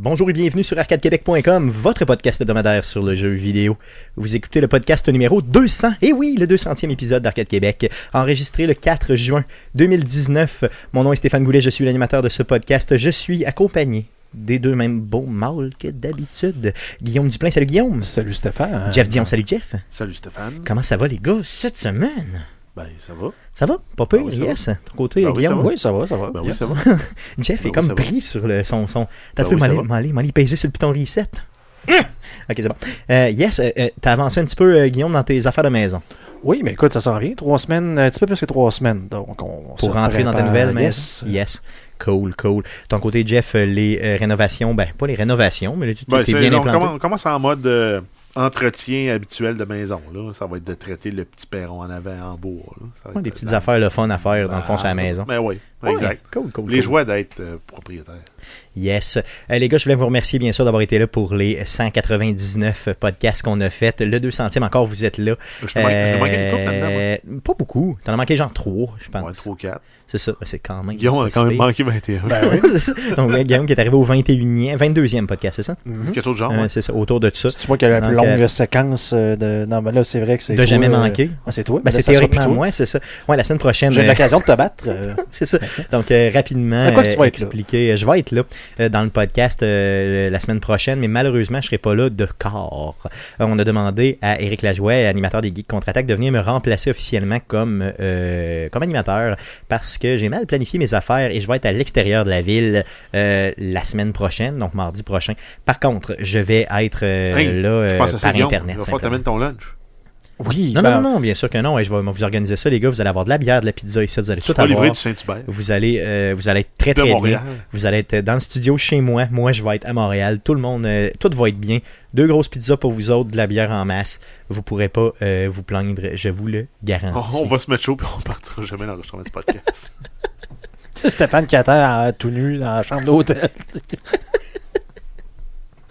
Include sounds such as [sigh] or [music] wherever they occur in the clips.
Bonjour et bienvenue sur arcadequebec.com, votre podcast hebdomadaire sur le jeu vidéo. Vous écoutez le podcast numéro 200, et oui, le 200e épisode d'Arcade Québec, enregistré le 4 juin 2019. Mon nom est Stéphane Goulet, je suis l'animateur de ce podcast. Je suis accompagné des deux mêmes beaux mâles que d'habitude. Guillaume Duplain, salut Guillaume. Salut Stéphane. Jeff Dion, salut Jeff. Salut Stéphane. Comment ça va les gars cette semaine? Ben, ça va. Ça va? Pas peu, Ben oui, yes. Ton côté, Ben oui, Guillaume? ça va. Oui, ça va, ça va. Ben oui, ça va. [laughs] Jeff Ben est oui, comme pris sur le, son. son... T'as Ben ça m'aller, peser sur le piton reset? ok, c'est bon. Euh, yes, euh, euh, t'as avancé un petit peu, euh, Guillaume, dans tes affaires de maison. Oui, mais écoute, ça s'en vient. Trois semaines, un petit peu plus que trois semaines. Donc, on Pour rentrer dans ta nouvelle maison? Yes. Yes. Cool, cool. Ton côté, Jeff, les euh, rénovations, ben, pas les rénovations, mais tu Ben, t'es c'est- bien on, implanté. commence, on commence en mode euh, entretien habituel de maison. Là. Ça va être de traiter le petit perron en avant en bois. Là. Ça va Ouais, être des petites affaires, le fun à faire, dans le fond, sur la Ah, maison. Ben oui, Ouais, exact. Cool, cool, Les cool. joies d'être euh, propriétaire. Yes. Euh, les gars, je voulais vous remercier bien sûr d'avoir été là pour les 199 podcasts qu'on a fait. Le 200e encore, vous êtes là. Je t'ai manqué, manqué une moi. Euh, Pas beaucoup. T'en as manqué genre 3, je pense. Ouais, 3 ou 4. C'est ça, c'est quand même. Guillaume a quand même manqué 21. Ben oui. [laughs] C'est. Donc, ouais, Guillaume qui est arrivé au 21e, 22e podcast, c'est ça? Mhm. Quelque chose de genre. Euh, ouais. c'est ça, autour de ça. Vois qu'il y a la plus longue euh, séquence euh, de. Non, mais là, c'est vrai que c'est. De toi, jamais euh, manquer. ah, c'est toi. Ben, Là, c'est théoriquement moi, c'est ça. Ouais, la semaine prochaine. J'ai euh, l'occasion de te battre. euh, [laughs] C'est ça. [laughs] Donc, euh, rapidement, À quoi que tu vas être là? expliquer. Je vais être là euh, dans le podcast euh, la semaine prochaine, mais malheureusement, je serai pas là de corps. Euh, on a demandé à Éric Lajoie, animateur des Geeks Contre-Attaque, de venir me remplacer officiellement comme, euh, comme animateur parce que j'ai mal planifié mes affaires et je vais être à l'extérieur de la ville euh, la semaine prochaine, donc mardi prochain. Par contre, je vais être euh, Hey, là euh, par. Internet. Il va falloir ton lunch. Oui. Non, ben, non, non, non, bien sûr que non. Ouais, je vais vous organiser ça, les gars. Vous allez avoir de la bière, de la pizza ici. Vous allez Tu tout livrer avoir. du Saint-Hubert. Vous allez, euh, vous allez être très De très Montréal. bien. Vous allez être dans le studio chez moi. Moi, je vais être à Montréal. Tout le monde, euh, tout va être bien. Deux grosses pizzas pour vous autres, de la bière en masse. Vous pourrez pas euh, vous plaindre, je vous le garantis. On, on va se mettre chaud puis on partira jamais dans l'enregistrement du podcast. [laughs] Stéphane qui attend tout nu dans la chambre d'hôtel. [laughs]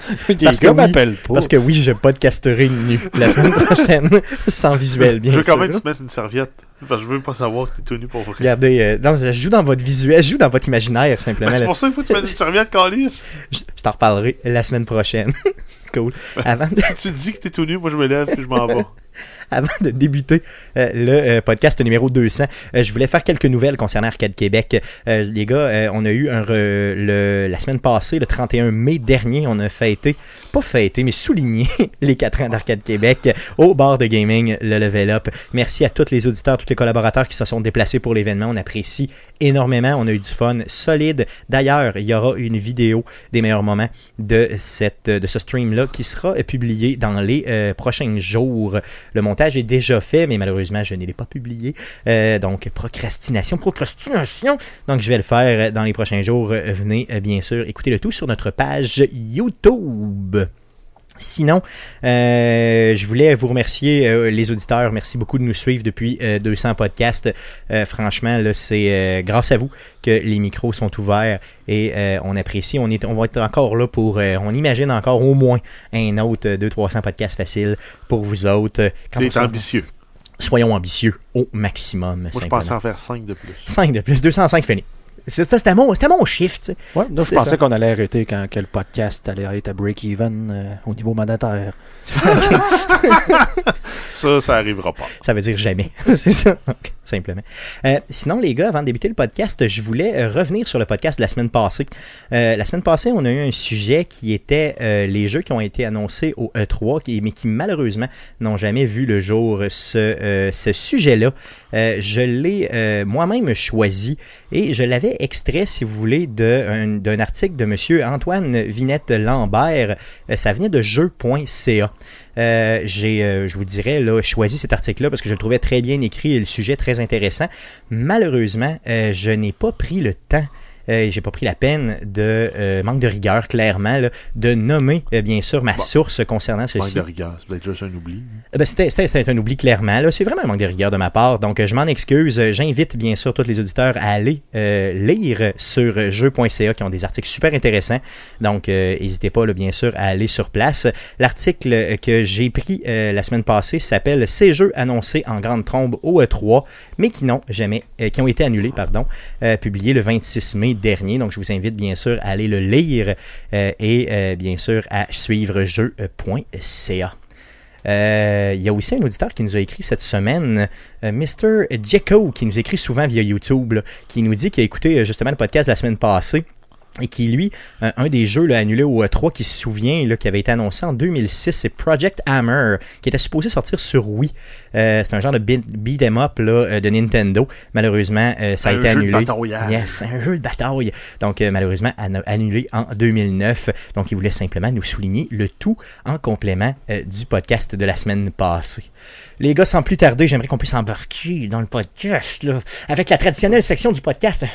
[laughs] Parce que oui, m'appellent pas. Parce que oui, je podcasterai nu [laughs] la semaine prochaine, [laughs] sans visuel, bien je veux sûr. quand même te mettes une serviette. Parce que je veux pas savoir que t'es tout nu pour vrai. Regardez, euh, non, je joue dans votre visuel, je joue dans votre imaginaire simplement. Ben, c'est pour ça qu'il faut que tu mettes une serviette calice. Je, je t'en reparlerai la semaine prochaine. cool. Avant de, Si tu dis que t'es tout nu, moi je me lève et je m'en vais. [laughs] Avant de débuter euh, le euh, podcast numéro 200, euh, je voulais faire quelques nouvelles concernant Arcade Québec. Les gars, on a eu un re- le, la semaine passée, le 31 mai dernier, on a fêté, pas fêté, mais souligné [laughs] les 4 ans d'Arcade Québec au bar de gaming, le Level Up. Merci à tous les auditeurs, tous les collaborateurs qui se sont déplacés pour l'événement. On apprécie énormément. On a eu du fun solide. D'ailleurs, il y aura une vidéo des meilleurs moments de, cette, de ce stream-là qui sera publié dans les prochains jours. Le montage est déjà fait, mais malheureusement, je ne l'ai pas publié. Euh, donc, procrastination, procrastination. Donc, je vais le faire dans les prochains jours. Venez, euh, bien sûr, écouter le tout sur notre page YouTube. Sinon, euh, je voulais vous remercier, euh, les auditeurs. Merci beaucoup de nous suivre depuis euh, 200 podcasts. Euh, franchement, là, c'est grâce à vous que les micros sont ouverts et on apprécie. On, est, on va être encore là pour, on imagine encore au moins un autre 200-300 podcasts faciles pour vous autres. Sera- ambitieux. soyons ambitieux au maximum. Moi je pensais en faire 5 de plus. 5 de plus, 205 fini. C'est- ça, C'était mon, c'était mon chiffre. tu sais. Ouais, là, je pensais ça. qu'on allait arrêter quand que le podcast allait être à break-even euh, au niveau monétaire. [laughs] Ça, ça arrivera pas. Ça veut dire jamais. [laughs] c'est ça. Donc, simplement. Euh, sinon, les gars, avant de débuter le podcast, je voulais euh, revenir sur le podcast de la semaine passée. Euh, la semaine passée, on a eu un sujet qui était les jeux qui ont été annoncés au E3, qui- mais qui malheureusement n'ont jamais vu le jour. Ce, ce sujet-là, je l'ai moi-même choisi et je l'avais extrait, si vous voulez, d'un article de M. Antoine Vinette Lambert. Ça venait de jeu.ca. Euh, j'ai, euh, je vous dirais, là, choisi cet article-là parce que je le trouvais très bien écrit et le sujet très intéressant. Malheureusement, euh, je n'ai pas pris le temps. Euh, j'ai pas pris la peine de euh, manque de rigueur clairement là, de nommer euh, bien sûr ma Bon. source concernant Manque ceci. de rigueur. C'est peut-être juste un oubli. Euh, ben, c'était, c'était- c'était un oubli clairement. Là. C'est vraiment un manque de rigueur de ma part. Donc, je m'en excuse. J'invite bien sûr tous les auditeurs à aller lire sur jeux.ca qui ont des articles super intéressants. Donc, n'hésitez pas, là, bien sûr, à aller sur place. L'article que j'ai pris la semaine passée s'appelle Ces jeux annoncés en grande trombe au E3, mais qui n'ont jamais, qui ont été annulés, pardon, publié le 26 mai dernier. Donc, je vous invite bien sûr à aller le lire euh, et euh, bien sûr à suivre jeu.ca. Euh, Il y a aussi un auditeur qui nous a écrit cette semaine, euh, Mr. Jeko, qui nous écrit souvent via YouTube, qui nous dit qu'il a écouté justement le podcast la semaine passée et qui, lui, un, un des jeux là, annulés au E3 qui se souvient, là, qui avait été annoncé en 2006, c'est Project Hammer, qui était supposé sortir sur Wii. Euh, c'est un genre de beat- beat 'em up là, euh, de Nintendo. Malheureusement, euh, ça a Un été jeu de annulé. bataillage. Yes, un jeu de bataille. Donc, euh, malheureusement, annu- annulé en 2009. Donc, il voulait simplement nous souligner le tout en complément euh, du podcast de la semaine passée. Les gars, sans plus tarder, j'aimerais qu'on puisse embarquer dans le podcast, là, avec la traditionnelle section du podcast.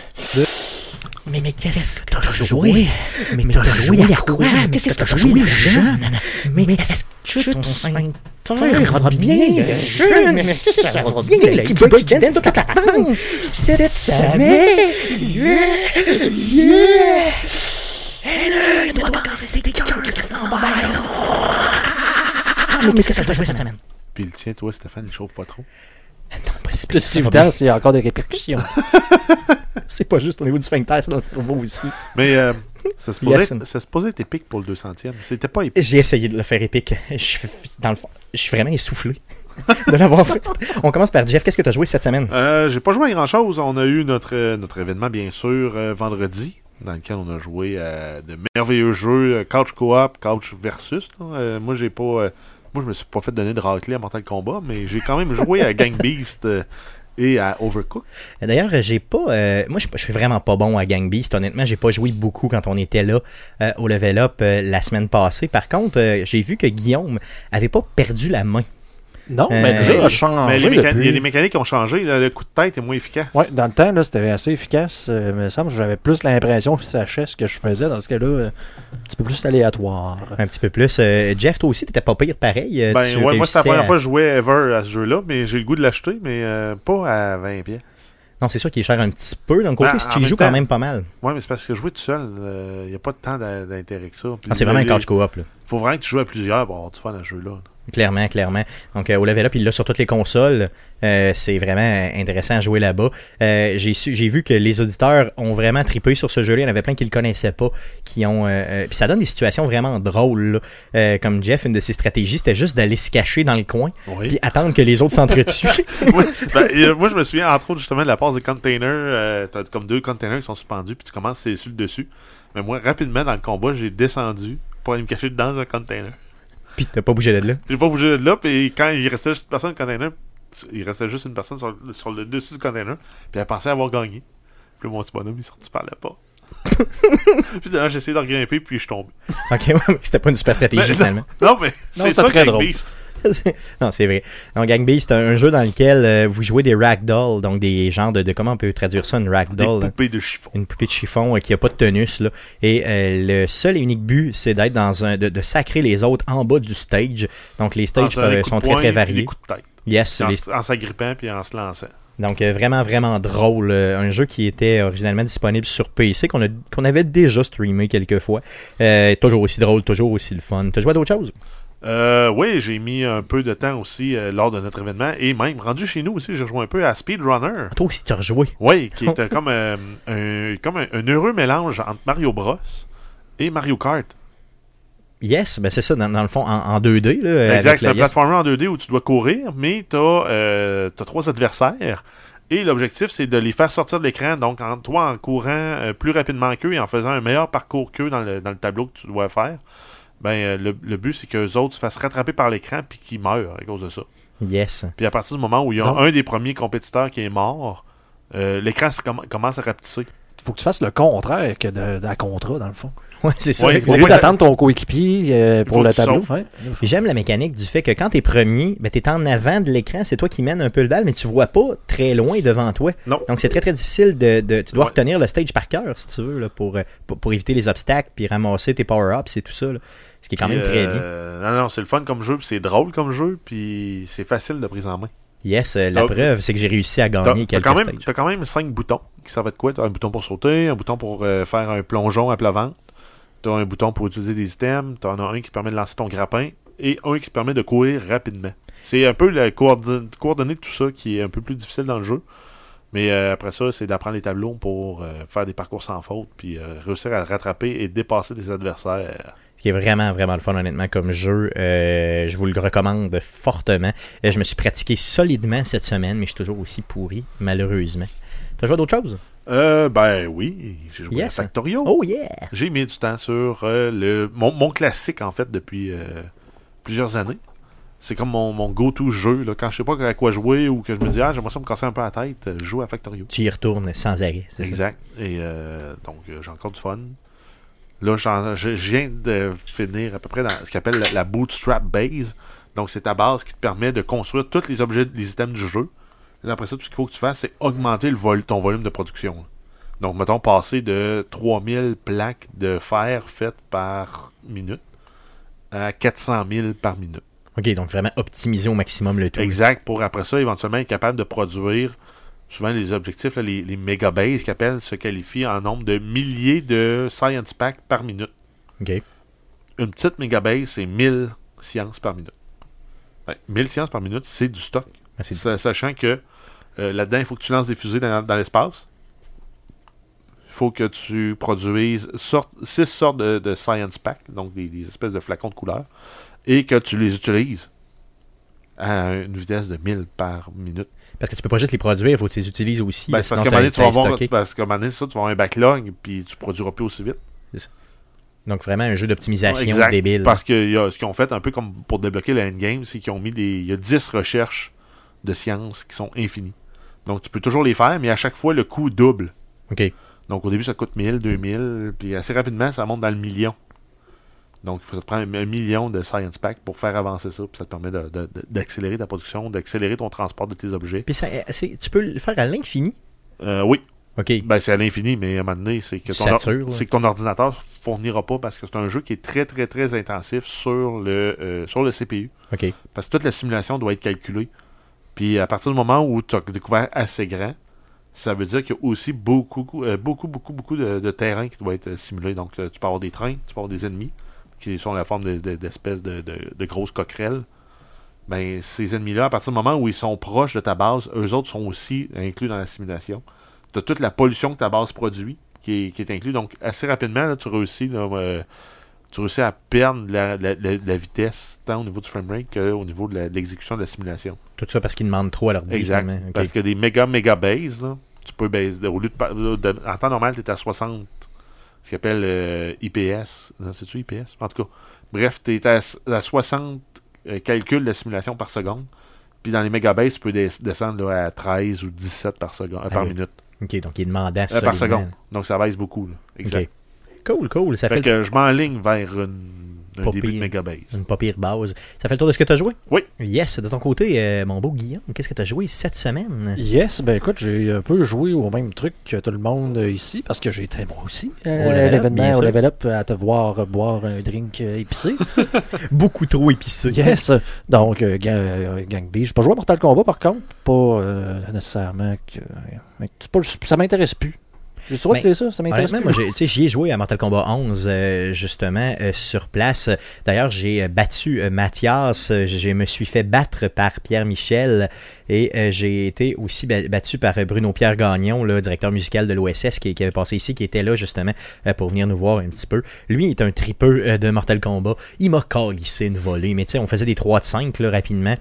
Mais, mais qu'est-ce que t'as joué? Mais t'as joué à quoi? Qu'est-ce que t'as joué, jeune? Mais est-ce que ton sphincter va bien, le jeune? Mais est-ce que ça va bien, le petit boy qui danse toute la patente? Cette semaine? Yeah! Yeah! Et ne doit pas casser tes cœurs, qu'est-ce que c'est en bas? Mais qu'est-ce que doit jouer cette semaine? Puis le tien, toi, Stéphane, il chauffe pas trop. Va bien. évident, il y a encore des répercussions. [laughs] C'est pas juste au niveau du sphincter, c'est dans le cerveau aussi. Mais euh, ça, se posait, Yes. ça se posait être épique pour le 200e. C'était pas épique. J'ai essayé de le faire épique. Je suis, dans le fond, je suis vraiment essoufflé [laughs] de l'avoir fait. On commence par Jeff. Qu'est-ce que tu as joué cette semaine? Euh, J'ai pas joué à grand chose. On a eu notre, euh, notre événement, bien sûr, euh, vendredi, dans lequel on a joué à de merveilleux jeux euh, Couch Co-op, Couch Versus. là. Euh, moi, j'ai pas. euh, moi, je me suis pas fait donner de raclée à Mortal Kombat, mais j'ai quand même joué à Gang Beast euh, et à Overcook. D'ailleurs, j'ai pas. euh, moi, je suis vraiment pas bon à Gang Beast. Honnêtement, j'ai pas joué beaucoup quand on était là euh, au level up euh, la semaine passée. Par contre, euh, j'ai vu que Guillaume avait pas perdu la main. Non, Euh, mais le jeu mais a Mais changé les mécaniques, depuis. ont changé. là. le coup de tête est moins efficace. Ouais, dans le temps, là, c'était assez efficace. euh, mais il me semble que j'avais plus l'impression que je sachais ce que je faisais. Dans ce cas-là, euh, un petit peu plus aléatoire. Un petit peu plus. Euh, Jeff, toi aussi, t'étais pas pire pareil. Euh, Ben ouais, moi c'est la réussissais première à- fois que je jouais ever à ce jeu-là, mais j'ai le goût de l'acheter, mais euh, pas à 20 pieds. Non, c'est sûr qu'il est cher un petit peu. D'un côté, Ah, si en tu y même joues quand temps- même pas mal. Ouais, mais c'est parce que jouer tout seul, il n'y a pas de temps d'in- d'intérêt que ça. Puis Ah, c'est vraiment un les- couch co-op. là. faut vraiment que tu joues à plusieurs pour avoir du fun à ce jeu-là. Clairement, clairement. Donc, euh, au level up, il l'a sur toutes les consoles. Euh, c'est vraiment intéressant à jouer là-bas. Euh, j'ai su- j'ai vu que les auditeurs ont vraiment trippé sur ce jeu-là. Il y en avait plein qui le connaissaient pas, qui ont. puis ça donne des situations vraiment drôles. là. Comme Jeff, une de ses stratégies, c'était juste d'aller se cacher dans le coin, Oui. puis attendre que les autres s'entretuent. [laughs] Ben, moi, je me souviens, entre autres, justement, de la passe des containers. T'as comme deux containers qui sont suspendus, puis tu commences à sur le dessus. Mais moi, rapidement, dans le combat, j'ai descendu pour aller me cacher dans un container. Puis t'as pas bougé de là. J'ai pas bougé de là, puis quand il restait juste une personne dans le container, il restait juste une personne sur, sur le dessus du container, puis elle pensait avoir gagné. Puis mon petit bonhomme, il sortit par là pas. [laughs] puis là, j'ai essayé de regrimper, puis je suis tombé. Ok, ouais, mais c'était pas une super stratégie Mais- finalement. Non, mais c'est ça très drôle. Beast. [laughs] non, c'est vrai. Donc, Gang Beast, c'est un, jeu dans lequel euh, vous jouez des ragdoll, donc des genres de, de- comment on peut traduire ça, une Des ragdoll. poupées de chiffon. une poupée de chiffon euh, qui a pas de tonus là. et euh, le seul et unique but c'est d'être dans un de, de sacrer les autres en bas du stage donc les stages peuvent- sont très très variés Des coups de tête. yes En, les- s- en s'agrippant puis en se lançant. donc euh, vraiment vraiment drôle Euh, un jeu qui était originalement disponible sur PC qu'on avait déjà streamé quelques fois Euh, toujours aussi drôle toujours aussi le fun t'as joué à d'autres choses? Euh, oui, j'ai mis un peu de temps aussi euh, lors de notre événement et même rendu chez nous aussi, j'ai joué un peu à Speedrunner. toi aussi tu as rejoué Oui, qui [laughs] était comme, euh, un, comme un, un heureux mélange entre Mario Bros et Mario Kart. yes ben c'est ça dans, dans le fond en, en 2D là, exact, c'est un yes. platformer en 2D où tu dois courir, mais tu as, trois adversaires. Et l'objectif, c'est de les faire sortir de l'écran. Donc, en, toi, en courant euh, plus rapidement qu'eux et en faisant un meilleur parcours qu'eux dans le, dans le tableau que tu dois faire, ben, euh, le, le but, c'est qu'eux autres se fassent rattraper par l'écran puis qu'ils meurent à cause de ça. yes Puis à partir du moment où il y a Non. un des premiers compétiteurs qui est mort, euh, l'écran commence à rapetisser. faut que tu fasses le contraire que la contrat, dans le fond. [laughs] ouais c'est ça. Au lieu d'attendre ton coéquipier euh, pour le tableau, ouais. J'aime la mécanique du fait que quand t'es premier, ben t'es en avant de l'écran, c'est toi qui mènes un peu le bal, mais tu vois pas très loin devant toi. Non. Donc c'est très très difficile de, de- tu dois Ouais. retenir le stage par cœur si tu veux là, pour, euh, pour pour éviter les obstacles puis ramasser tes power-ups et tout ça. là. Ce qui est quand Puis, même très bien. euh, Non, non, c'est le fun comme jeu, puis c'est drôle comme jeu, puis c'est facile de prise en main. Yes, la donc, preuve c'est que j'ai réussi à gagner quelques quand, même, stages. t'as quand même 5 boutons qui servent de quoi? T'as un bouton pour sauter, un bouton pour euh, faire un plongeon à plat ventre, t'as un bouton pour utiliser des items, t'en as un qui permet de lancer ton grappin, et un qui permet de courir rapidement. C'est un peu la coordon- coordonnée de tout ça qui est un peu plus difficile dans le jeu. Mais euh, après ça, c'est d'apprendre les tableaux pour euh, faire des parcours sans faute, puis euh, réussir à rattraper et dépasser des adversaires. Ce qui est vraiment, vraiment le fun, honnêtement, comme jeu. Je vous le recommande fortement. Je me suis pratiqué solidement cette semaine, mais je suis toujours aussi pourri, malheureusement. T'as joué à d'autres choses? Euh, ben oui, j'ai joué Yes. à Factorio. Oh yeah! J'ai mis du temps sur euh, le mon, mon classique, en fait, depuis euh, plusieurs années. C'est comme mon, mon go-to jeu. Là. Quand je sais pas à quoi jouer ou que je me dis, ah, j'aimerais ça me casser un peu la tête, euh, je joue à Factorio. Tu y retournes sans arrêt, c'est ça? Exact. Et donc, j'ai encore du fun. Là, je viens de finir à peu près dans ce qu'on appelle la, la Bootstrap Base. Donc, c'est ta base qui te permet de construire tous les objets, les items du jeu. Et après ça, tout ce qu'il faut que tu fasses, c'est augmenter le vol, ton volume de production. là. Donc, mettons, passer de 3000 plaques de fer faites par minute à 400 000 par minute. Ok, donc vraiment optimiser au maximum le tout. Exact, pour après ça, éventuellement être capable de produire souvent les objectifs, là, les, les mégabases qu'ils appellent, se qualifient en nombre de milliers de science packs par minute. Ok. Une petite mégabase, c'est 1000 sciences par minute. Ouais, 1000 sciences par minute, c'est du stock. Sa- Sachant que euh, là-dedans, il faut que tu lances des fusées dans, dans l'espace. Il faut que tu produises 6 sortes de, de science packs, donc des, des espèces de flacons de couleurs, et que tu les utilises à une vitesse de 1000 par minute. Parce que tu peux pas juste les produire, il faut que tu les utilises aussi. Ben, là, parce qu'à un moment donné, tu vas avoir, parce ça, tu vas avoir un backlog, puis tu produiras plus aussi vite. Donc vraiment un jeu d'optimisation débile. Parce que y a- ce qu'ils ont fait, un peu comme pour débloquer le endgame, c'est qu'ils ont mis des. Il y a 10 recherches de sciences qui sont infinies. Donc tu peux toujours les faire, mais à chaque fois, le coût double. Ok. Donc au début, ça coûte 1000, 2000, puis assez rapidement, ça monte dans le million. Donc il faut ça te prendre un million de science pack pour faire avancer ça, puis ça te permet d'accélérer ta production, d'accélérer ton transport de tes objets. Puis ça, tu peux le faire à l'infini? Euh, oui, Ok. Ben, c'est à l'infini, mais à un moment donné, c'est que, ton or- que ton ordinateur fournira pas parce que c'est un jeu qui est très, très, très intensif sur le, euh, sur le CPU. Ok. Parce que toute la simulation doit être calculée. Puis à partir du moment où tu as découvert assez grand, ça veut dire qu'il y a aussi beaucoup, euh, beaucoup, beaucoup, beaucoup de, terrain qui doit être euh, simulé. Donc euh, tu peux avoir des trains, tu peux avoir des ennemis qui sont la forme de- de- d'espèces de, grosses coquerelles. Ben, ces ennemis-là, à partir du moment où ils sont proches de ta base, eux autres sont aussi inclus dans la simulation. Tu as toute la pollution que ta base produit qui est, qui inclus. Donc, assez rapidement, là, tu réussis tu réussis à perdre la, la- vitesse, tant au niveau du framerate qu'au niveau de l'exécution de la simulation. Tout ça parce qu'ils demandent trop à leur Exact. Parce que des méga, méga bases, là, tu peux baser, au lieu de, par- de- en temps normal, tu es à 60, ce qu'on appelle euh, IPS. C'est-tu IPS? En tout cas, bref, tu es à, à 60 euh, calculs de la simulation par seconde. Puis dans les mégabases, tu peux des- descendre là, à 13 ou 17 par, seconde, euh, par oui. minute. Ok, donc il est demandant Euh, par seconde. Donc ça baisse beaucoup. là. Exact. Ok. Cool, cool. Ça fait, Fait que je m'enligne vers une, de une pas pire base. Ça fait le tour de ce que tu as joué? Oui. Yes. De ton côté, euh, mon beau Guillaume, qu'est-ce que tu as joué cette semaine? Yes, ben écoute, j'ai un peu joué au même truc que tout le monde euh, ici, parce que j'ai été moi aussi euh, l'événement au. Level Up à te voir boire un drink euh, épicé. [laughs] Beaucoup trop épicé. yes! Donc, euh, Ga- euh, Gang B. J'ai pas joué à Mortal Kombat par contre, pas euh, nécessairement que. mais c'est pas- ça m'intéresse plus. Le droit de Mais, dire ça, ça m'intéresse Honnêtement, moi, tu j'y ai joué à Mortal Kombat 11, euh, justement, euh, sur place. D'ailleurs, j'ai euh, battu euh, Mathias. Euh, Je me suis fait battre par Pierre Michel. Et euh, j'ai été aussi ba- battu par Bruno Pierre Gagnon, le directeur musical de l'OSS, qui, qui avait passé ici, qui était là, justement, euh, pour venir nous voir un petit peu. Lui est un tripeux euh, de Mortal Kombat. Il m'a calissé une volée. Mais tu sais, on faisait des 3 de 5, là, rapidement.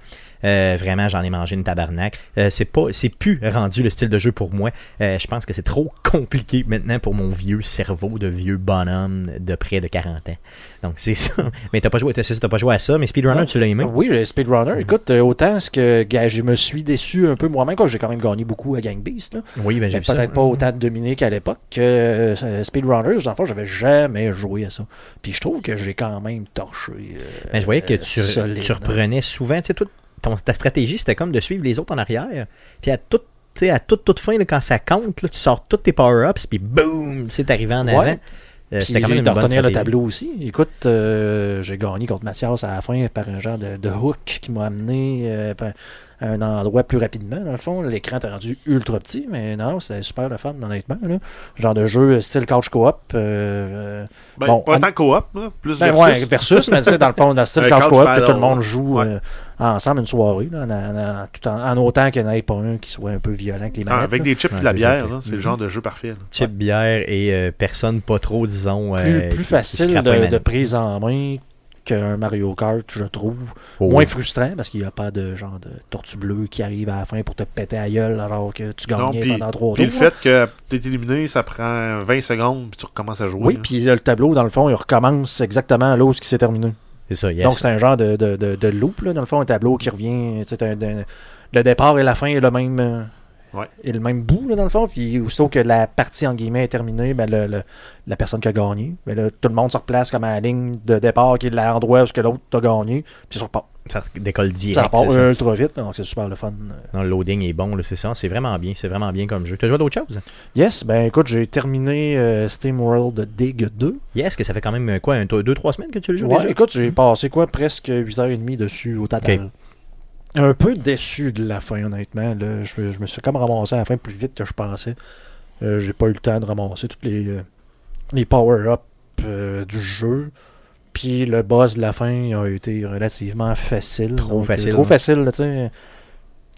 Euh, vraiment, j'en ai mangé une tabarnak. Euh, c'est pas, c'est plus rendu le style de jeu pour moi. Euh, je pense que c'est trop [laughs] compliqué maintenant pour mon vieux cerveau de vieux bonhomme de près de 40 ans. Donc c'est ça. [laughs] Mais t'as pas joué, t'as, pas joué à ça. Mais Speedrunner, tu l'as aimé? Oui, j'ai Speedrunner. Écoute, autant ce que je me suis déçu un peu moi-même, quoi, j'ai quand même gagné beaucoup à Gang Beast. Là. Oui, ben j'ai Mais ça. Peut-être pas autant de dominé qu'à l'époque. que euh, Speedrunners, en fait, j'avais jamais joué à ça. Puis je trouve que j'ai quand même torché. Mais je voyais que tu, solide. tu reprenais souvent, tu sais, toute ton- ta stratégie, c'était comme de suivre les autres en arrière. Puis à toute, à toute, toute fin, là, quand ça compte, là, tu sors tous tes power-ups, puis boum, tu sais, t'arrives en Ouais. avant. Euh, c'était quand même une de bonne retenir le tableau aussi. Écoute, euh, j'ai gagné contre Mathias à la fin par un genre de, de hook qui m'a amené euh, un endroit plus rapidement. Dans le fond, l'écran est rendu ultra petit, mais non, c'est super le fun, honnêtement. Là. Genre de jeu style couch co-op. euh, Ben, Bon, pas en- tant coop, là, plus ben versus. ouais, versus, mais tu sais, dans le fond, dans le style [laughs] couch co-op, que tout le monde joue Ouais. euh, ensemble une soirée, là, en, en- en- tout en, en autant qu'il n'y en ait pas un qui soit un peu violent que les Ah, manettes. avec des chips et de la bière, c'est le Mhm. genre de jeu parfait. là. Chip, bière et euh, personne pas trop, disons. plus, euh, plus facile de, prise en main qu'un Mario Kart, je trouve. Oh, Moins frustrant parce qu'il n'y a pas de genre de tortue bleue qui arrive à la fin pour te péter à gueule alors que tu Non, gagnais puis- pendant trois Puis tours. le fait que tu es éliminé, ça prend 20 secondes, puis tu recommences à jouer. oui, puis le tableau, dans le fond, il recommence exactement là où ce qui s'est terminé. C'est ça, yes. Donc c'est un genre de, de, de, de loop, là, dans le fond, un tableau qui revient. tu sais, t'as un- un- le départ et la fin est le même. Ouais. est le même bout, là, dans le fond. Puis aussitôt que la partie, en guillemets, est terminée, ben, le- le- la personne qui a gagné, ben, là, tout le monde se replace comme à la ligne de départ qui est l'endroit où que l'autre a gagné. Puis ça repart. Ça décolle Ça direct. repart ça. ultra vite, donc c'est super le fun. Non, le loading est bon, c'est ça. C'est vraiment bien. C'est vraiment bien comme jeu. Tu as joué à d'autres choses? Yes, ben écoute, j'ai terminé euh, Steam World Dig 2. Yes, que ça fait quand même euh, quoi, 2-3 semaines que tu le joues Ouais, déjà? écoute, j'ai passé quoi, presque 8h30 dessus au total. Un peu déçu de la fin, honnêtement. Là. Je, je me suis comme ramassé à la fin plus vite que je pensais. Euh, j'ai pas eu le temps de ramasser tous les, euh, les power-ups euh, du jeu. Puis le boss de la fin a été relativement facile. Trop Donc, euh, facile, Trop facile, tu sais.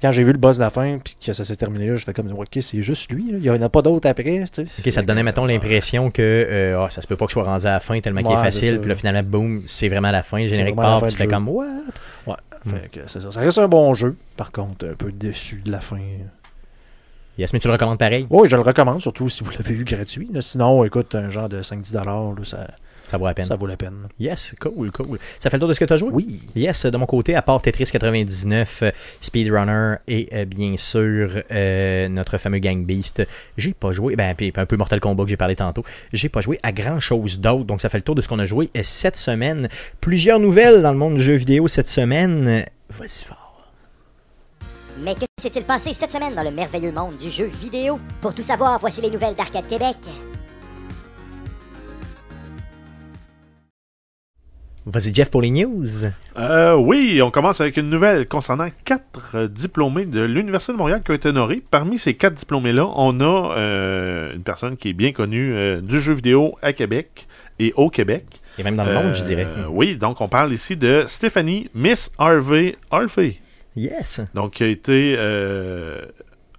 Quand j'ai vu le boss de la fin, puis que ça s'est terminé là, je fais comme, ok, c'est juste lui. là. Il y en a pas d'autres après. Ok, ça te donnait, mettons, l'impression que euh, ah, ça se peut pas que je sois rendu à la fin tellement qu'il est facile. Puis là, finalement, boum, c'est vraiment la fin. Le générique part, tu fais comme what? Ouais. Fait que c'est ça. Ça reste un bon jeu. Par contre, un peu déçu de la fin. Yes, mais tu le recommandes pareil? Oui, je le recommande, surtout si vous l'avez eu gratuit. Sinon, écoute, un genre de 5-10$, là, ça, Ça vaut la peine. ça vaut la peine. Yes, cool, cool. Ça fait le tour de ce que tu as joué? Oui. Yes, de mon côté, à part Tetris 99, euh, Speedrunner et euh, bien sûr euh, notre fameux Gang Beast, j'ai pas joué, ben puis un peu Mortal Kombat que j'ai parlé tantôt, j'ai pas joué à grand chose d'autre, donc ça fait le tour de ce qu'on a joué cette semaine. Plusieurs nouvelles dans le monde du jeu vidéo cette semaine. Vas-y fort. Mais que s'est-il passé cette semaine dans le merveilleux monde du jeu vidéo? Pour tout savoir, voici les nouvelles d'Arcade Québec. Vas-y Jeff pour les news. Euh, oui, on commence avec une nouvelle concernant quatre euh, diplômés de l'Université de Montréal qui ont été honorés. Parmi ces quatre diplômés-là, on a euh, une personne qui est bien connue euh, du jeu vidéo à Québec et au Québec. Et même dans le monde, je Euh, dirais. Oui, donc on parle ici de Stéphanie Miss Harvey Harvey. Yes. Donc, qui a été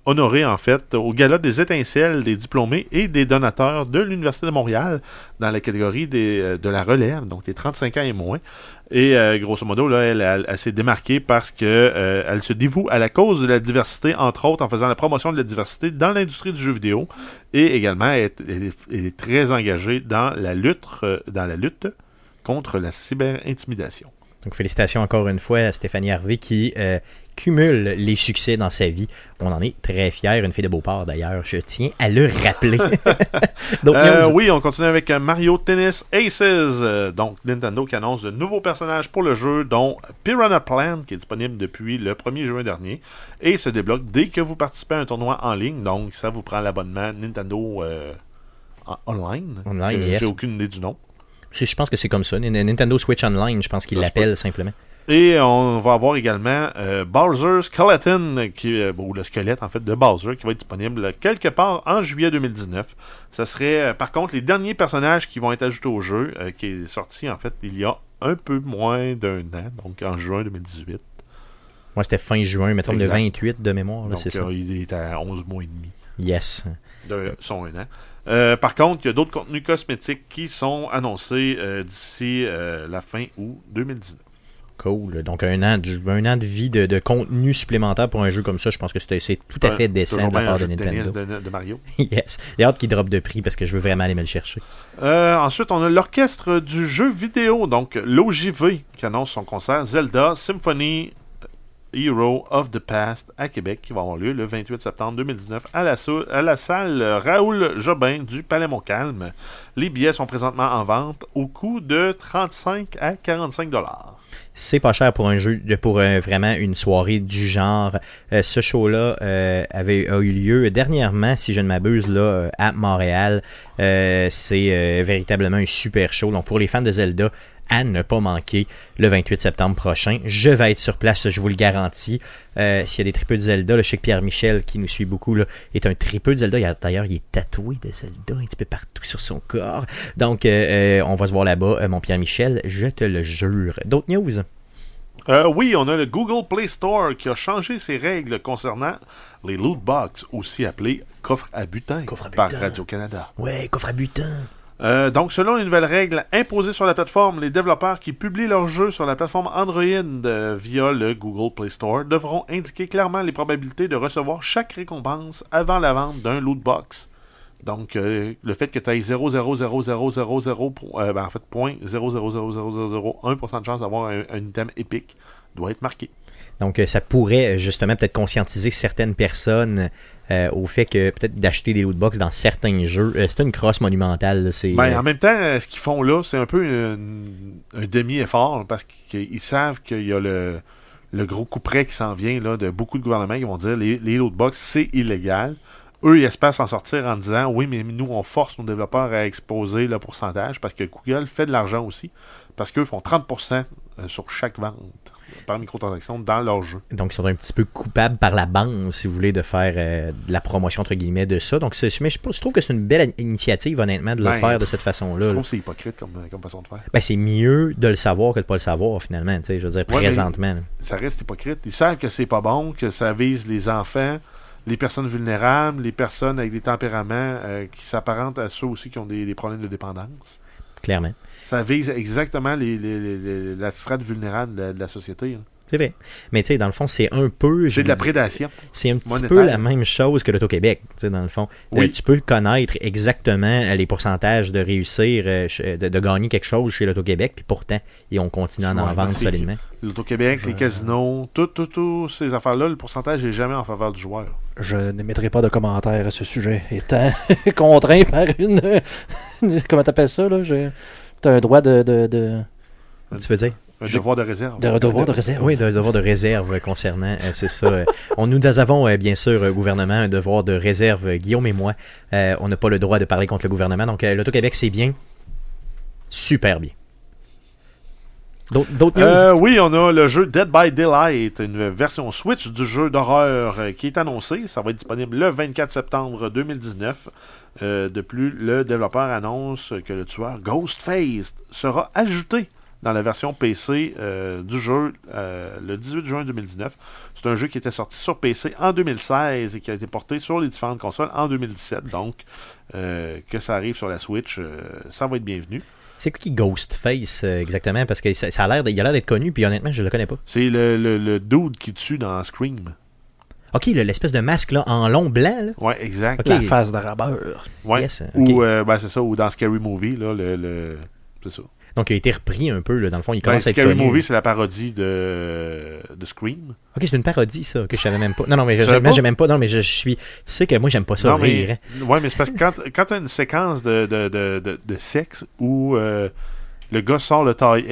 honoré, en fait, au gala des étincelles des diplômés et des donateurs de l'Université de Montréal dans la catégorie des, euh, de la relève, donc des 35 ans et moins. Et euh, grosso modo, là, elle, elle- s'est démarquée parce que euh, elle se dévoue à la cause de la diversité, entre autres en faisant la promotion de la diversité dans l'industrie du jeu vidéo. Et également, elle, est- très engagée dans la lutte, euh, dans la lutte contre la cyberintimidation. Donc félicitations encore une fois à Stéphanie Harvey qui cumule les succès dans sa vie. On en est très fiers, une fille de Beauport d'ailleurs, je tiens à le rappeler. [laughs] Donc, Euh, oui, on continue avec euh, Mario Tennis Aces. Euh, donc, Nintendo qui annonce de nouveaux personnages pour le jeu, dont Piranha Plant, qui est disponible depuis le 1er juin dernier, et se débloque dès que vous participez à un tournoi en ligne. Donc, ça vous prend l'abonnement Nintendo euh, en- Online. Online, yes. J'ai aucune idée du nom. Je pense que c'est comme ça. Nintendo Switch Online, je pense se l'appellent simplement. Et on va avoir également euh, Bowser Skeleton, qui, euh, ou le squelette en fait de Bowser, qui va être disponible quelque part en juillet 2019. Ça serait euh, par contre les derniers personnages qui vont être ajoutés au jeu, qui est sorti en fait il y a un peu moins d'un an, donc en juin 2018. Moi, c'était fin juin, mettons le Exact. 28 de mémoire, là, Donc ça. il est à 11 mois et demi Yes. de son un an. Euh, par contre, il y a d'autres contenus cosmétiques qui sont annoncés euh, d'ici euh, la fin août 2019. Cool. Donc, un an de, un an de vie de, de contenu supplémentaire pour un jeu comme ça, je pense que c'est tout à fait décent de la part de Nintendo. de- de Mario. [laughs] yes. J'ai hâte qu'il drop de prix parce que je veux vraiment aller me le chercher. Euh, ensuite, on a l'orchestre du jeu vidéo, donc l'OJV, qui annonce son concert Zelda Symphony Hero of the Past à Québec, qui va avoir lieu le 28 septembre 2019 à la, salle Raoul Jobin du Palais Montcalm. Les billets sont présentement en vente au coût de 35 à 45 dollars. C'est pas cher pour un jeu, pour euh, vraiment une soirée du genre. Euh, ce show-là euh, avait a eu lieu dernièrement, si je ne m'abuse, là à Montréal. C'est véritablement un super show. Donc pour les fans de Zelda, à ne pas manquer le 28 septembre prochain. Je vais être sur place, je vous le garantis. Euh, S'il y a des tripeux de Zelda, le je sais que Pierre-Michel, qui nous suit beaucoup, là, est un tripeux de Zelda. D'ailleurs, il est tatoué de Zelda un petit peu partout sur son corps. Donc, euh, euh, on va se voir là-bas, mon Pierre-Michel, je te le jure. D'autres news? Euh, oui, on a le Google Play Store qui a changé ses règles concernant les loot box, aussi appelés coffres à butin, Coffres à par butin. Radio-Canada. Ouais, coffre à butin. Euh, donc, selon les nouvelles règles imposées sur la plateforme, les développeurs qui publient leurs jeux sur la plateforme Android euh, via le Google Play Store devront indiquer clairement les probabilités de recevoir chaque récompense avant la vente d'un loot box. Donc, euh, le fait que tu aies 0,00000, pour- euh, ben, en fait, point 0,00001% de chance d'avoir un, un item épique doit être marqué. Donc, euh, ça pourrait euh, justement peut-être conscientiser certaines personnes euh, au fait que peut-être d'acheter des lootbox dans certains jeux. Euh, c'est une crosse monumentale. C'est, Ben, euh, en même temps, ce qu'ils font là, c'est un peu une- un demi-effort parce qu'ils savent qu'il y a le, le gros coup près qui s'en vient là, de beaucoup de gouvernements qui vont dire les, les lootbox, c'est illégal. Eux, ils espèrent s'en sortir en disant oui, mais nous, on force nos développeurs à exposer le pourcentage parce que Google fait de l'argent aussi. Parce qu'eux font 30% sur chaque vente par microtransaction dans leur jeu. donc, ils sont un petit peu coupables par la bande, si vous voulez, de faire euh, de la promotion, entre guillemets, de ça. Donc, mais je, je trouve que c'est une belle initiative, honnêtement, de le Ben, faire de cette façon-là. Je trouve que c'est hypocrite comme, comme façon de faire. Ben, c'est mieux de le savoir que de pas le savoir, finalement. tu sais, Je veux dire, Ouais, présentement. ça reste hypocrite. Ils savent que c'est pas bon, que ça vise les enfants, les personnes vulnérables, les personnes avec des tempéraments euh, qui s'apparentent à ceux aussi qui ont des, des problèmes de dépendance. Clairement. Ça vise exactement les, les- les- les- la strate vulnérable de la, de la société. hein. C'est vrai. Mais tu sais, dans le fond, c'est un peu. C'est de la prédation. C'est un petit monétaire. peu la même chose que l'Auto-Québec, tu sais, dans le fond. Oui. Euh, tu peux connaître exactement euh, les pourcentages de réussir, euh, de, de gagner quelque chose chez l'Auto-Québec, puis pourtant, et on continue à en Ouais, vendre solidement. L'Auto-Québec, Je- les casinos, toutes tout, tout ces affaires-là, le pourcentage n'est jamais en faveur du joueur. Je n'émettrai pas de commentaires à ce sujet, étant [laughs] contraint par une. [laughs] Comment t'appelles ça, là? J'ai- T'as un droit de. de, de... Tu veux dire? Un devoir de réserve. de devoir de réserve. Oui, d'un devoir de réserve concernant, euh, c'est ça. euh, on, nous avons, euh, bien sûr, euh, gouvernement, un devoir de réserve. Guillaume et moi, euh, on n'a pas le droit de parler contre le gouvernement. Donc, euh, l'Auto-Québec, c'est bien. Super bien. Euh, oui, on a le jeu Dead by Daylight, une version Switch du jeu d'horreur euh, qui est annoncé. Ça va être disponible le 24 septembre 2019. Euh, de plus, le développeur annonce que le tueur Ghostface sera ajouté dans la version PC euh, du jeu le 18 juin 2019. C'est un jeu qui était sorti sur PC en 2016 et qui a été porté sur les différentes consoles en 2017. Donc, que ça arrive sur la Switch, ça va être bienvenu. C'est quoi qui Ghostface euh, exactement? Parce que ça, ça a l'air, d- il a l'air d'être connu, puis honnêtement, je le connais pas. C'est le, le, le dude qui tue dans Scream. Ok, le- l'espèce de masque là, en long blanc, là? Ouais, exact. Ok. La face de rabeur. Ouais. Yes. Ou euh, ben, c'est ça, ou dans Scary Movie, là, le, le- c'est ça. Donc, il a été repris un peu, là, dans le fond, il Ben, commence à être Scary. Movie, c'est la parodie de, de Scream. Ok, c'est une parodie, ça, que je savais même pas. Non, non, mais je, Tu même pas. Non, mais je, je suis. Tu sais que moi, j'aime pas ça non, rire. hein. mais, ouais, mais c'est parce que quand, quand t'as une séquence de, de, de, de, de sexe où euh, le gars sort le taille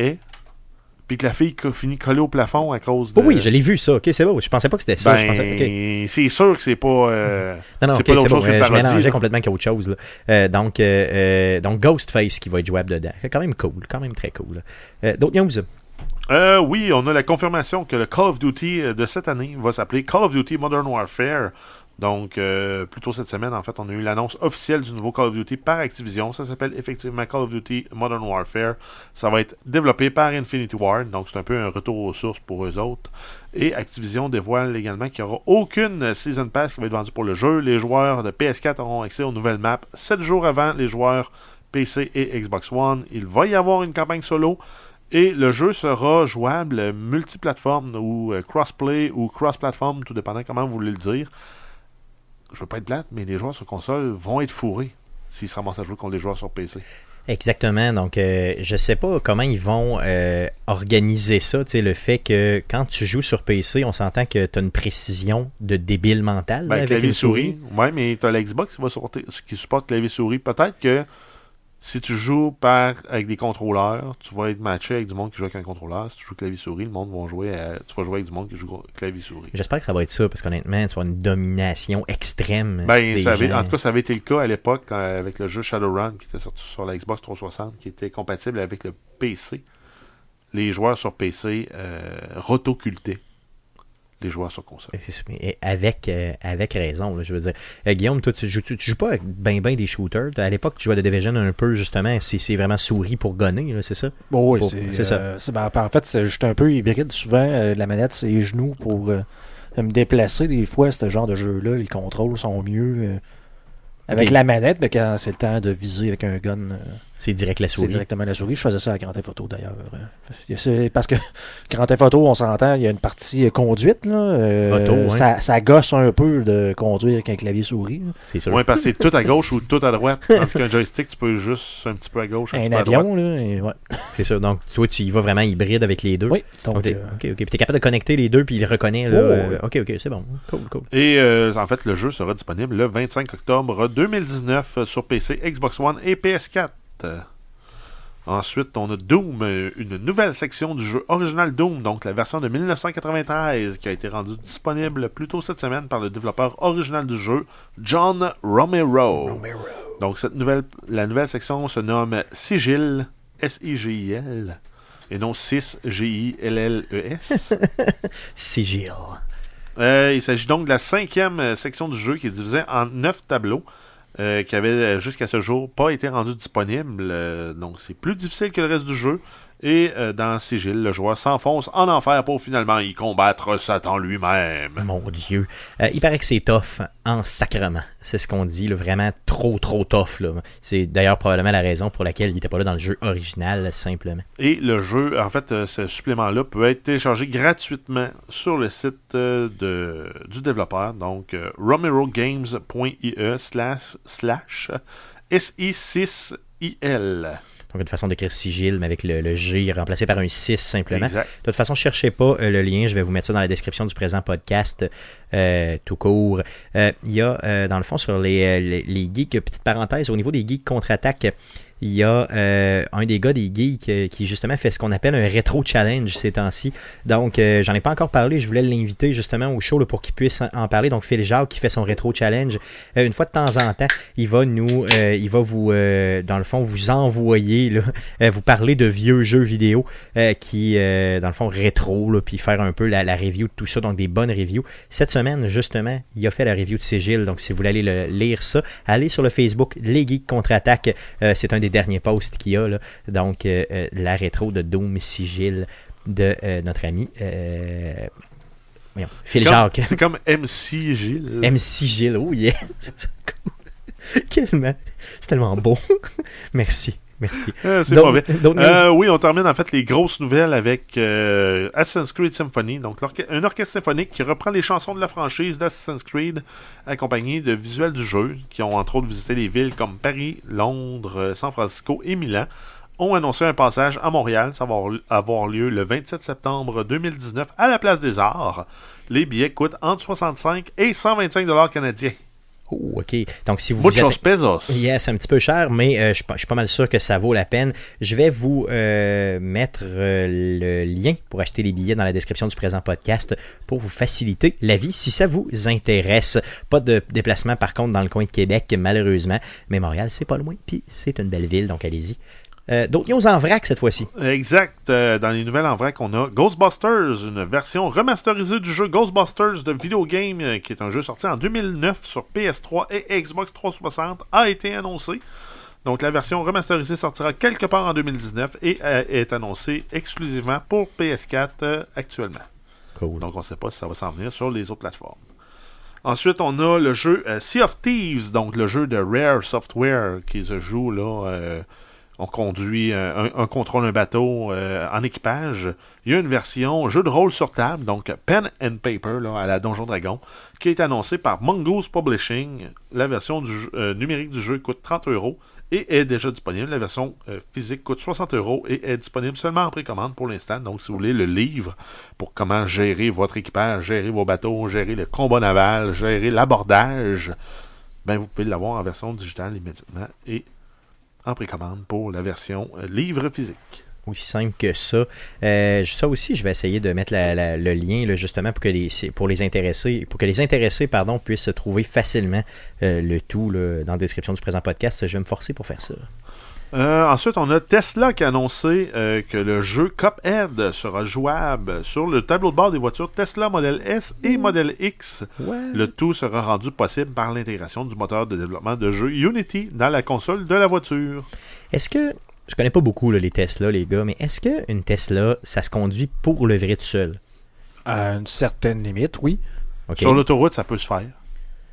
puis que la fille finit collée au plafond à cause de. Oh oui, je l'ai vu, ça. Ok, c'est bon. Je pensais pas que c'était ça. Ben, je pensais. c'est sûr que c'est pas. euh, Non, non, c'est ok, pas bon. chose euh, je parodie, mélangeais là. complètement qu'autre chose. Là. Euh, donc, euh, donc, Ghostface qui va être jouable dedans. C'est quand même cool. Quand même très cool. D'autres news? Euh, oui, on a la confirmation que le Call of Duty de cette année va s'appeler Call of Duty Modern Warfare. Donc, euh, plus tôt cette semaine, en fait, on a eu l'annonce officielle du nouveau Call of Duty par Activision. Ça s'appelle effectivement Call of Duty Modern Warfare. Ça va être développé par Infinity Ward, donc c'est un peu un retour aux sources pour eux autres. Et Activision dévoile également qu'il n'y aura aucune Season Pass qui va être vendue pour le jeu. Les joueurs de PS4 auront accès aux nouvelles maps 7 jours avant les joueurs PC et Xbox One. Il va y avoir une campagne solo. Et le jeu sera jouable multiplateforme ou euh, crossplay ou cross-platform, tout dépendant comment vous voulez le dire. Je veux pas être plate, mais les joueurs sur console vont être fourrés s'ils se ramassent à jouer contre les joueurs sur PC. Exactement. Donc, euh, je sais pas comment ils vont euh, organiser ça. Tu sais, le fait que quand tu joues sur PC, on s'entend que tu as une précision de débile mental Ben, avec clavier souris. souris. Ouais, mais tu as l'Xbox qui, va supporter- qui supporte clavier souris. Peut-être que si tu joues par, avec des contrôleurs, tu vas être matché avec du monde qui joue avec un contrôleur. Si tu joues clavier souris, le monde va jouer à- tu vas jouer avec du monde qui joue clavier souris. J'espère que ça va être ça, parce qu'honnêtement, tu vas une domination extrême. Ben, des ça avait- gens. en tout cas, ça avait été le cas à l'époque euh, avec le jeu Shadowrun qui était sorti sur la Xbox 360, qui était compatible avec le PC. les joueurs sur PC euh, rotocultaient les joueurs sur console. Ça, mais avec, euh, avec raison, là, je veux dire. Euh, Guillaume, toi, tu joues, tu, tu joues pas avec ben ben des shooters? À l'époque, tu jouais à The Division un peu, justement. C'est c'est vraiment souris pour gonner, c'est ça? Bon, oui, c'est c'est ça. euh, ben, en fait, c'est juste un peu hybride. Souvent, euh, la manette, c'est les genoux pour euh, me déplacer. Des fois, ce genre de jeu-là, les contrôles sont mieux euh, avec la manette, mais quand c'est le temps de viser avec un gun, euh, C'est direct la c'est souris. directement la souris. Je faisais ça à Grand Theft Photo d'ailleurs. C'est Parce que [laughs] Grand Theft Photo, on s'entend, il y a une partie euh, conduite. Là, euh, Auto, ouais. ça, ça gosse un peu de conduire avec un clavier souris. C'est sûr. Ouais, parce que c'est tout à [laughs] gauche ou tout à droite. Tandis qu'un joystick, tu peux juste un petit peu à gauche, un, petit Un peu à droite. avion, là, et ouais. C'est ça. Donc, toi, tu y vas vraiment hybride avec les deux. Oui, donc, euh, ok, ok. Puis t'es capable de connecter les deux, puis il les reconnaît. Là, Oh, euh, ok, ok, c'est bon. Cool, cool. Et euh, en fait, le jeu sera disponible le 25 octobre 2019 euh, sur PC, Xbox One et PS4. Euh, Ensuite, on a Doom, euh, une nouvelle section du jeu original Doom, donc la version de 1993, qui a été rendue disponible plus tôt cette semaine par le développeur original du jeu, John Romero. Donc, cette nouvelle, la nouvelle section se nomme Sigil, S-I-G-I-L, et non 6 G-I-L-L-E-S. [laughs] Sigil. Euh, il s'agit donc de la cinquième section du jeu qui est divisée en neuf tableaux. Euh, qui avait euh, jusqu'à ce jour pas été rendu disponible. euh, donc c'est plus difficile que le reste du jeu. Et euh, dans Sigil, le joueur s'enfonce en enfer pour finalement y combattre Satan lui-même. Mon Dieu. Euh, il paraît que c'est tough en sacrement. C'est ce qu'on dit, là, vraiment trop, trop tough. là. C'est d'ailleurs probablement la raison pour laquelle il n'était pas là dans le jeu original, simplement. Et le jeu, en fait, euh, ce supplément-là peut être téléchargé gratuitement sur le site de, du développeur, donc romerogames.ie slash, slash SI6IL. Donc, une façon d'écrire sigil, mais avec le, le G remplacé par un 6 simplement. Exact. De toute façon, cherchez pas euh, le lien. Je vais vous mettre ça dans la description du présent podcast, euh, tout court. Euh, Il y a, euh, dans le fond, sur les, les, les geeks, petite parenthèse, au niveau des geeks contre-attaque, il y a euh, un des gars des geeks euh, qui justement fait ce qu'on appelle un rétro challenge ces temps-ci. Donc, euh, j'en ai pas encore parlé. Je voulais l'inviter justement au show pour qu'il puisse en- parler. Donc, Phil Jacques qui fait son rétro challenge. Une fois de temps en temps, il va nous, il va vous, dans le fond, vous envoyer, vous parler de vieux jeux vidéo qui, dans le fond, rétro, puis faire un peu la, review de tout ça, donc des bonnes reviews. Cette semaine, justement, il a fait la review de Sigil, donc si vous voulez aller le- lire ça, allez sur le Facebook Les Geeks Contre-Attaque. C'est un des derniers posts qu'il y a, là. donc euh, euh, la rétro de Doom Sigil de euh, notre ami voyons, Phil Comme- Jacques. C'est comme MC Gilles. [laughs] MC Gilles, oh yeah! [laughs] C'est cool. Tellement. C'est tellement beau. [laughs] Merci. Merci. Euh, [laughs] c'est Donc- mauvais. donc, Euh, oui, on termine en fait les grosses nouvelles avec euh, Assassin's Creed Symphony, donc un orchestre symphonique qui reprend les chansons de la franchise d'Assassin's Creed, accompagné de visuels du jeu, qui ont entre autres visité des villes comme Paris, Londres, euh, San Francisco et Milan, ont annoncé un passage à Montréal, ça va avoir- avoir lieu le 27 septembre 2019 à la Place des Arts. Les billets coûtent entre 65 et 125 dollars canadiens. Oh, ok. Donc, si vous Muchos êtes... pesos. Yes, un petit peu cher, mais euh, je suis pas- je suis pas mal sûr que ça vaut la peine. Je vais vous euh, mettre euh, le lien pour acheter les billets dans la description du présent podcast pour vous faciliter la vie si ça vous intéresse. Pas de déplacement par contre dans le coin de Québec, malheureusement, mais Montréal, c'est pas loin, puis c'est une belle ville, donc allez-y. Euh, D'autres news en vrac cette fois-ci. Exact. Euh, dans les nouvelles en vrac, on a Ghostbusters, une version remasterisée du jeu Ghostbusters de Video Game, euh, qui est un jeu sorti en 2009 sur PS3 et Xbox 360, a été annoncé. Donc la version remasterisée sortira quelque part en 2019 et euh, est annoncée exclusivement pour PS4 euh, actuellement. Cool. Donc on ne sait pas si ça va s'en venir sur les autres plateformes. Ensuite, on a le jeu Sea of Thieves, donc le jeu de Rare Software qui se joue là. On conduit euh, un, contrôle un bateau euh, en équipage. Il y a une version jeu de rôle sur table, donc pen and paper à la Donjon Dragon, qui est annoncée par Mongoose Publishing. La version euh, numérique du jeu coûte 30 euros et est déjà disponible. La version physique coûte 60 euros et est disponible seulement en précommande pour l'instant. Donc, si vous voulez le livre pour comment gérer votre équipage, gérer vos bateaux, gérer le combat naval, gérer l'abordage, ben vous pouvez l'avoir en version digitale immédiatement et en précommande pour la version euh, livre physique. aussi simple que ça. Euh, ça aussi, je vais essayer de mettre le lien justement pour que les pour les intéressés, pour que les intéressés pardon puissent trouver facilement euh, le tout dans la description du présent podcast. Je vais me forcer pour faire ça. Euh, ensuite, on a Tesla qui a annoncé euh, que le jeu Cuphead sera jouable sur le tableau de bord des voitures Tesla Model S et Model X. Le tout sera rendu possible par l'intégration du moteur de développement de jeu Unity dans la console de la voiture. Est-ce que. Je connais pas beaucoup là, les Tesla, les gars, mais est-ce qu'une Tesla, ça se conduit pour le vrai tout seul? À une certaine limite, oui. Sur l'autoroute, ça peut se faire.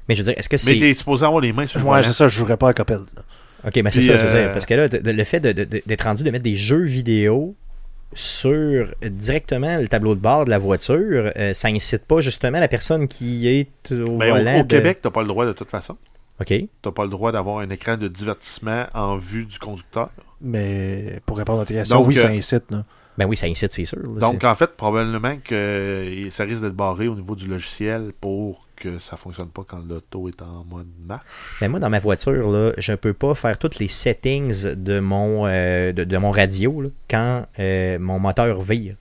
Mais je veux dire, est-ce que Mais c'est. t'es supposé avoir les mains sur le Ouais, c'est ça, je jouerais pas à Cuphead. là. Ok, mais c'est ça, je veux euh, dire, Parce que là, le fait d'être rendu de mettre des jeux vidéo sur directement le tableau de bord de la voiture, euh, ça incite pas justement la personne qui est au Ben, volant. au, de- Québec, t'as pas le droit de toute façon. Ok. T'as pas le droit d'avoir un écran de divertissement en vue du conducteur. Mais pour répondre à ta question, Donc, oui, euh, ça incite. là. Ben oui, ça incite, c'est sûr. là, Donc, en fait, probablement que euh, ça risque d'être barré au niveau du logiciel pour que ça fonctionne pas quand l'auto est en mode marche. Ben moi, dans ma voiture, là, je peux pas faire toutes les settings de mon, euh, de, de mon radio là, quand euh, mon moteur vire.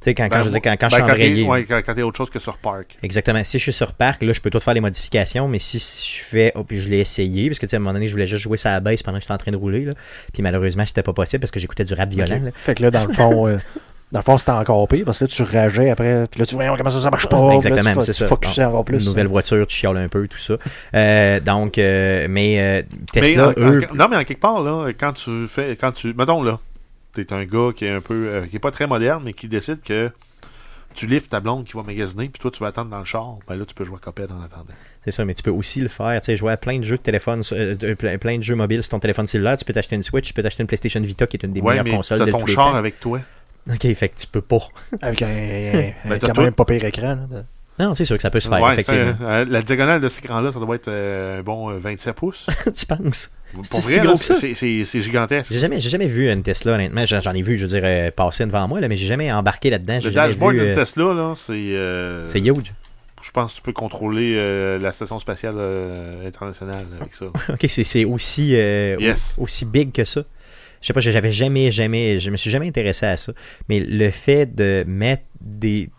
Tu sais, quand, quand, Ben, je, veux dire, quand, quand ben, je suis quand ouais, quand, quand t'es autre chose que sur parc. Exactement. Si je suis sur parc, là, je peux tout faire les modifications, mais si je fais, oh, puis je l'ai essayé, parce que tu sais, à un moment donné, je voulais juste jouer ça à la baisse pendant que j'étais en train de rouler, là. Puis malheureusement, c'était pas possible parce que j'écoutais du rap violent, Ok. là. Fait que là, dans le fond, euh, [laughs] dans le fond, c'était encore pire parce que là, tu rageais après. Puis là, tu voyons comment ça, ça marche pas. Là, Exactement, tu, c'est tu ça. encore plus. Une nouvelle voiture, tu chiales un peu, tout ça. Euh, donc, euh, mais euh, Mais Tesla, en- en- non, mais en quelque part, là, quand tu fais. Quand tu. Mettons là, t'es un gars qui est un peu. euh, qui est pas très moderne, mais qui décide que tu livres ta blonde qui va magasiner, puis toi tu vas attendre dans le char. Ben là, tu peux jouer à Cuphead en attendant. c'est ça, mais tu peux aussi le faire, tu sais, jouer à plein de jeux de téléphone, euh, plein, de jeux mobiles sur ton téléphone cellulaire, tu peux t'acheter une Switch, tu peux t'acheter une PlayStation Vita qui est une des ouais, meilleures mais consoles t'as de ton tous les char temps. avec toi. Ok, fait que tu peux pas. [laughs] Avec un, [laughs] un- Ben, quand même pas pire écran. là. Non, c'est sûr que ça peut se faire, Ouais, effectivement. euh, la diagonale de cet écran-là, ça doit être euh, un bon euh, 27 pouces. [laughs] tu penses? Pour C'est vrai, si là, gros que ça? c'est, c'est- c'est gigantesque. J'ai jamais, j'ai jamais vu une Tesla, honnêtement. J'en j'en ai vu, je veux dire, euh, passer devant moi, là, mais j'ai jamais embarqué là-dedans. J'ai Le dashboard d'une euh, Tesla, là, c'est. euh, C'est huge. Je pense que tu peux contrôler euh, la station spatiale euh, internationale avec ça. Ok, c'est c'est aussi, euh, Yes. aussi big que ça. Je sais pas, j'avais jamais, jamais, je me suis jamais intéressé à ça. Mais le fait de mettre des,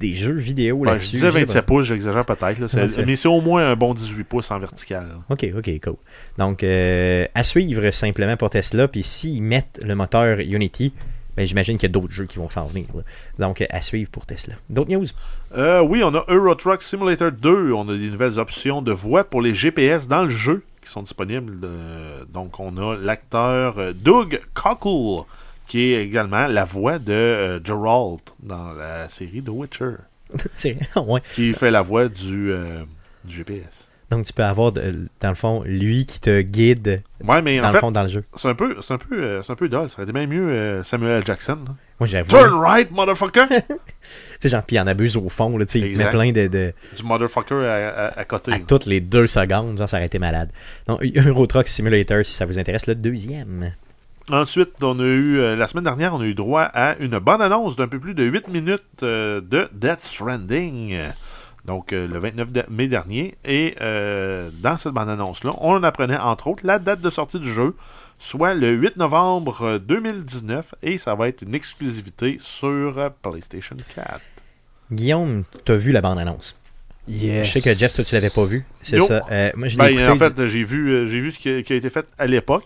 des jeux vidéo Ouais, là-dessus. disais je sais 27 pouces, j'exagère peut-être. mais c'est au moins un bon 18 pouces en vertical. là. Ok, ok, cool. Donc, euh, à suivre simplement pour Tesla. Puis s'ils mettent le moteur Unity, ben, j'imagine qu'il y a d'autres jeux qui vont s'en venir. là. Donc, à suivre pour Tesla. D'autres news? Euh, oui, on a Euro Truck Simulator 2. On a des nouvelles options de voix pour les GPS dans le jeu sont disponibles. Euh, donc, on a l'acteur euh, Doug Cockle, qui est également la voix de euh, Geralt dans la série The Witcher, [laughs] C'est ouais. qui fait la voix du, euh, du GPS. Donc, tu peux avoir, de- dans le fond, lui qui te guide Ouais, mais dans en le fait, fond dans le jeu. c'est un peu, c'est un peu, c'est un peu dull. Ça aurait été bien mieux Samuel. Jackson. Moi, j'avoue. Turn right, motherfucker! [laughs] Tu sais, genre, puis il en abuse au fond, là, tu sais, il met plein de, de- du motherfucker à, à- à côté. à toutes les deux secondes, genre, ça aurait été malade. Donc, Euro Truck Simulator, si ça vous intéresse, le deuxième. Ensuite, on a eu, euh, la semaine dernière, on a eu droit à une bonne annonce d'un peu plus de 8 minutes euh, de Death Stranding. Donc, euh, le 29 de- mai dernier. Et dans cette bande annonce-là, on apprenait entre autres la date de sortie du jeu, soit le 8 novembre euh, 2019. Et ça va être une exclusivité sur PlayStation 4. Guillaume, t'as vu la bande-annonce? Yes. Je sais que Jeff, toi, tu l'avais pas vu. C'est ça. Euh, moi, je l'ai Ben, écouté. en fait, j'ai vu, euh, j'ai vu ce qui a, qui a été fait à l'époque.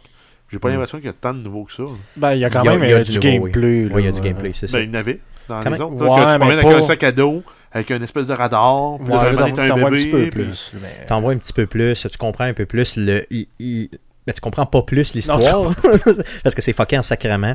J'ai pas Mm. l'impression qu'il y a tant de nouveaux que ça. Ben, il y a quand Il y a- même il y a euh, du du, nouveau, oui. gameplay. Oui, il y a du gameplay, c'est ça. Ben, il y en avait dans Quand les autres. là, Ouais, que tu promènes pas- avec un sac à dos, avec une espèce de radar, puis Ouais, un t'en un vois un bébé, petit peu puis- plus. mais- T'en vois un petit peu plus, tu comprends un peu plus le. Il- ben, tu comprends pas plus l'histoire [laughs] parce que c'est fucké en sacrement.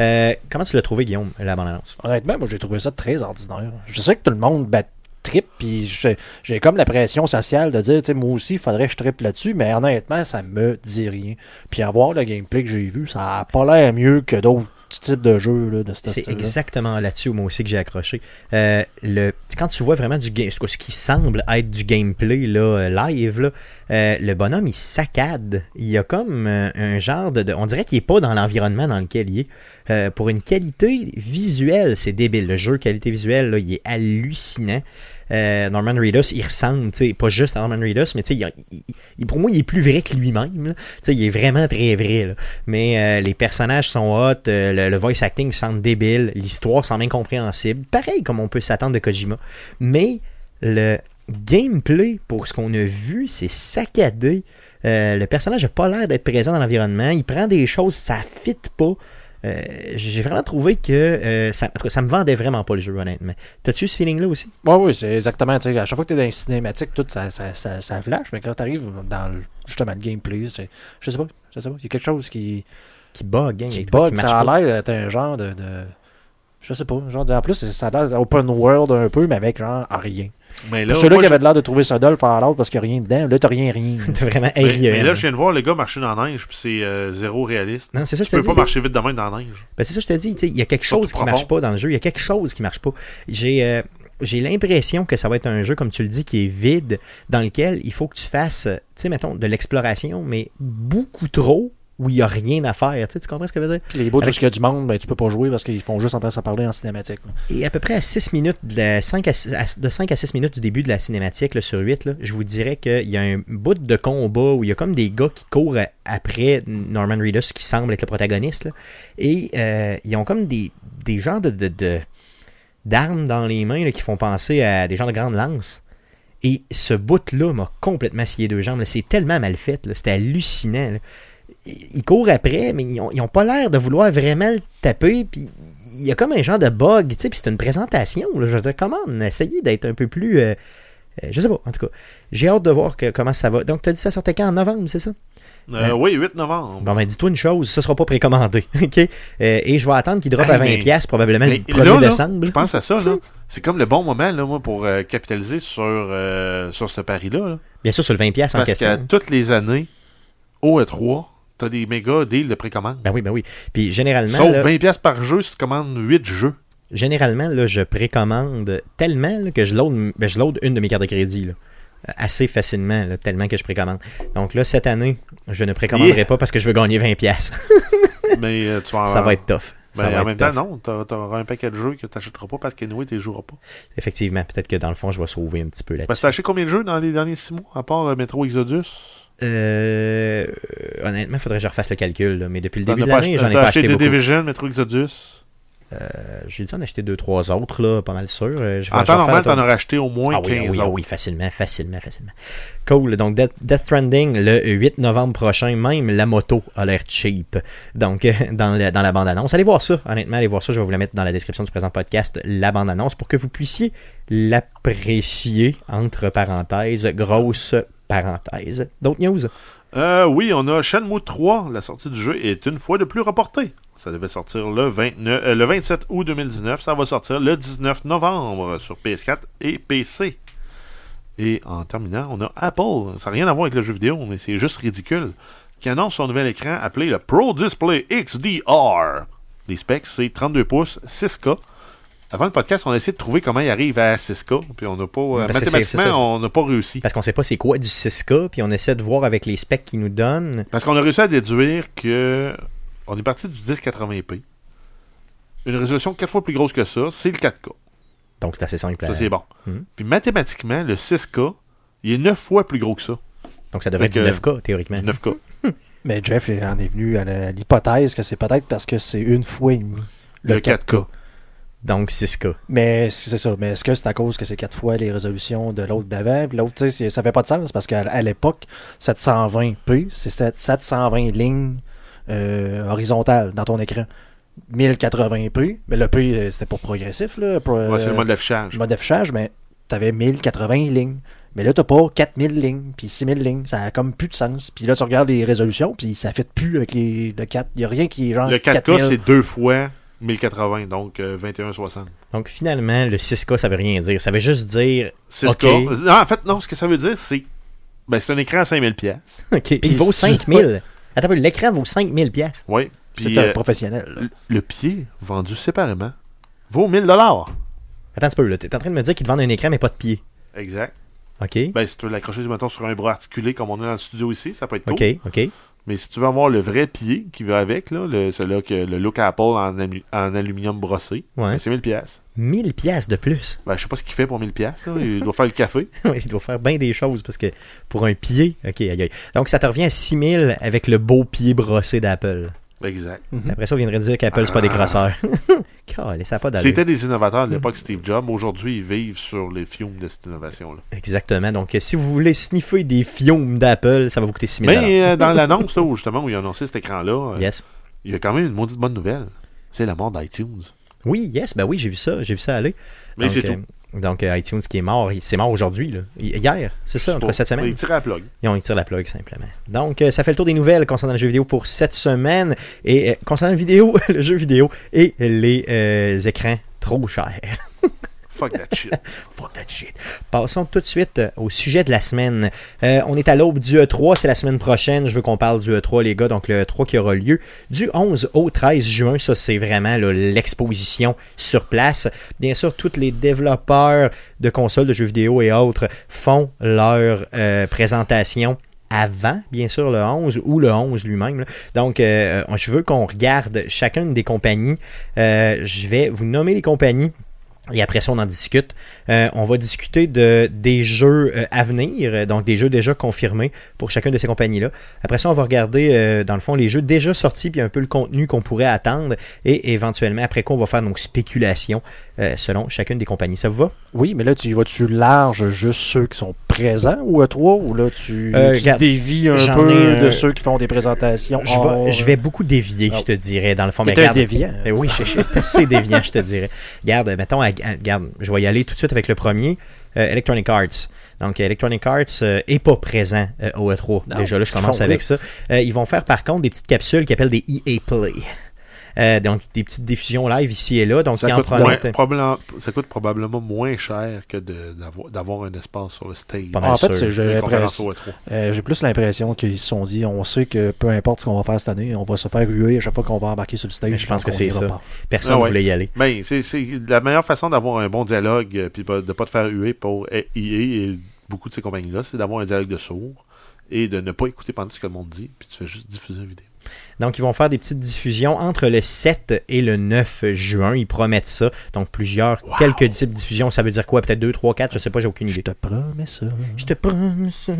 Euh, comment tu l'as trouvé, Guillaume, la bande-annonce? Honnêtement, moi, j'ai trouvé ça très ordinaire. Je sais que tout le monde bat trip, puis j'ai j'ai comme la pression sociale de dire, tu sais, moi aussi, il faudrait que je trippe là-dessus, mais honnêtement, ça me dit rien. Puis à voir le gameplay que j'ai vu, ça a pas l'air mieux que d'autres types de jeux là, de ce C'est exactement là-dessus, moi aussi, que j'ai accroché. Euh, le, quand tu vois vraiment du game, ce qui semble être du gameplay là, euh, live, là, euh, le bonhomme, il saccade. Il y a comme euh, un genre de, de- On dirait qu'il n'est pas dans l'environnement dans lequel il est. Pour une qualité visuelle, c'est débile. Le jeu, qualité visuelle, là, il est hallucinant. Euh, Norman Reedus, il ressemble, pas juste à Norman Reedus, mais il, pour moi, il est plus vrai que lui-même. il est vraiment très vrai. Mais euh, les personnages sont hot, euh, le, voice acting semble débile, l'histoire semble incompréhensible. Pareil comme on peut s'attendre de Kojima. Mais le gameplay, pour ce qu'on a vu, c'est saccadé. Le personnage n'a pas l'air d'être présent dans l'environnement. Il prend des choses, ça fit pas. Euh, j'ai vraiment trouvé que euh, ça, me vendait vraiment pas le jeu, honnêtement. T'as-tu ce feeling-là aussi? Oui, oui, c'est exactement. À chaque fois que tu es dans les cinématiques, tout ça, ça, ça, ça flash, mais quand tu arrives dans le- justement le gameplay, je sais pas, je sais pas. Il y a quelque chose qui, Qui bug, hein, qui bug. qui Ça a l'air d'être un genre de, de- Je sais pas. Genre de- en plus, ça a l'air open world un peu, mais avec genre rien. Mais là, Pour Ceux-là moi, qui je- avaient l'air de trouver ça dull, Fallout, parce qu'il n'y a rien dedans. Là, t'as rien, rien. T'as [laughs] vraiment mais, aérien. mais là, je viens de voir le gars marcher dans la neige, puis c'est euh, zéro réaliste. Non, c'est ça, je Tu te peux pas dis. marcher vite de même dans la neige. Ben, c'est ça, je te dis. tu sais, Il y a quelque Surtout chose qui profond. marche pas dans le jeu. Il y a quelque chose qui marche pas. J'ai euh, j'ai l'impression que ça va être un jeu, comme tu le dis, qui est vide, dans lequel il faut que tu fasses, euh, tu sais, mettons, de l'exploration, mais beaucoup trop, où il y a rien à faire. Tu sais, tu comprends ce que je veux dire? Puis les bouts, Avec- ce qu'il y a du monde, ben, tu peux pas jouer parce qu'ils font juste en train de parler en cinématique. là. Et à peu près à 6 minutes, de, la- 5 à, six- à- de 5 à 6 minutes du début de la cinématique là, sur 8, là, je vous dirais qu'il y a un bout de combat où il y a comme des gars qui courent après Norman Reedus qui semble être le protagoniste. là. et euh, ils ont comme des, des genres de, de- de- d'armes dans les mains là, qui font penser à des genres de grandes lances. Et ce bout-là m'a complètement scié deux jambes. C'est tellement mal fait. C'était hallucinant. là. Ils courent après, mais ils ont, ils ont pas l'air de vouloir vraiment le taper. Puis il y a comme un genre de bug. tu sais, Puis c'est une présentation. là. Je veux dire, comment on essayer d'être un peu plus. euh, euh, je sais pas, en tout cas. J'ai hâte de voir que- comment ça va. Donc, tu as dit que ça sortait quand? En novembre, c'est ça? Euh, Ouais. Oui, 8 novembre. Bon, ben, dis-toi une chose, ça sera pas précommandé. [laughs] OK? Et je vais attendre qu'il drop Hey, à 20$ mais- piastres, probablement Mais le 1er là, là, décembre. Je pense à ça, là. C'est comme le bon moment, là, moi, pour capitaliser sur, sur ce pari-là. là. Bien sûr, sur le 20$ piastres en Parce qu'à question. toutes les années, au E3, t'as des méga deals de précommande. Ben oui, ben oui. Puis généralement, Sauf là, 20$ piastres par jeu si tu commandes 8 jeux. généralement là, je précommande tellement là, que je load, ben, je load une de mes cartes de crédit. Là. Assez facilement, là, tellement que je précommande. Donc là, cette année, je ne précommanderai Yeah. pas parce que je veux gagner 20$. piastres. [laughs] Mais euh, tu vas Ça va être tough. Ça Ben, va en être même tough. temps, non. t'as- T'auras un paquet de jeux que t'achèteras pas parce qu'anyway, tu joueras pas. Effectivement, peut-être que dans le fond, je vais sauver un petit peu Parce là-dessus. que t'as acheté combien de jeux dans les derniers 6 mois, à part euh, Metro Exodus? Euh, honnêtement, il faudrait que je refasse le calcul. là, Mais depuis le début de l'année, j'en ai pas acheté acheté beaucoup. Division, Metro Exodus. Euh, J'ai dû en acheter deux, trois autres, là, pas mal sûr. Euh, je En temps normal, t'en aurais acheté au moins Ah oui, 15 ah oui, ah autres. oui, facilement, facilement, facilement. Cool. Donc, Death, Death Stranding, le 8 novembre prochain, même la moto a l'air cheap. Donc, [laughs] dans la, dans la bande-annonce. Allez voir ça, honnêtement, allez voir ça. Je vais vous la mettre dans la description du présent podcast, la bande-annonce, pour que vous puissiez l'apprécier, entre parenthèses, grosse parenthèse. D'autres news? Euh, oui, on a Shenmue 3. La sortie du jeu est une fois de plus reportée. Ça devait sortir le, 29, euh, le 27 août 2019. Ça va sortir le 19 novembre sur PS4 et PC. Et en terminant, on a Apple. Ça n'a rien à voir avec le jeu vidéo, mais c'est juste ridicule. Qui annonce son nouvel écran appelé le Pro Display XDR. Les specs, c'est 32 pouces, 6K. Avant le podcast, on a essayé de trouver comment il arrive à 6K. Puis on n'a pas. euh, c'est- mathématiquement, on n'a pas réussi. Parce qu'on sait pas c'est quoi du 6K, puis on essaie de voir avec les specs qu'ils nous donnent. Parce qu'on a réussi à déduire que on est parti du 1080p. Une résolution 4 fois plus grosse que ça, c'est le 4K. Donc, c'est assez simple. Ça, c'est bon. Mhm. Puis mathématiquement, le 6K, il est 9 fois plus gros que ça. Donc, ça devrait Fait être du que- 9K, théoriquement. Du 9K. [laughs] Mais Jeff en est venu à l'hypothèse que c'est peut-être parce que c'est une fois et demi le, Le 4K. Donc, 6K. Mais c'est ça. Mais est-ce que c'est à cause que c'est quatre fois les résolutions de l'autre d'avant? Puis l'autre, tu sais, c'est- ça fait pas de sens parce qu'à l'époque, 720p, c'était 720 lignes euh, horizontales dans ton écran. 1080p, mais le P, euh, c'était pour progressif, là. Pour, Ouais, c'est le mode d'affichage. le mode d'affichage, mais t'avais 1080 lignes. Mais là, t'as pas 4000 lignes, puis 6000 lignes. Ça a comme plus de sens. Puis là, tu regardes les résolutions, puis ça fait plus avec les, le 4. Il y a rien qui est genre. Le 4K, 4000. c'est deux fois 1080, donc euh, 2160. Donc, finalement, le 6K, ça veut rien dire. Ça veut juste dire 6K. Ok. Non, en fait, non, ce que ça veut dire, c'est. Ben, c'est un écran à 5000$. pièces. OK. Puis il vaut 5000. Attends, un peu, l'écran vaut 5000 pièces. Oui. C'est un euh, professionnel. là. le- pied, vendu séparément, vaut 1000$. dollars. Attends un peu, là. T'es en train de me dire qu'ils te vendent un écran, mais pas de pied. Exact. OK. Ben, si tu veux l'accrocher, mettons, sur un bras articulé, comme on a dans le studio ici, ça peut être cool. OK, OK. Mais si tu veux avoir le vrai pied qui va avec, là, le, celui-là que le look Apple en, aluminium brossé, Ouais. ben, c'est 1000$. pièces. 1000 pièces de plus. Ben, je sais pas ce qu'il fait pour 1000$. pièces. [laughs] Il doit faire le café. [laughs] Oui, il doit faire bien des choses parce que pour un pied, OK, aïe, aïe. Donc, ça te revient à 6000 avec le beau pied brossé d'Apple. Exact. Après ça, on viendrait dire qu'Apple, c'est pas des crosseurs. [laughs] Calais, ça a pas d'allure. C'était des innovateurs de l'époque Steve Jobs. Aujourd'hui, ils vivent sur les fiumes de cette innovation-là. Exactement. Donc, euh, si vous voulez sniffer des fiumes d'Apple, ça va vous coûter 6 000 Mais euh, dans [laughs] l'annonce, où justement, où ils ont annoncé cet écran-là, euh, Yes. il y a quand même une maudite bonne nouvelle. C'est la mort d'iTunes. Oui, yes, ben oui, j'ai vu ça, j'ai vu ça aller. Mais c'est tout. Donc euh, iTunes qui est mort, c'est mort aujourd'hui, hier, c'est ça, entre cette semaine. Ils tirent la plug. Et on y tire la plug simplement. Donc, euh, ça fait le tour des nouvelles concernant le jeu vidéo pour cette semaine. Et euh, concernant le vidéo, [laughs] le jeu vidéo et les euh, écrans trop chers. Fuck that shit. [laughs] Fuck that shit. Passons tout de suite euh, au sujet de la semaine. Euh, on est à l'aube du E3, c'est la semaine prochaine. Je veux qu'on parle du E3, les gars. Donc, le E3 qui aura lieu du 11 au 13 juin. Ça, c'est vraiment l'exposition sur place. Bien sûr, tous les développeurs de consoles de jeux vidéo et autres font leur euh, présentation avant, bien sûr, le 11 ou le 11 lui-même. Donc, je veux qu'on regarde chacune des compagnies. Je vais vous nommer les compagnies. Et après ça, on en discute. Euh, on va discuter de, des jeux euh, à venir, euh, donc des jeux déjà confirmés pour chacune de ces compagnies-là. Après ça, on va regarder, euh, dans le fond, les jeux déjà sortis, puis un peu le contenu qu'on pourrait attendre. Et éventuellement, après quoi, on va faire donc spéculation selon chacune des compagnies. Ça vous va? Oui, mais là, tu vas-tu large juste ceux qui sont présents ou à toi ou là, tu, tu regarde, dévies un peu ai de ceux qui font des présentations Je vais, je vais beaucoup dévier, Ah. je te dirais, dans le fond. Mais regarde- déviant. Oui, je [laughs] je suis assez déviant, je te dirais. Regarde, mettons, à- regarde, je vais y aller tout de suite avec le premier, euh, Electronic Arts. Donc, Electronic Arts euh, est pas présent euh, au E3. Non, Déjà là, je commence avec ça. Euh, ils vont faire par contre des petites capsules qu'ils appellent des EA Play. Euh, donc, des petites diffusions live ici et là. Donc, Ça coûte, moins- promettent. probablement- ça coûte probablement moins cher que d'avoir un espace sur le stage. Pas mal En fait, sûr. j'ai E3. euh, j'ai plus l'impression qu'ils se sont dit on sait que peu importe ce qu'on va faire cette année, on va se faire huer à chaque fois qu'on va embarquer sur le stage. Je pense que c'est ça. pas. Personne Ah ouais. voulait y aller. Ben, c'est la meilleure façon d'avoir un bon dialogue euh, puis pas- de pas te faire huer pour EA et beaucoup de ces compagnies-là, c'est d'avoir un dialogue de sourds et de ne pas écouter pendant ce que le monde dit, puis tu fais juste diffuser une vidéo. Donc, ils vont faire des petites diffusions entre le 7 et le 9 juin. Ils promettent ça. Donc, plusieurs, quelques types de diffusions. Ça veut dire quoi? Peut-être 2, 3, 4, je sais pas, j'ai aucune Je idée. te promets ça. Je te promets ça.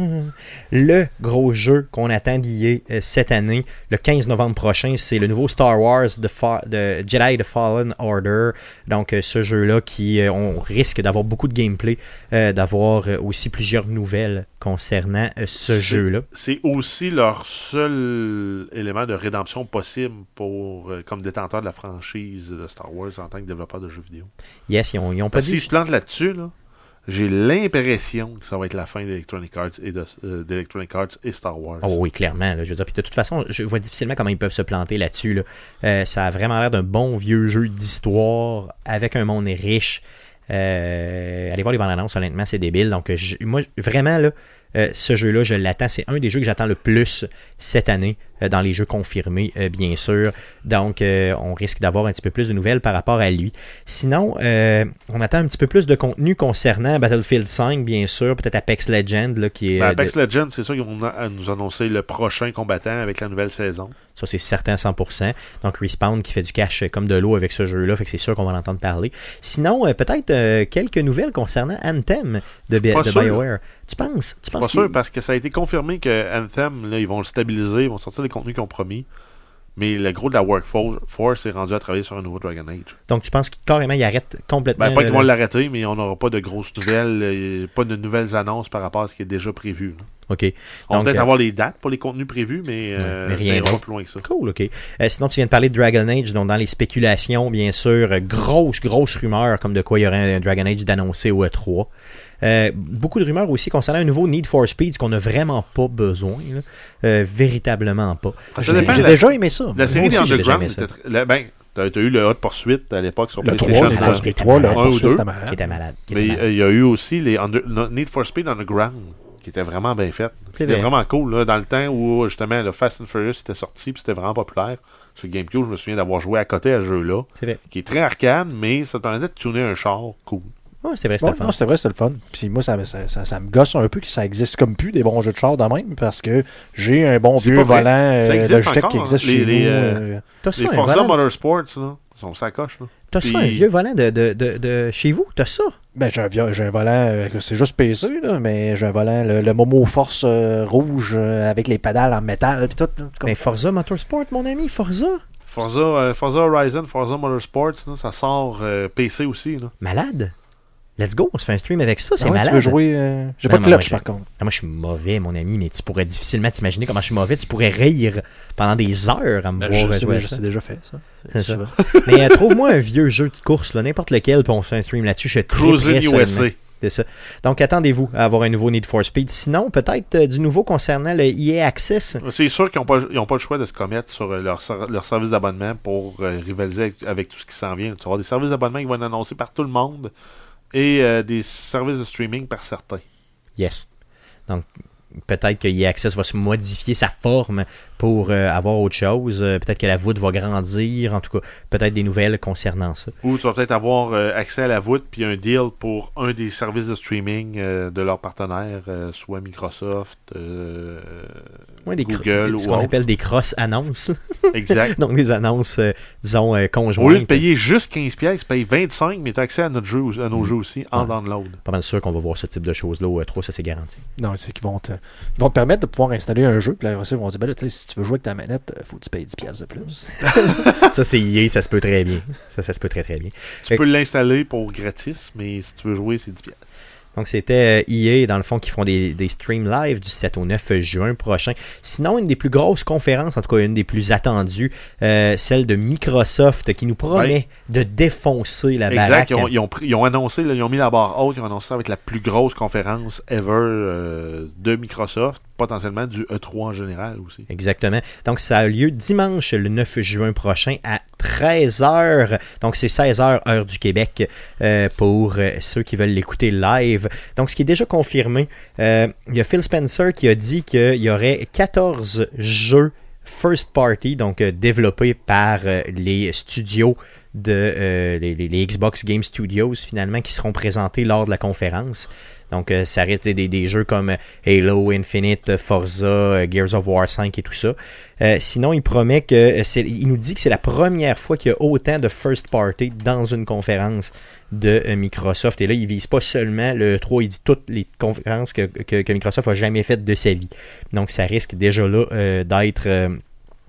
Le gros jeu qu'on attend d'y euh, cette année, le 15 novembre prochain, c'est le nouveau Star Wars de, Jedi The Fallen Order. Donc, euh, ce jeu-là qui, euh, on risque d'avoir beaucoup de gameplay, euh, d'avoir aussi plusieurs nouvelles concernant ce jeu-là. C'est aussi leur seul élément de rédemption possible pour euh, comme détenteur de la franchise de Star Wars en tant que développeur de jeux vidéo. Yes, ils ont, ils ont pas dit. s'ils se plantent là-dessus, là, j'ai l'impression que ça va être la fin d'Electronic Arts et de, euh, d'Electronic Arts et Star Wars. Oh oui, clairement. là, je veux dire, puis de toute façon, je vois difficilement comment ils peuvent se planter là-dessus. là. Euh, ça a vraiment l'air d'un bon vieux jeu d'histoire avec un monde riche. Euh, allez voir les bandes annonces, honnêtement, c'est débile. Donc, je- moi, vraiment, là, euh, ce jeu-là, je l'attends. C'est un des jeux que j'attends le plus cette année dans les jeux confirmés, euh, bien sûr. Donc, euh, on risque d'avoir un petit peu plus de nouvelles par rapport à lui. Sinon, euh, on attend un petit peu plus de contenu concernant Battlefield 5, bien sûr. Peut-être Apex Legends, là, qui est. Ben, euh, Apex de- Legends, c'est sûr qu'ils vont nous annoncer le prochain combattant avec la nouvelle saison. Ça, c'est certain à 100%. Donc, Respawn qui fait du cash euh, comme de l'eau avec ce jeu-là, fait que c'est sûr qu'on va l'entendre parler. Sinon, euh, peut-être euh, quelques nouvelles concernant Anthem de, Bi-. BioWare. Tu penses? Tu penses Pas sûr, parce que ça a été confirmé que Anthem, là, ils vont le stabiliser, ils vont sortir les contenus qu'ils ont promis. Mais le gros de la workforce est rendu à travailler sur un nouveau Dragon Age. Donc, tu penses qu'il carrément il arrête complètement. Ben, pas qu'ils vont l'arrêter, mais on n'aura pas de grosses nouvelles, euh, pas de nouvelles annonces par rapport à ce qui est déjà prévu. là. OK. On va peut-être euh, avoir les dates pour les contenus prévus, mais, euh, mais rien pas plus loin que ça. Cool, ok. Euh, sinon, tu viens de parler de Dragon Age, donc dans les spéculations, bien sûr, grosse, grosse rumeur comme de quoi il y aurait un Dragon Age d'annoncer au E3. Euh, beaucoup de rumeurs aussi concernant un nouveau Need for Speed, ce qu'on n'a vraiment pas besoin, là. Euh, véritablement pas. Ça J'ai déjà aimé ça. La série aussi, Underground, la- ben, t'as t'as eu le Hot Pursuit à l'époque sur Le 3, PlayStation. les malade. Speed 3, le Un ou poursuite, deux. c'était Qui malade. était malade. qui Mais était euh, malade. il y a eu aussi les Under- Need for Speed Underground, qui était vraiment bien fait. C'était vrai. vraiment cool, là, dans le temps où justement le Fast and Furious était sorti, puis c'était vraiment populaire. Sur GameCube, je me souviens d'avoir joué à côté à ce jeu-là, C'est vrai. qui est très arcade, mais ça te permettait de tuner un char cool. Ouais, c'est vrai, c'était Ouais, le fun. non, c'était vrai, c'était le fun. Puis moi, ça, me- ça, ça, ça me gosse un peu que ça existe comme plus des bons jeux de char de même parce que j'ai un bon vieux volant euh, Logitech encore, qui existe hein? chez Les- les, nous. euh, euh, ça, Les Forza volant, Motorsports, là, sont sacoches, là. t'as ça, un vieux volant de, de, de, de chez vous? T'as ça? Ben, j'ai un, j'ai un volant, euh, que c'est juste PC, là, mais j'ai un volant, le, le Momo Force euh, rouge euh, avec les pédales en métal, puis tout. là, comme- Mais Forza Motorsport, mon ami, Forza? Forza, euh, Forza Horizon, Forza Motorsport, là, ça sort euh, PC aussi. Là. Malade. Let's go, on se fait un stream avec ça, c'est Ah ouais, malade. Tu veux jouer. euh, J'ai pas de clutch, par contre. Moi, je suis mauvais, mon ami, mais tu pourrais difficilement t'imaginer comment je suis mauvais. Tu pourrais rire pendant des heures à me Euh, voir je sais, je sais déjà fait, ça. C'est ça. [laughs] Mais euh, trouve-moi un vieux jeu de course, là, n'importe lequel, puis on se fait un stream là-dessus. Je Cruising. USA. C'est ça. Donc, attendez-vous à avoir un nouveau Need for Speed. Sinon, peut-être euh, du nouveau concernant le EA Access. C'est sûr qu'ils n'ont pas, le choix de se commettre sur euh, leur, leur service d'abonnement pour euh, rivaliser avec, avec tout ce qui s'en vient. Tu vas avoir des services d'abonnement qui vont être annoncés par tout le monde et euh, des services de streaming par certains. Yes. Donc, peut-être que EA Access va se modifier sa forme pour euh, avoir autre chose. Euh, peut-être que la voûte va grandir. En tout cas, peut-être des nouvelles concernant ça. Ou tu vas peut-être avoir euh, accès à la voûte puis un deal pour un des services de streaming de leurs partenaires, soit Microsoft, Ouais, des cro- Google ce ou qu'on appelle des cross-annonces. [laughs] Exact. Donc, des annonces, euh, disons, euh, conjointes. Au lieu de payer juste 15$, pièces, paye 25$, mais tu as accès à, notre jeu, à nos jeux aussi en Ouais. download. Pas mal sûr qu'on va voir ce type de choses-là au E3, ça c'est garanti. Non, c'est qu'ils vont te, ils vont te permettre de pouvoir installer un jeu, puis là, ils vont dire, ben là, tu sais, si tu veux jouer avec ta manette, euh, faut que tu payes 10$ piastres de plus. [laughs] ça c'est EA, ça se peut très bien. Ça, ça se peut très très bien. Tu Fait peux l'installer pour gratis, mais si tu veux jouer, c'est 10$. piastres. Donc c'était euh, EA dans le fond qui font des, des streams live du 7 au 9 juin prochain. Sinon, une des plus grosses conférences, en tout cas une des plus attendues, euh, celle de Microsoft qui nous promet Ouais. de défoncer la Exact. baraque. Ils ont, ils ont ils ont annoncé, là, ils ont mis la barre haute, ils ont annoncé ça avec la plus grosse conférence ever euh, de Microsoft, potentiellement du E3 en général aussi. Exactement. Donc, ça a lieu dimanche, le 9 juin prochain, à 13h. Donc, c'est 16h, heure du Québec, euh, pour euh, ceux qui veulent l'écouter live. Donc, ce qui est déjà confirmé, euh, il y a Phil Spencer qui a dit qu'il y aurait 14 jeux first party, donc développés par les studios de les Xbox Game Studios, finalement, qui seront présentés lors de la conférence. Donc, euh, ça reste des, jeux comme Halo, Infinite, Forza, euh, Gears of War 5 et tout ça. Euh, sinon, il promet que euh, il nous dit que c'est la première fois qu'il y a autant de first party dans une conférence de euh, Microsoft. Et là, il vise pas seulement le 3, il dit toutes les conférences que, Microsoft a jamais faites de sa vie. Donc, ça risque déjà là euh, d'être euh,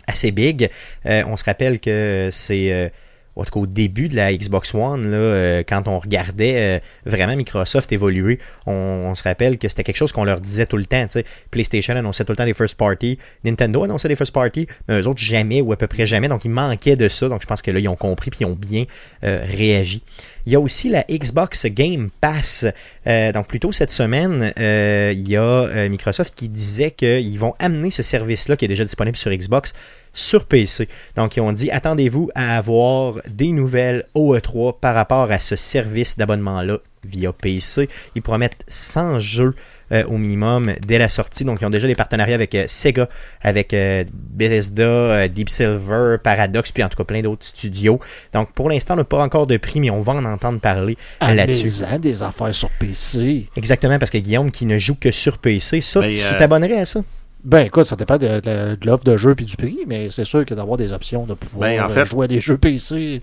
assez big. Euh, on se rappelle que c'est euh, en tout cas au début de la Xbox One, euh, quand on regardait euh, vraiment Microsoft évoluer, on, se rappelle que c'était quelque chose qu'on leur disait tout le temps. PlayStation annonçait tout le temps des first party, Nintendo annonçait des first party, mais eux autres jamais ou à peu près jamais. Donc il manquait de ça. Donc je pense que là ils ont compris puis ils ont bien euh, réagi. Il y a aussi la Xbox Game Pass. Donc plus tôt cette semaine, il y a Microsoft qui disait qu'ils vont amener ce service-là qui est déjà disponible sur Xbox sur PC. Donc, ils ont dit attendez-vous à avoir des nouvelles au E3 par rapport à ce service d'abonnement-là via PC. Ils promettent 100 jeux euh, au minimum dès la sortie. Donc, ils ont déjà des partenariats avec euh, Sega, avec euh, Bethesda, euh, Deep Silver, Paradox, puis en tout cas plein d'autres studios. Donc, pour l'instant, on n'a pas encore de prix, mais on va en entendre parler là-dessus. Des affaires sur PC. Exactement, parce que Guillaume qui ne joue que sur PC, ça, Mais, tu euh, t'abonnerais à ça? Ben écoute, ça dépend de, de- de l'offre de jeu puis du prix, mais c'est sûr que d'avoir des options de pouvoir Ben, en euh, fait- jouer à des jeux PC,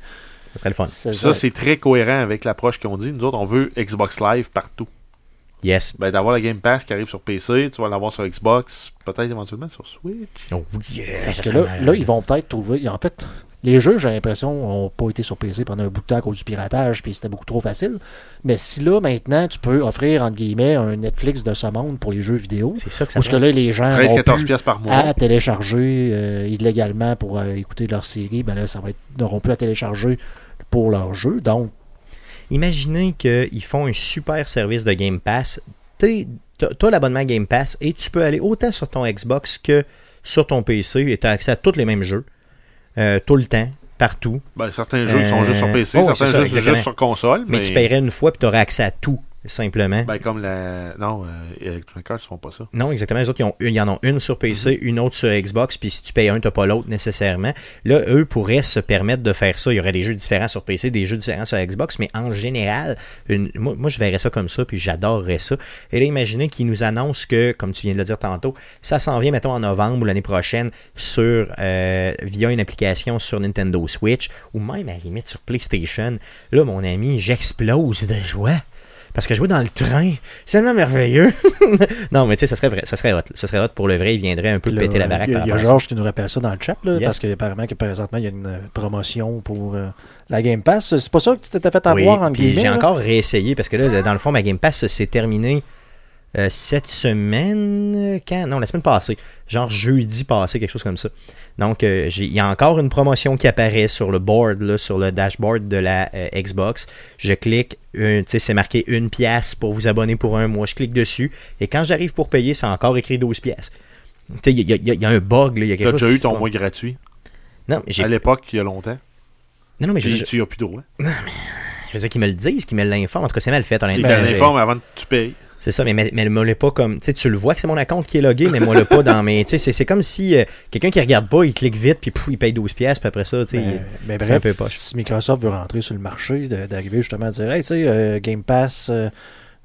Ça serait le fun. Ça, c'est très cohérent avec l'approche qu'ils ont dit. Nous autres, on veut Xbox Live partout. Yes. Ben, d'avoir la Game Pass qui arrive sur PC, tu vas l'avoir sur Xbox, peut-être éventuellement sur Switch. Oh, yes, Parce que là, là, ils vont peut-être trouver. En fait, les jeux, j'ai l'impression, n'ont pas été sur PC pendant un bout de temps à cause du piratage, puis c'était beaucoup trop facile. Mais si là, maintenant, tu peux offrir, entre guillemets, un Netflix de ce monde pour les jeux vidéo, C'est ça que ça parce que là, les gens ont 13-14 pu pièces par mois. à télécharger euh, illégalement pour euh, écouter leur série, ben là, ça va être, n'auront plus à télécharger pour leur jeu. Donc, Imaginez qu'ils font un super service de Game Pass. T'as l'abonnement Game Pass et tu peux aller autant sur ton Xbox que sur ton PC et tu as accès à tous les mêmes jeux. Euh, tout le temps, partout. Ben, certains jeux qui sont juste sur Euh, PC, oh, certains ça, jeux exactement. juste sur console. Mais, Mais, tu paierais une fois et tu aurais accès à tout, simplement. Ben, comme la. Non, euh, Electronic Arts font pas ça. Non, exactement. Les autres, ils, ont, ils en ont une sur PC, Mhm. une autre sur Xbox, puis si tu payes un, tu n'as pas l'autre nécessairement. Là, eux pourraient se permettre de faire ça. Il y aurait des jeux différents sur PC, des jeux différents sur Xbox, mais en général, une- moi, moi, je verrais ça comme ça, puis j'adorerais ça. Et là, imaginez qu'ils nous annoncent que, comme tu viens de le dire tantôt, ça s'en vient, mettons, en novembre ou l'année prochaine, sur euh, via une application sur Nintendo Switch, ou même à la limite sur PlayStation. Là, mon ami, j'explose de joie. Parce que jouer dans le train, c'est tellement merveilleux. [laughs] non, mais tu sais, ça serait vrai. Ça serait hot. Ça serait hot pour le vrai. Il viendrait un peu Là, péter la baraque Il y a, par y. Georges qui nous rappelle ça dans le chat, là, Yes. parce qu'apparemment que présentement, il y a une promotion pour euh, la Game Pass. C'est pas ça que tu t'étais fait Oui, avoir en puis guillemets. j'ai encore réessayé parce que là, dans le fond, ma Game Pass s'est terminée euh, cette semaine. Quand? Non, la semaine passée. Genre jeudi passé, quelque chose comme ça. Donc, euh, j'ai- il y a encore une promotion qui apparaît sur le board, là, sur le dashboard de la euh, Xbox. Je clique, tu sais, c'est marqué une pièce pour vous abonner pour un mois. Je clique dessus. Et quand j'arrive pour payer, c'est encore écrit 12 pièces. Tu sais, il y, a- y y un bug, là, il y a Tu quelque as chose déjà qui eu ton mois gratuit? Non, mais j'ai- À l'époque, il y a longtemps. non, non, mais je, tu n'y as plus droit. je veux dire qu'ils me le disent, qu'ils me l'informent. En tout cas, c'est mal fait, Ils honnêtement. te J'ai- l'informent avant que tu payes. C'est ça, mais, mais, mais me pas comme. Tu sais, tu le vois que c'est mon account qui est logué, mais moi le pas dans mes. Tu sais, c'est- comme si euh, quelqu'un qui regarde pas, il clique vite, puis pouf, il paye 12$, piastres, puis après ça, tu sais. Un peu poche. si Microsoft veut rentrer sur le marché, d'arriver justement à dire Hey, tu sais, euh, Game Pass euh,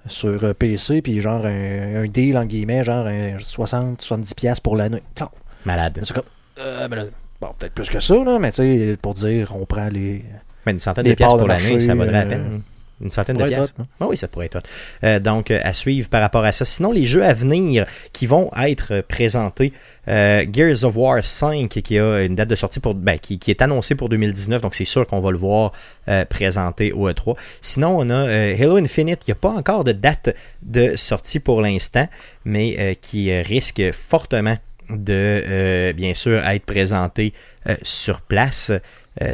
sur PC, puis genre un, un deal en guillemets, genre un 60-70$ piastres pour l'année. Malade. C'est comme. Euh, ben bon, peut-être plus que ça, là, mais tu sais, pour dire, on prend les. Mais une centaine Les de parts pour l'année, ça vaudrait la peine. Une centaine de hot, non? Ah oui, ça pourrait être. Euh, donc, euh, à suivre par rapport à ça. Sinon, les jeux à venir qui vont être euh, présentés, euh, Gears of War 5, qui a une date de sortie pour, ben, qui, qui est annoncée pour 2019, donc c'est sûr qu'on va le voir présenté au E3. Sinon, on a Halo Infinite, il n'y a pas encore de date de sortie pour l'instant, mais qui risque fortement de, bien sûr, être présenté sur place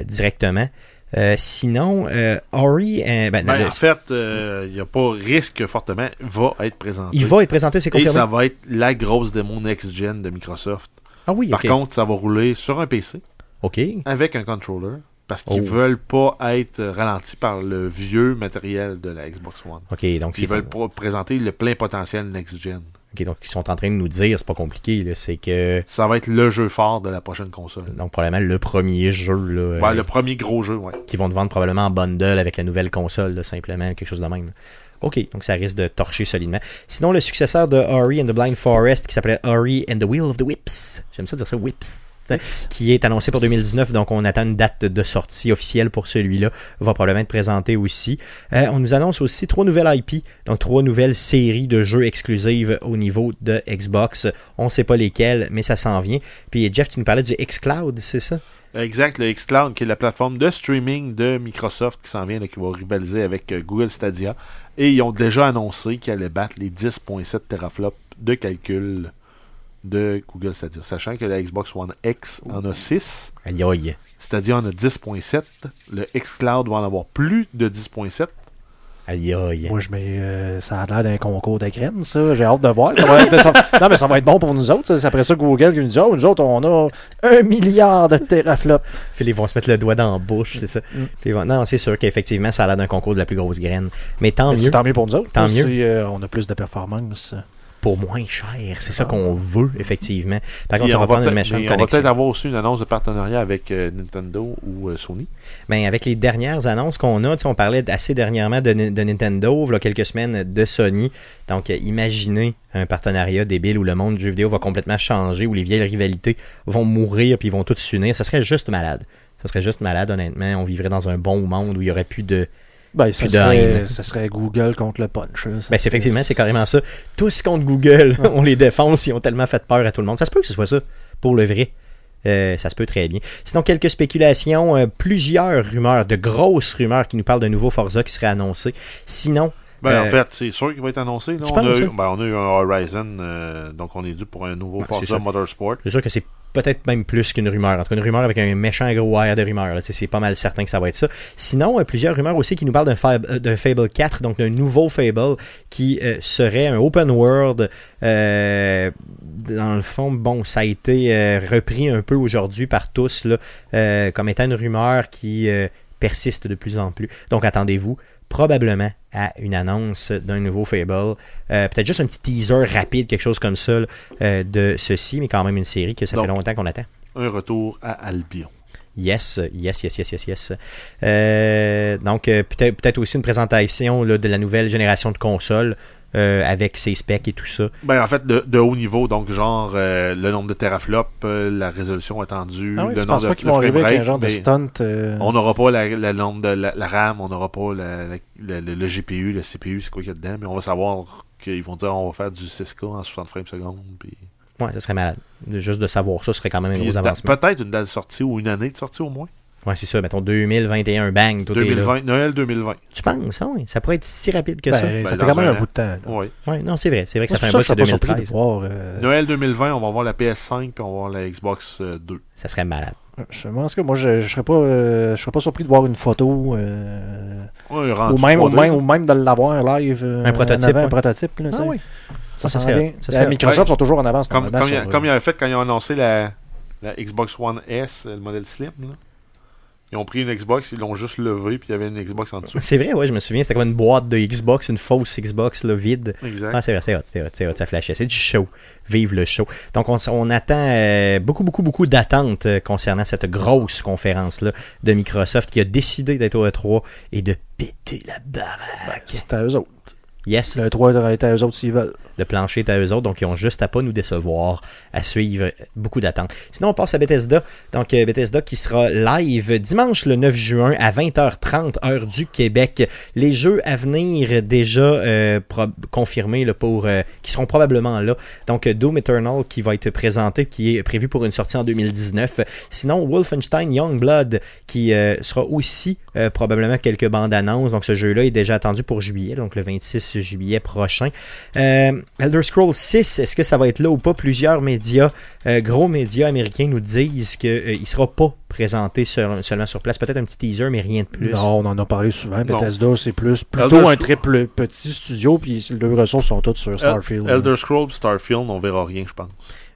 directement. Euh, sinon, euh, Ori, euh, ben, Ben, le- en fait, euh, il n'y a pas risque fortement, va être présenté. il va être présenté, c'est Et confirmé. ça va être la grosse démo next-gen de Microsoft. Ah oui, Par contre, ça va rouler sur un PC ok. avec un controller parce qu'ils Oh. veulent pas être ralentis par le vieux matériel de la Xbox One. Ok, donc Ils veulent pas présenter le plein potentiel next-gen. Ok, donc ils sont en train de nous dire, c'est pas compliqué, c'est que Ça va être le jeu fort de la prochaine console. donc probablement le premier jeu là, Ouais, euh, le premier gros jeu, ouais. qui vont te vendre probablement en bundle avec la nouvelle console, là, simplement, quelque chose de même. Ok, donc ça risque de torcher solidement. Sinon, le successeur de Ori and the Blind Forest, qui s'appelait Ori and the Wheel of the Whips, j'aime ça dire ça, Whips, qui est annoncé pour 2019, donc on attend une date de sortie officielle pour celui-là, va probablement être présenté aussi. Euh, on nous annonce aussi trois nouvelles IP, donc trois nouvelles séries de jeux exclusives au niveau de Xbox. On ne sait pas lesquelles, mais ça s'en vient. Puis Jeff, tu nous parlais du xCloud, c'est ça? Exact, le xCloud, qui est la plateforme de streaming de Microsoft qui s'en vient, là, qui va rivaliser avec euh, Google Stadia. Et ils ont déjà annoncé qu'ils allaient battre les 10.7 teraflops de calcul de Google Stadia. Sachant que la Xbox One X en a 6, Aïe aïe. Stadia en a 10.7. Le xCloud va en avoir plus de 10.7. Aïe aïe. Moi, je mets. euh, ça a l'air d'un concours de graines, ça. J'ai hâte de voir. Ça va être- ça- [laughs] non, mais ça va être bon pour nous autres. ça. C'est après ça Google qui nous dit Oh, nous autres, on a un milliard de teraflops. Puis ils vont se mettre le doigt dans la bouche, c'est ça. Mm. Puis Non, c'est sûr qu'effectivement, ça a l'air d'un concours de la plus grosse graine. Mais tant Mais mieux, c'est tant mieux pour nous autres. Tant Si, mieux. euh, on a plus de performance. Pour moins cher. C'est ça qu'on veut, effectivement. Par contre, ça va prendre une méchante mais on va connexion. peut-être avoir aussi une annonce de partenariat avec euh, Nintendo ou euh, Sony. Ben, avec les dernières annonces qu'on a, on parlait assez dernièrement de, Ni- de Nintendo, il y a quelques semaines de Sony. Donc, euh, imaginez un partenariat débile où le monde du jeu vidéo va complètement changer, où les vieilles rivalités vont mourir puis ils vont tous s'unir. Ça serait juste malade. Ça serait juste malade, honnêtement. On vivrait dans un bon monde où il n'y aurait plus de. Ben, ça de serait, haine. ça serait Google contre le punch. là. Ben, c'est effectivement, c'est carrément ça. Tous contre Google, [laughs] on les défonce, ils ont tellement fait peur à tout le monde. Ça se peut que ce soit ça, pour le vrai. Euh, ça se peut très bien. Sinon, quelques spéculations, euh, plusieurs rumeurs, de grosses rumeurs qui nous parlent d'un nouveau Forza qui serait annoncé. Sinon, Ben, Euh, en fait, c'est sûr qu'il va être annoncé. là. tu On, a penses, eu, ben, on a eu un Horizon, euh, donc on est dû pour un nouveau Forza. Motorsport. c'est sûr que c'est peut-être même plus qu'une rumeur. En tout cas, une rumeur avec un méchant gros air de rumeur. C'est pas mal certain que ça va être ça. Sinon, euh, plusieurs rumeurs aussi qui nous parlent d'un euh, Fable 4, donc d'un nouveau Fable qui euh, serait un open world. dans le fond, bon, ça a été repris un peu aujourd'hui par tous comme étant une rumeur qui persiste de plus en plus. Donc attendez-vous probablement à une annonce d'un nouveau Fable. Euh, Peut-être juste un petit teaser rapide, quelque chose comme ça, là, euh, de ceci, mais quand même une série que ça Donc. fait longtemps qu'on attend. Un retour à Albion. Yes, yes, yes, yes, yes, yes. Euh, donc, peut-être peut-être aussi une présentation là, de la nouvelle génération de consoles. Euh, avec ses specs et tout ça. Ben, en fait, de, de haut niveau, donc genre euh, le nombre de teraflops, euh, la résolution attendue, Ah oui, le nombre de pas qu'ils de vont arriver avec un genre de stunt euh, On n'aura pas la, la, nombre de la, la RAM, on n'aura pas la- la- le, le- le GPU, le CPU, c'est quoi qu'il y a dedans, mais on va savoir qu'ils vont dire on va faire du 6K en 60 frames secondes. Puis, Ouais, ça serait malade. Juste de savoir ça, ce serait quand même un puis gros avancement. peut-être une date de sortie ou une année de sortie au moins. Ouais, c'est ça, mettons 2021, bang, tout est là. 2020, Noël 2020. Tu penses, ah oui, ça pourrait être si rapide que ben, ça. ça Ben, fait quand même un bout de temps. Oui. Ouais, non, c'est vrai, c'est vrai que ça fait un bout, de 2013. voir. euh, Noël 2020, on va voir la PS5 puis on va voir la Xbox euh, 2. Ça serait malade. Je pense que moi, je, je serais pas, euh, je serais pas surpris de voir une photo. euh, Ouais, ou, même, ou, 3D. même, ou même de l'avoir live. euh, Un prototype, en avant, ouais. Un prototype. Là, Ah oui. Ça, Ça serait- ça serait- Euh, Microsoft ouais. sont toujours en avance. Comme, il a, sur, comme il euh, avait fait quand ils ont annoncé la, la Xbox One S, le modèle Slim. Là. Ils ont pris une Xbox, ils l'ont juste levé, puis il y avait une Xbox en dessous. C'est vrai, ouais, je me souviens, c'était comme une boîte de Xbox, une fausse Xbox là, vide. Exact. Ah, c'est vrai, c'est hot, c'est hot, c'est hot, ça flashait. C'est du show. Vive le show. Donc, on, attend euh, beaucoup, beaucoup, beaucoup d'attentes euh, concernant cette grosse conférence-là de Microsoft qui a décidé d'être au E3 et de péter la baraque. C'est à eux autres. Yes, Le 3 est à eux autres s'ils veulent. le plancher est à eux autres, donc ils ont juste à pas nous décevoir, à suivre beaucoup d'attentes. Sinon, on passe à Bethesda. Donc, euh, Bethesda qui sera live dimanche le 9 juin à 20h30, heure du Québec. Les jeux à venir déjà euh, confirmés là, pour, euh, qui seront probablement là. Donc, euh, Doom Eternal qui va être présenté, qui est prévu pour une sortie en 2019. Sinon, Wolfenstein Youngblood qui euh, sera aussi euh, probablement quelques bandes annonces. Donc, ce jeu-là est déjà attendu pour juillet, donc le 26 juillet prochain. Euh, Elder Scrolls 6, est-ce que ça va être là ou pas? Plusieurs médias, euh, gros médias américains nous disent qu'il ne sera pas présenté sur- seulement sur place. Peut-être un petit teaser, mais rien de plus. Non, on en a parlé souvent. Non. Bethesda, c'est plus plutôt Elder un très plus petit studio, puis les ressources sont toutes sur Starfield. Elder Scrolls, Starfield, on verra rien, je pense.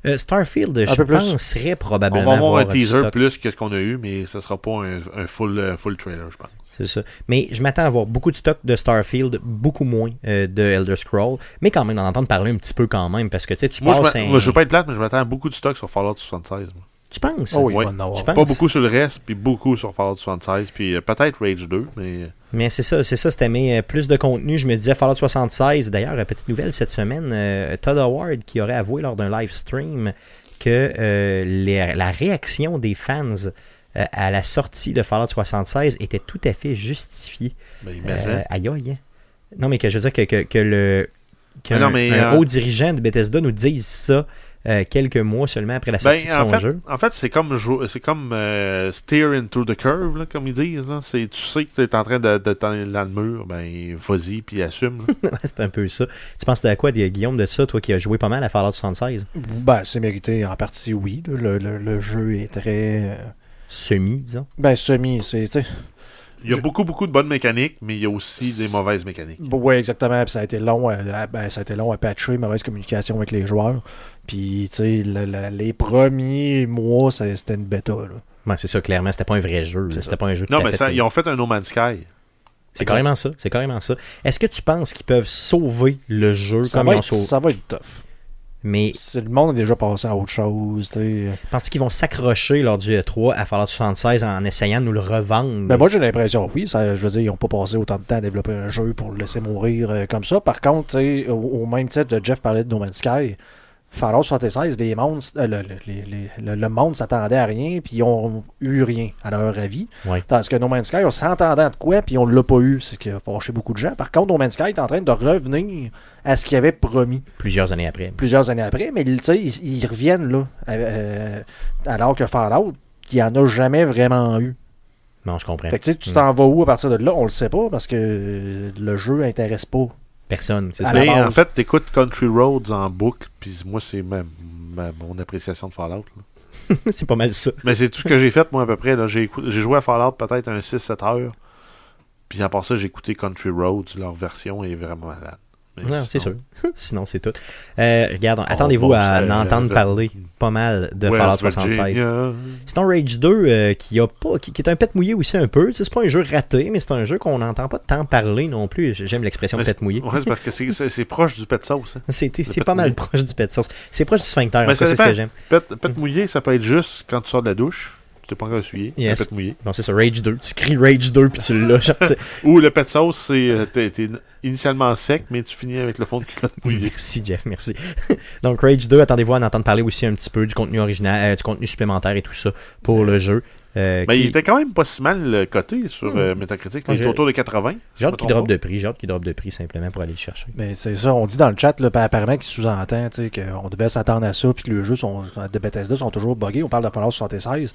Euh, Starfield, Un je penserais On probablement va avoir un teaser stock. plus que ce qu'on a eu, mais ce sera pas un, un full, euh, full trailer, je pense. C'est ça. Mais je m'attends à avoir beaucoup de stock de Starfield, beaucoup moins euh, de Elder Scrolls, mais quand même d'en entendre parler un petit peu quand même, parce que tu sais, tu Moi, je, passes m'a- un- moi, je veux pas être plate, mais je m'attends à beaucoup de stock sur Fallout 76. moi. Tu penses? Oh oui, Ouais. penses? Pas beaucoup sur le reste, puis beaucoup sur Fallout 76, puis euh, peut-être Rage 2, mais... Mais c'est ça, c'est ça, c'était mes euh, plus de contenu. Je me disais Fallout 76. D'ailleurs, euh, petite nouvelle cette semaine, euh, Todd Howard qui aurait avoué lors d'un live stream que euh, les- la réaction des fans euh, à la sortie de Fallout 76 était tout à fait il met Euh, aïe aïe. hein. Non, mais que je veux dire que, que, que le qu'un Mais non, mais, un euh, haut dirigeant de Bethesda nous dise ça euh, quelques mois seulement après la Ben, sortie de en son fait, jeu. en fait c'est comme, c'est comme euh, steer into the curve, là, comme ils disent. Là. C'est, tu sais que tu es en train de, de t'en aller dans le mur, ben vas-y, puis assume. [laughs] c'est un peu ça. Tu penses à quoi, Guillaume, de ça, toi qui as joué pas mal à Fallout 76 Ben, c'est mérité en partie, oui. Le, le- le jeu est très. Semi, disons. Ben, semi, c'est. tu sais, Il y a Je- beaucoup, beaucoup de bonnes mécaniques, mais il y a aussi des mauvaises mécaniques. Oui, exactement. Puis ça a été long à, à- ben, ça a été long à patcher, mauvaise communication avec les joueurs. Puis, tu sais, le- le- les premiers mois, ça- c'était une bêta. Là. Ouais, c'est ça, clairement. C'était pas un vrai jeu. C'était pas un jeu Non, mais fait ça, fait. ils ont fait un No Man's Sky. C'est carrément ça. C'est carrément ça. Est-ce que tu penses qu'ils peuvent sauver le jeu Ça comme ils ont être, sauvé? ça va être tough. Mais Le monde est déjà passé à autre chose. tu sais. penses qu'ils vont s'accrocher lors du E3 à Fallout 76 en essayant de nous le revendre Ben moi j'ai l'impression oui, ça, je veux dire, ils n'ont pas passé autant de temps à développer un jeu pour le laisser mourir euh, comme ça. Par contre, tu sais, au, au même titre Jeff parlait de No Man's Sky, Fallout 76, les monstres, euh, le, le- les- les- le- le monde s'attendait à rien, puis ils ont eu rien à leur avis. Ouais. Tandis que No Man's Sky, on s'entendait de quoi, puis on l'a pas eu, c'est ce qui a fâché beaucoup de gens. Par contre, No Man's Sky est en train de revenir à ce qu'il avait promis plusieurs années après. plusieurs années après, mais ils, ils reviennent là, euh, alors que Fallout, il n'y en a jamais vraiment eu. Non, je comprends. Fait que tu Mm. t'en vas où à partir de là, on le sait pas parce que le jeu intéresse pas. Personne, c'est ça. en fait, t'écoutes Country Roads en boucle, puis moi, c'est ma, ma- mon appréciation de Fallout. là. [laughs] c'est pas mal ça. Mais c'est tout ce que j'ai fait, moi, à peu près. là. J'ai, écou- j'ai joué à Fallout peut-être un 6-7 heures. Puis à part ça, j'ai écouté Country Roads. Leur version est vraiment malade. Non, c'est sûr. [laughs] sinon- c'est tout. Euh, regarde, attendez-vous bon, à c'est, en entendre euh, parler pas mal de West Fallout 76. Virginia. Sinon, Rage 2, euh, qui, a pas, qui, qui est un pet mouillé aussi un peu. Tu sais, C'est pas un jeu raté, mais c'est un jeu qu'on n'entend pas tant parler non plus. J'aime l'expression pet mouillé. Ouais, c'est parce que c'est, c'est- c'est proche du pet sauce. hein. C'est c'est pas mal proche du pet sauce. C'est proche du sphincter, c'est ce que j'aime. Pet, pet mouillé, ça peut être juste quand tu sors de la douche. T'es pas encore essuyé. Yes. La pète mouillée. Non, c'est ça, Rage 2. Tu cries Rage 2 puis tu l'as. [laughs] Ou le pet sauce, c'est euh, t'es initialement sec, mais tu finis avec le fond de culotte mouillé. Merci, Jeff, merci. [laughs] Donc, Rage 2, attendez-vous à en entendre parler aussi un petit peu du contenu original, euh, du contenu supplémentaire et tout ça pour le jeu. Euh, Mais qui- il était quand même pas si mal euh, coté sur Hmm. euh, Metacritic. Il est autour de 80. J'ai hâte qu'il drop de prix, j'ai hâte qu'il drop de prix simplement pour aller le chercher. Mais c'est ça, on dit dans le chat, là, apparemment qu'il sous-entend tu sais, qu'on devait s'attendre à ça, puis que les jeux sont, de Bethesda sont toujours buggés. On parle de Fallout 76.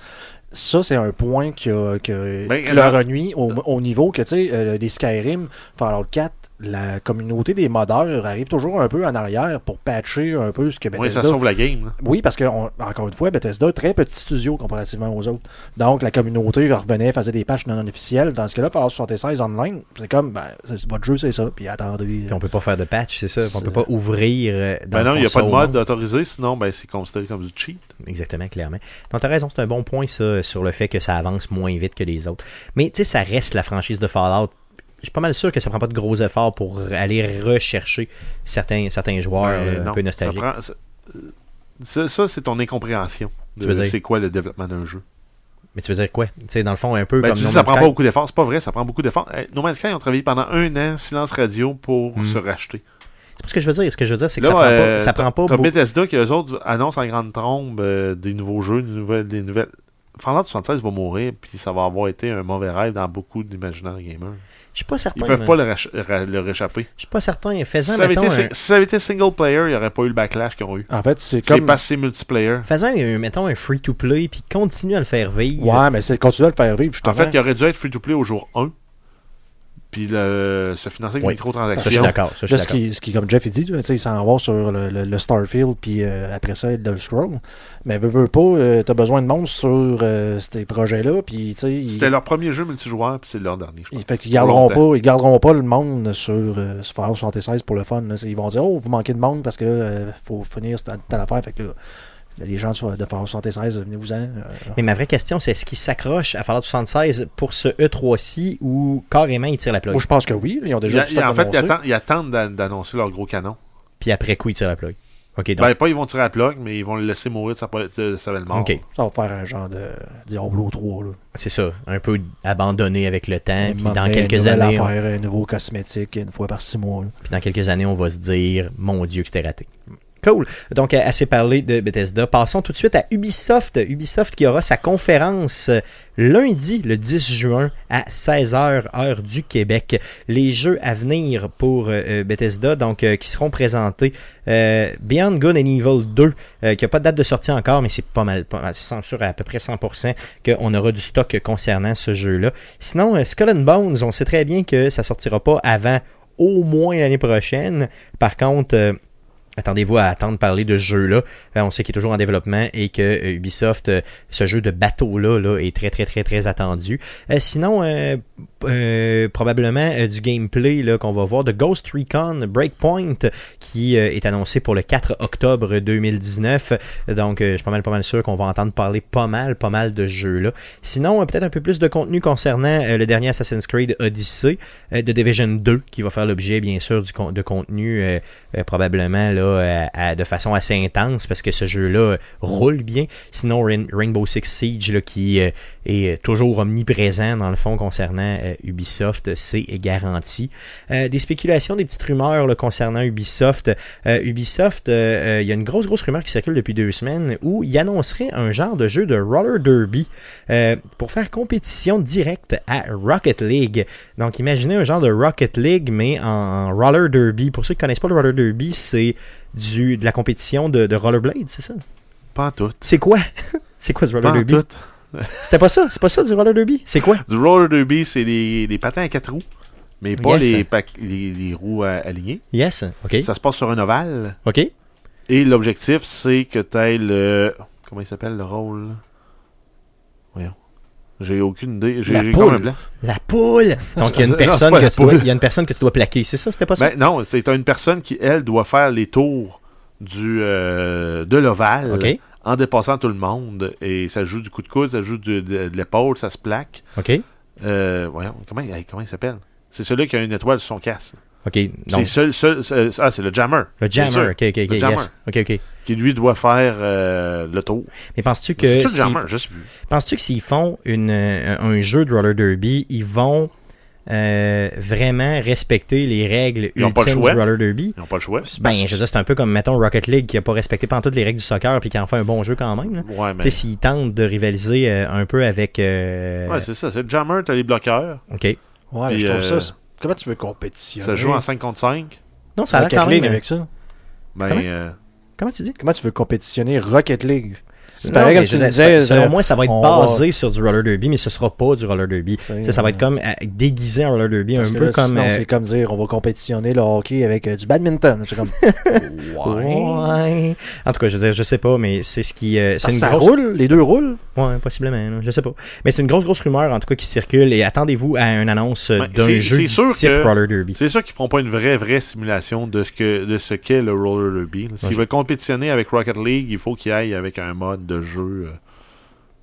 Ça, c'est un point qui, a- qui, a- Ben, qui leur nuit au, au niveau que, tu sais, euh, les Skyrim, Fallout 4, la communauté des modeurs arrive toujours un peu en arrière pour patcher un peu ce que Bethesda... ça sauve la game. là. Oui, parce que, on- encore une fois, Bethesda, très petit studio comparativement aux autres. Donc, la communauté revenait, faisait des patchs non officiels. Dans ce cas-là, Fallout 76 online, c'est comme, ben, c'est- votre jeu, c'est ça, puis attendez. Puis on peut pas faire de patch, c'est ça. On peut pas ouvrir. euh, dans Ben non, il n'y a pas de mode autorisé, sinon ben, c'est considéré comme du cheat. Exactement, clairement. Donc, t'as raison, c'est un bon point, ça, sur le fait que ça avance moins vite que les autres. Mais, tu sais, ça reste la franchise de Fallout. Je suis pas mal sûr que ça prend pas de gros efforts pour aller rechercher certains, certains joueurs Ben, euh, un peu ça nostalgiques. prend- ça- c'est ton incompréhension. Tu veux de dire? C'est quoi le développement d'un jeu? Mais tu veux dire quoi? Tu sais, dans le fond, un peu Ben, comme tu No dis ça prend Sky. pas beaucoup d'efforts. C'est pas vrai, ça prend beaucoup d'efforts. Eh, No Man's Sky, ils ont travaillé pendant un an, silence radio, pour Hmm. se racheter. C'est pas ce que je veux dire. Ce que je veux dire, c'est que Là, ça prend euh, pas, ça prend pas Comme. Bethesda, qui eux autres annoncent en grande trombe euh, des nouveaux jeux, des nouvelles, des nouvelles. Fallout 76 va mourir, puis ça va avoir été un mauvais rêve dans beaucoup d'imaginaires gamers. Je suis pas Ils certain. peuvent man. pas le, le réchapper. Je suis pas certain. Si Faisant, ça, avait mettons, été, un... si ça avait été single player, il n'y aurait pas eu le backlash qu'ils ont eu. En fait, c'est comme. c'est multiplayer. faisant un- mettons, un free-to-play, puis continue à le faire vivre. Ouais, mais c'est continuer à le faire vivre, En fait, il aurait dû être free-to-play au jour 1, puis le, se financer avec Oui. des Ça, je suis microtransactions. d'accord. Ça, je suis Là, ce qui, ce qui, comme Jeff il dit, là, il s'en va sur le, le- le Starfield, puis euh, après ça, Elder Scroll. Mais veux, veux pas, euh, t'as besoin de monstres sur euh, ces projets-là, puis ils, C'était leur premier jeu multijoueur, puis c'est leur dernier, je pense. ils- fait qu'ils garderont pas, ils garderont pas le monde sur, euh, sur Fallout 76 pour le fun. là. Ils vont dire, oh, vous manquez de monde parce que là, euh, faut finir cette telle affaire. Fait que là, les gens de Fallout 76, venez-vous-en. euh, Mais ma vraie question, c'est est-ce qu'ils s'accrochent à Fallout 76 pour ce E3-ci ou carrément ils tirent la plug? Moi, je pense que oui. Ils ont déjà il y a- en fait, ils attendent, ils attendent d'a- d'annoncer leur gros canon. Puis après coup, ils tirent la plug. Ok, donc. Ben, pas ils vont tirer la plug, mais ils vont le laisser mourir de sa, de sa belle mort. ok. Ça va faire un genre de Diablo 3. Là. C'est ça. Un peu abandonné avec le temps. Puis dans quelques années, on, affaire, un nouveau cosmétique une fois par six mois. puis dans quelques années, on va se dire, mon Dieu, que c'était raté. Cool. Donc, assez parlé de Bethesda. Passons tout de suite à Ubisoft. Ubisoft qui aura sa conférence euh, lundi, le 10 juin, à 16h, heure du Québec. Les jeux à venir pour euh, euh, Bethesda, donc, qui seront présentés. Beyond Good and Evil 2, euh, qui n'a pas de date de sortie encore, mais c'est pas mal, pas mal, sûr à peu près 100% qu'on aura du stock concernant ce jeu-là. Sinon, Skull and Bones, on sait très bien que ça sortira pas avant au moins l'année prochaine. Par contre, Attendez-vous à attendre parler de ce jeu-là. Euh, on sait qu'il est toujours en développement et que euh, Ubisoft, euh, ce jeu de bateau-là, là, est très très très très attendu. Sinon, probablement du gameplay là, qu'on va voir de Ghost Recon Breakpoint qui est annoncé pour le 4 octobre 2019. Donc, je suis pas mal pas mal sûr qu'on va entendre parler pas mal, pas mal de ce jeu-là. Sinon, peut-être un peu plus de contenu concernant le dernier Assassin's Creed Odyssey de Division 2 qui va faire l'objet bien sûr du de contenu probablement là à- de façon assez intense parce que ce jeu-là euh, roule bien. Sinon Rain- Rainbow Six Siege qui euh, est toujours omniprésent dans le fond concernant euh, Ubisoft, c'est garanti. Euh, des spéculations, des petites rumeurs concernant Ubisoft. Euh, Ubisoft, euh, euh, il y a une grosse grosse rumeur qui circule depuis deux semaines où il annoncerait un genre de jeu de roller derby euh, pour faire compétition directe à Rocket League. Donc imaginez un genre de Rocket League mais en, roller derby. Pour ceux qui connaissent pas le roller derby, c'est du de la compétition de, de rollerblade, c'est ça? Pas en tout. C'est quoi? [laughs] C'est quoi ce roller Pas derby? tout. [laughs] C'était pas ça, c'est pas ça du roller derby? C'est quoi? Du roller derby, c'est des, des patins à quatre roues, mais pas Yes. les, les, les roues euh, alignées. Yes. OK. Ça se passe sur un ovale. OK. Et l'objectif, c'est que tu aies le. Comment il s'appelle le rôle? Voyons. J'ai aucune idée. J'ai La poule. comme un blanc. La poule. Donc il y a une personne que tu dois, il y a une personne que tu dois plaquer, c'est ça? C'était pas ça? Ben, non, c'est une personne qui, elle, doit faire les tours du, euh, de l'ovale en dépassant tout le monde. Et ça joue du coup de coude, ça joue du- de, de l'épaule, ça se plaque. OK. Euh, voyons, comment, il- comment il s'appelle? C'est celui qui a une étoile sur son casque. Ok, C'est seul, seul, seul- ah, c'est le jammer. le jammer, ok, ok, ok, Le jammer. yes. ok, ok. Qui lui doit faire euh, le tour. Mais penses-tu C'est que le s'ils- jammer, je sais plus. penses-tu que s'ils font une, euh, un jeu de roller derby, ils vont euh, vraiment respecter les règles Ils le ultimes du roller derby? Ils n'ont pas le choix. Ben, je veux dire, c'est un peu comme, mettons, Rocket League qui a pas respecté pas toutes les règles du soccer puis qui en fait un bon jeu quand même. là. Ouais, mais. Tu sais, s'ils tentent de rivaliser euh, un peu avec... euh, Ouais, c'est ça. C'est le jammer, t'as les bloqueurs. OK. Ouais, Puis, je trouve euh, ça. Comment tu veux compétitionner? Ça joue en 5 contre 5. Non, ça a l'air Rocket quand League même... avec ça Ben, Comment? euh, Comment tu dis? Comment tu veux compétitionner Rocket League? C'est pareil comme tu disais. Selon moi, ça va être basé sur du roller derby, mais ce sera pas du roller derby. Ça va être comme euh, déguisé en roller derby, un parce peu là, comme... euh, c'est comme dire on va compétitionner le hockey avec euh, du badminton. C'est comme. [laughs] Ouais. En tout cas, je veux dire, je sais pas, mais c'est ce qui. euh, c'est Ça, une ça grosse... roule, les deux roulent. Ouais, possiblement, je sais pas. Mais c'est une grosse, grosse rumeur, en tout cas, qui circule. Et attendez-vous à une annonce euh, Ouais, d'un jeu du sûr type que- roller derby. c'est sûr qu'ils feront pas une vraie, vraie simulation de ce que de ce qu'est le roller derby. S'ils Ouais. veulent compétitionner avec Rocket League, il faut qu'ils aillent avec un mode de jeu. euh,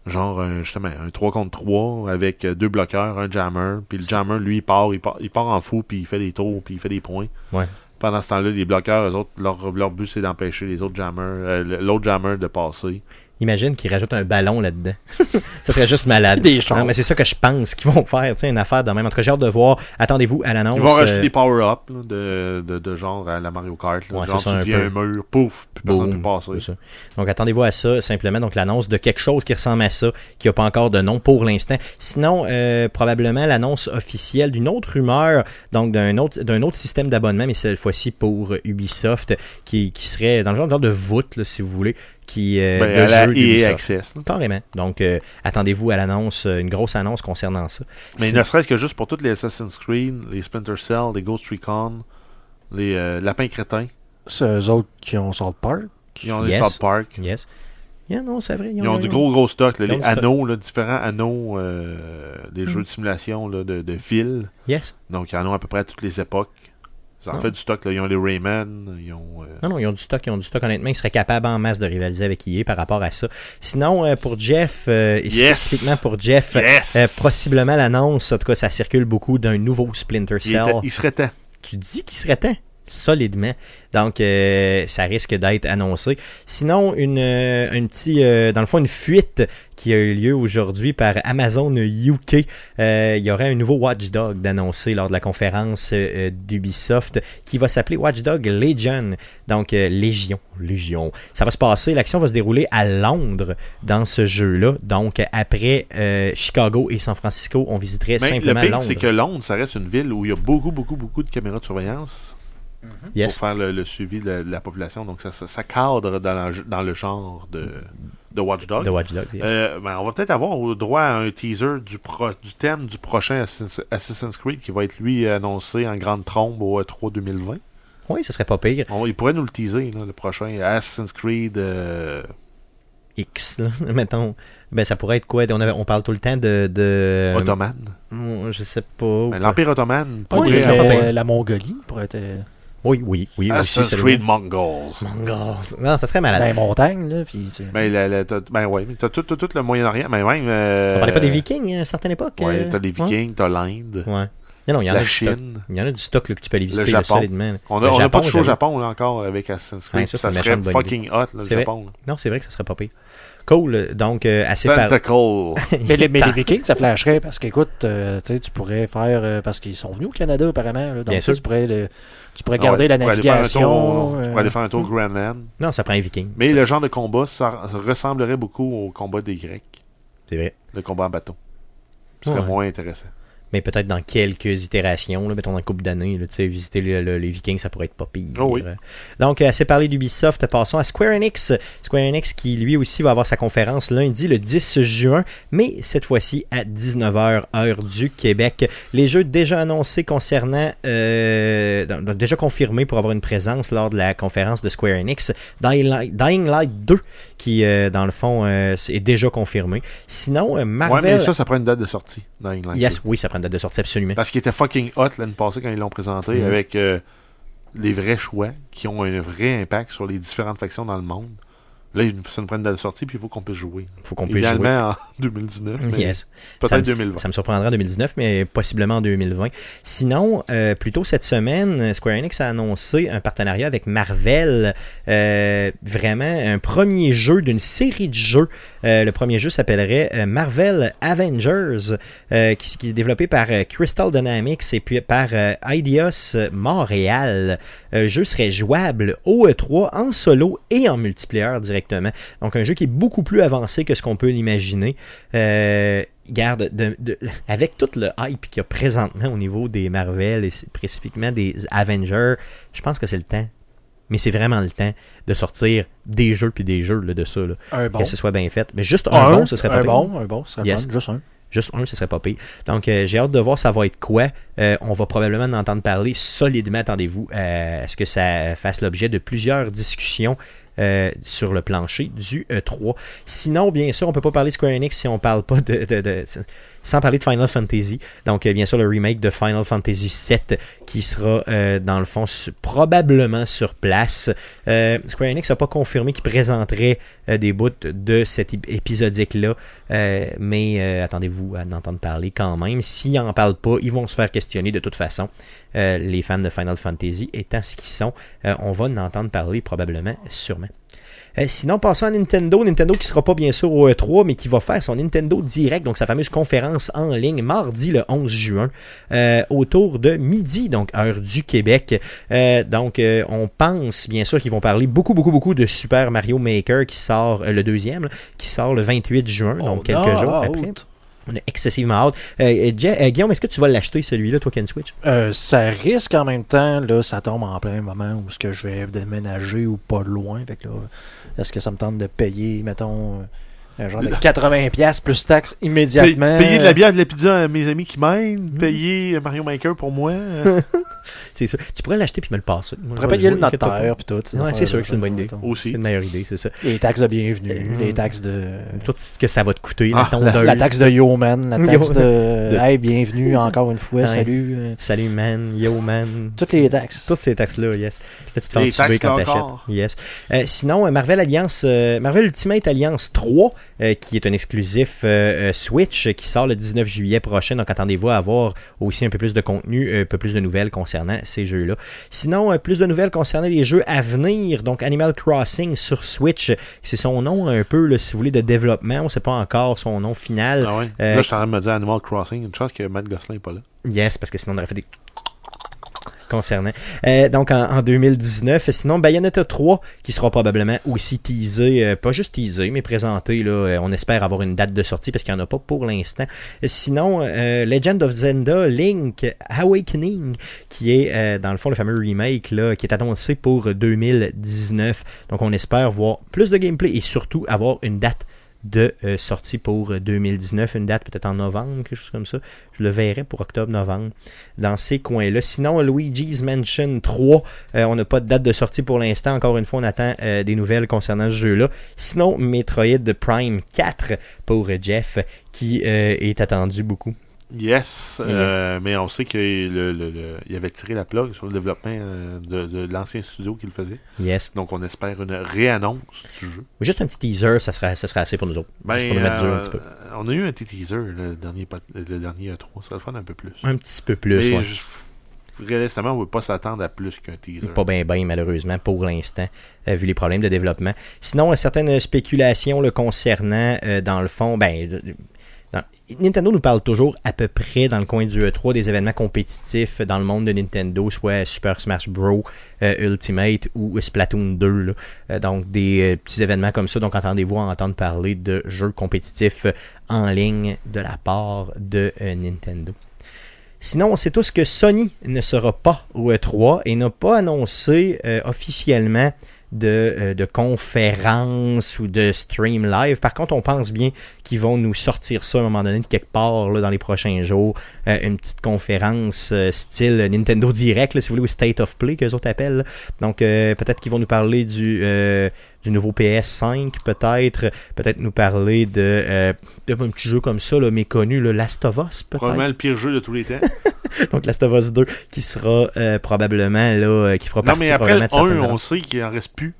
Genre, un- justement, un 3 contre 3 avec euh, deux bloqueurs, un jammer. Puis le jammer, lui, il part, il part, il part en fou, puis il fait des tours, puis il fait des points. Ouais. Pendant ce temps-là, les bloqueurs, eux autres, leur, leur but, c'est d'empêcher les autres jammers, euh, l'autre jammer de passer. Imagine qu'ils rajoutent un ballon là-dedans. [laughs] ça serait juste malade. Des. Non, mais c'est ça que je pense qu'ils vont faire, tu sais, une affaire de même. En tout cas, j'ai hâte de voir. Attendez-vous à l'annonce. Ils vont rajouter euh, des power-ups de, de, de genre à la Mario Kart. là. Ouais, genre, c'est ça, tu un peu. un mur, pouf, puis personne ne Boom. peut passer. Ça. Donc attendez-vous à ça, simplement donc l'annonce de quelque chose qui ressemble à ça, qui n'a pas encore de nom pour l'instant. Sinon, euh, probablement l'annonce officielle d'une autre rumeur, donc d'un autre d'un autre système d'abonnement, mais cette fois-ci pour Ubisoft, qui, qui serait dans le genre de voûte, là, si vous voulez, qui euh, Ben, de à la jeu EA d'Ubisoft. Access. là. Carrément. Donc euh, attendez-vous à l'annonce, euh, une grosse annonce concernant ça. Mais ne serait-ce que juste pour toutes les Assassin's Creed, les Splinter Cell, les Ghost Recon, les euh, Lapins Crétins, C'est eux autres qui ont South Park. qui ont les Yes. South Park. Yes. Yeah, non, c'est vrai. Ils ont du gros gros stock, là, les stock. anneaux, là, différents anneaux, euh, des jeux de simulation là, de, de fil. Yes. Donc ils en ont à peu près à toutes les époques. Ils en Ah. fait du stock, là. ils ont les Rayman, ils ont... euh, Non, non, ils ont du stock, ils ont du stock. Honnêtement, ils seraient capables en masse de rivaliser avec EA par rapport à ça. Sinon, euh, pour Jeff, euh, et Yes! spécifiquement pour Jeff, Yes! possiblement l'annonce, en tout cas, ça circule beaucoup d'un nouveau Splinter il, Cell. était- il serait temps. Tu dis qu'il serait temps? Solidement. Donc, euh, ça risque d'être annoncé. Sinon, une, euh, un petit, euh, dans le fond, une fuite qui a eu lieu aujourd'hui par Amazon UK. Il y aurait un nouveau Watchdog d'annoncer lors de la conférence d'Ubisoft qui va s'appeler Watchdog Legion. Donc, Légion. Légion. Ça va se passer, l'action va se dérouler à Londres dans ce jeu-là. Donc, après Chicago et San Francisco, on visiterait le simplement pire, Londres. c'est que Londres, ça reste une ville où il y a beaucoup, beaucoup, beaucoup de caméras de surveillance Yes. pour faire le, le suivi de la, de la population. Donc ça, ça, ça cadre dans, la- dans le genre de, de Watchdog. De Watch Dogs, yes. Euh, ben, on va peut-être avoir au droit à un teaser du, pro- du thème du prochain Assassin's, Creed qui va être lui annoncé en grande trombe au E3 2020. Oui, ce serait pas pire. On- il pourrait nous le teaser, là, le prochain Assassin's Creed. euh, X, là, [laughs] mettons. Ben, ça pourrait être quoi? On, avait- on parle tout le temps de... de Ottoman. Je sais pas. Ben, L'Empire ottoman Oui, pourrait pas. euh, la Mongolie pourrait être euh, Oui, oui, oui. aussi, Assassin's c'est Creed Mongols. Mongols. Non, ça serait malade. dans les montagnes. Là, puis, Ben, la- la- t'as- ben ouais, mais t'as tout, tout, tout le Moyen-Orient. Ben, même, euh, On parlait pas des Vikings à une certaine époque? Ouais, euh? t'as les Vikings, t'as l'Inde, Ouais. ouais. Non, non, il y en a la du stock. Chine. Il y en a du stock là, que tu peux aller visiter Le Japon. là. On a, a Japon, pas touché au j'avoue. Japon là, encore avec Assassin's Creed. Ouais, ça, ça, serait fucking hot, là, le. Japon. là. Non, c'est vrai que ça serait pas pire. Cool. Donc, euh, assez par... [laughs] Mais, les, mais les Vikings, ça flasherait parce qu'écoute, euh, tu sais, tu pourrais faire. euh, parce qu'ils sont venus au Canada apparemment. là, donc Bien ça, sûr. tu pourrais, le- tu pourrais Ah garder ouais, la tu pourrais aller faire un navigation. tour- Tu euh, pourrais aller faire un tour Greenland. Non, ça prend un Viking. Mais Ça, le genre de combat, ça ressemblerait beaucoup au combat des Grecs. C'est vrai. Le combat en bateau. Ce serait Ouais. moins intéressant. Mais peut-être dans quelques itérations, là, mettons dans une couple d'années, visiter le- le- les Vikings, ça pourrait être pas pire. Oh oui. Donc, euh, assez parlé d'Ubisoft, passons à Square Enix. Square Enix qui, lui aussi, va avoir sa conférence lundi, le 10 juin, mais cette fois-ci à 19h, heure du Québec. Les jeux déjà annoncés concernant, euh, déjà confirmés pour avoir une présence lors de la conférence de Square Enix, Dying Light, Dying Light 2, qui, euh, dans le fond, euh, est déjà confirmé. Sinon, Ouais, Marvel... mais ça, ça prend une date de sortie England. Yes, oui, ça prend une date de sortie, absolument. Parce qu'il était fucking hot l'année passée quand ils l'ont présenté Mhm. avec euh, les vrais choix qui ont un vrai impact sur les différentes factions dans le monde. Là, il- ça nous date de sortie, puis il faut qu'on puisse jouer. faut qu'on puisse jouer. En [laughs] 2019, mais Yes. Peut-être me- 2020. Ça me surprendra en 2019, mais possiblement en 2020. Sinon, euh, plus tôt cette semaine, Square Enix a annoncé un partenariat avec Marvel. Euh, vraiment, un premier jeu d'une série de jeux. Euh, le premier jeu s'appellerait Marvel Avengers, qui, qui est développé par Crystal Dynamics et puis par Ideos Montréal. Le jeu serait jouable au E3 en solo et en multiplayer directement. Donc un jeu qui est beaucoup plus avancé que ce qu'on peut l'imaginer. Euh, garde, de, de- avec tout le hype qu'il y a présentement au niveau des Marvel et spécifiquement des Avengers, je pense que c'est le temps. Mais c'est vraiment le temps de sortir des jeux puis des jeux là, de ça. là. Un bon. Que ce soit bien fait. Mais juste un, Un, bon, ce serait pas un pire. bon, un bon, ce serait Yes. juste un. Juste un, ce serait pas pire. Donc, euh, j'ai hâte de voir ça va être quoi. Euh, on va probablement en entendre parler solidement, attendez-vous, euh, à ce que ça fasse l'objet de plusieurs discussions euh, sur le plancher du E3. Sinon, bien sûr, on peut pas parler de Square Enix si on parle pas de- sans parler de Final Fantasy. Donc, euh, bien sûr, le remake de Final Fantasy VII qui sera, euh, dans le fond, probablement sur place. Euh, Square Enix n'a pas confirmé qu'il présenterait euh, des bouts de cet ép- épisodique-là, euh, mais attendez-vous à en entendre parler quand même. S'ils n'en parlent pas, ils vont se faire questionner de toute façon. Les fans de Final Fantasy étant ce qu'ils sont, on va en entendre parler probablement, sûrement. Euh, sinon, passons à Nintendo. Nintendo qui sera pas bien sûr au E3, mais qui va faire son Nintendo Direct, donc sa fameuse conférence en ligne, mardi le 11 juin, euh, autour de midi, donc heure du Québec. Euh, donc, euh, on pense bien sûr qu'ils vont parler beaucoup, beaucoup, beaucoup de Super Mario Maker qui sort, euh, le deuxième, là, qui sort le 28 juin, donc On quelques jours hâte. après. On a excessivement hâte. Euh, euh, Guillaume, est-ce que tu vas l'acheter celui-là, Token Switch Euh, ça risque en même temps, là, ça tombe en plein moment où est-ce que je vais déménager ou pas loin. Fait que là, est-ce que ça me tente de payer, mettons, un genre de 80$ plus taxes immédiatement? payer de la bière, de la pizza à mes amis qui m'aident, payer Mario Maker pour moi. euh, [laughs] C'est ça. Tu pourrais l'acheter puis me le passer. Pourrait vais payer le notaire puis tout. Ouais, c'est sûr que c'est une bonne idée. mettons. C'est aussi. une meilleure idée, c'est ça. Les taxes de bienvenue, Euh, les taxes de... Tout ce que ça va te coûter, Ah, la tondeuse. la taxe de Yeoman, la taxe Yo- de... [laughs] de- Hey, bienvenue encore une fois, salut. Salut man, yo man. Toutes les taxes. Toutes ces taxes-là, yes. Là, tu te fais quand t'achètes. Yes. Euh, sinon, euh, Marvel Alliance, Marvel Ultimate Alliance 3, euh, qui est un exclusif euh, euh, Switch, qui sort le 19 juillet prochain. Donc, attendez-vous à avoir aussi un peu plus de contenu, un peu plus de nouvelles concernant ces jeux-là. Sinon, plus de nouvelles concernant les jeux à venir. Donc, Animal Crossing sur Switch, c'est son nom un peu, là, si vous voulez, de développement. On ne sait pas encore son nom final. Ah ouais. Là, je suis en train de me dire Animal Crossing. Une chance que Matt Gosselin n'est pas là. Yes, parce que sinon on aurait fait des concernant. Euh, donc en, en 2019, sinon Bayonetta 3 qui sera probablement aussi teasé, euh, pas juste teasé, mais présenté. Là, euh, on espère avoir une date de sortie parce qu'il n'y en a pas pour l'instant. Sinon, Legend of Zelda Link Awakening qui est dans le fond le fameux remake là, qui est annoncé pour 2019. Donc on espère voir plus de gameplay et surtout avoir une date de euh, sortie pour euh, 2019, une date peut-être en novembre, quelque chose comme ça. Je le verrai pour octobre-novembre dans ces coins-là. Sinon, Luigi's Mansion 3, euh, on n'a pas de date de sortie pour l'instant. Encore une fois, on attend euh, des nouvelles concernant ce jeu-là. Sinon, Metroid Prime 4 pour euh, Jeff, qui euh, est attendu beaucoup. Yes, euh, mais on sait qu'il le, le- le- il avait tiré la plug sur le développement euh, de, de l'ancien studio qui le faisait. Yes. Donc on espère une réannonce du jeu. Juste un petit teaser, ça sera, ça sera assez pour nous autres. Ben, pour nous mettre dur un euh, petit peu. on a eu un petit teaser le dernier, le dernier E3, ça le fun un peu plus. Un petit peu plus, mais ouais. je- réalistement, on ne peut pas s'attendre à plus qu'un teaser. Pas bien, bien, malheureusement, pour l'instant, euh, vu les problèmes de développement. Sinon, euh, certaines spéculations le concernant, euh, dans le fond, ben, euh, Nintendo nous parle toujours à peu près dans le coin du E3 des événements compétitifs dans le monde de Nintendo, soit Super Smash Bros. euh, Ultimate ou Splatoon 2. là. Euh, donc des euh, petits événements comme ça. Donc entendez-vous entendre parler de jeux compétitifs en ligne de la part de Nintendo. Sinon, on sait tous que Sony ne sera pas au E3 et n'a pas annoncé officiellement de, euh, de conférence ou de stream live. Par contre, on pense bien qu'ils vont nous sortir ça à un moment donné de quelque part là, dans les prochains jours. Euh, une petite conférence euh, style Nintendo Direct, là, si vous voulez, ou State of Play que les autres appellent. là. Donc euh, peut-être qu'ils vont nous parler du, du nouveau PS5, peut-être. Peut-être nous parler de, euh, de un petit jeu comme ça, là, méconnu, le Last of Us, peut-être. Probablement le pire jeu de tous les temps. [laughs] [laughs] Donc Last of Us 2 qui sera euh, probablement là, euh, qui fera non, partie mais après le probablement de 1, certaines on sait qu'il en reste plus.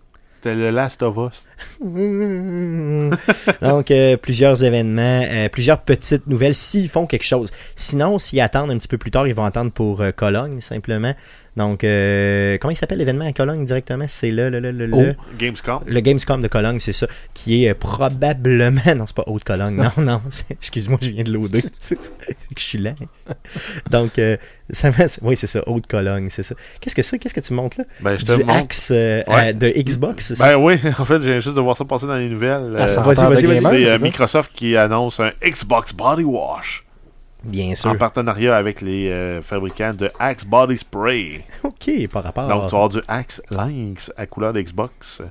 C'était le Last of Us. [laughs] Donc, euh, plusieurs événements, euh, plusieurs petites nouvelles s'ils font quelque chose. Sinon, s'ils attendent un petit peu plus tard, ils vont attendre pour euh, Cologne, simplement. Donc, euh, comment il s'appelle l'événement à Cologne directement? C'est le, le, le, le, le- Oh. Gamescom. le Gamescom de Cologne, c'est ça, qui est euh, probablement. [laughs] Non, c'est pas Haute-Cologne, non, non. [laughs] c'est- Excuse-moi, je viens de. [laughs] C'est- Je suis lent. Donc, euh, ça va- oui, c'est ça, Haute-Cologne, c'est ça. Qu'est-ce que c'est Qu'est-ce que tu montres là? Ben, je te Du axe euh, Ouais. euh, de Xbox, ça Ben oui, en fait, j'ai juste de voir ça passer dans les nouvelles. Ah, Euh, ça vas-y, vas-y, vas-y. c'est euh? Microsoft qui annonce un Xbox Body Wash Bien sûr. en partenariat avec les euh, fabricants de Axe Body Spray. [laughs] Ok, par rapport. Donc, tu vas avoir du Axe Lynx à couleur d'Xbox.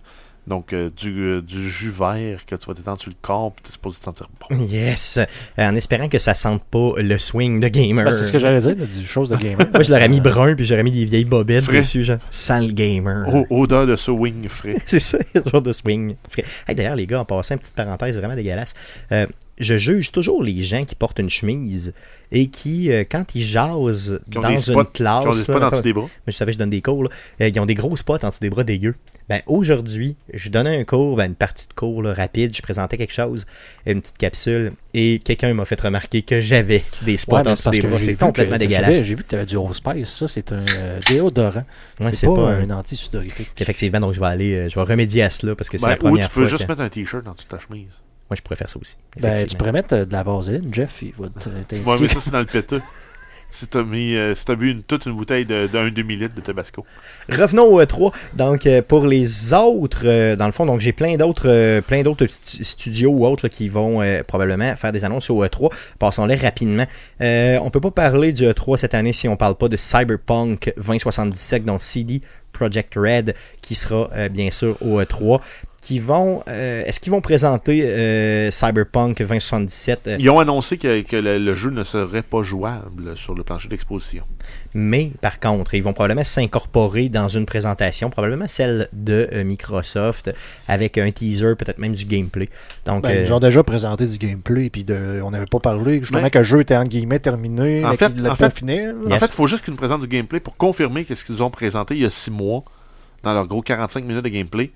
Donc, euh, du, euh, du jus vert que tu vas t'étendre sur le corps, puis tu es supposé te sentir bon. Yes. En espérant que ça sente pas le swing de gamer. Ben, c'est ce que j'allais dire, là, du chose de gamer. [laughs] Moi, je l'aurais mis brun, puis j'aurais mis des vieilles bobettes Frais. dessus, genre, sans le gamer. O- odeur de swing frais. [laughs] C'est ça, genre de swing. Frais. Hey, D'ailleurs, les gars, en passant, une petite parenthèse vraiment dégueulasse. euh, je juge toujours les gens qui portent une chemise et qui, euh, quand ils jasent Qui dans une spots, classe, Qui ont des spots là, en dessous des bras. mais je savais que je donne des cours, là. Euh, ils ont des gros spots en dessous des bras dégueux. Ben, aujourd'hui, je donnais un cours, ben, une partie de cours là, rapide, je présentais quelque chose, une petite capsule, et quelqu'un m'a fait remarquer que j'avais des spots Ouais, en dessous des bras. C'est complètement que- dégueulasse. J'ai vu que tu avais du Old Spice. Ça, c'est un euh, déodorant. Ouais, c'est pas, un- un anti-sudorifique. Effectivement, donc je vais aller, euh, je vais remédier à cela parce que c'est Ben, la ou première tu peux fois. juste que- mettre un t-shirt dans toute ta chemise. Moi, je pourrais faire ça aussi. Ben, tu pourrais mettre euh, de la vaseline, Jeff. Il va Ouais, t'indiquer. mais ça, c'est dans le péteux. Si t'as mis, euh, si t'as bu une- toute une bouteille de- d'un demi-litre de Tabasco. Revenons au E3. Donc, euh, pour les autres, euh, dans le fond, donc j'ai plein d'autres euh, plein d'autres stu- studios ou autres là, qui vont euh, probablement faire des annonces au E3. Passons-les rapidement. Euh, on peut pas parler du E3 cette année si on parle pas de Cyberpunk 2077, donc CD Project Red, qui sera euh, bien sûr au E3. Qui vont, euh, est-ce qu'ils vont présenter euh, Cyberpunk 2077 euh, Ils ont annoncé que, que le, le jeu ne serait pas jouable sur le plancher d'exposition. Mais par contre, ils vont probablement s'incorporer dans une présentation, probablement celle de euh, Microsoft, avec un teaser, peut-être même du gameplay. Donc, Ben, euh, Ils ont déjà présenté du gameplay, puis de, on n'avait pas parlé justement que le jeu était entre guillemets terminé, En mais fait- en pas fait- fini. En fait, il faut juste qu'ils nous présentent du gameplay pour confirmer que ce qu'ils ont présenté il y a 6 mois, dans leur gros 45 minutes de gameplay,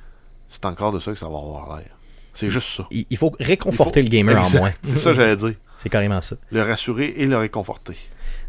c'est encore de ça que ça va avoir l'air. C'est juste ça. il il faut réconforter Il faut- le gamer en moins. [laughs] C'est ça que j'allais dire. C'est carrément ça. Le rassurer et le réconforter.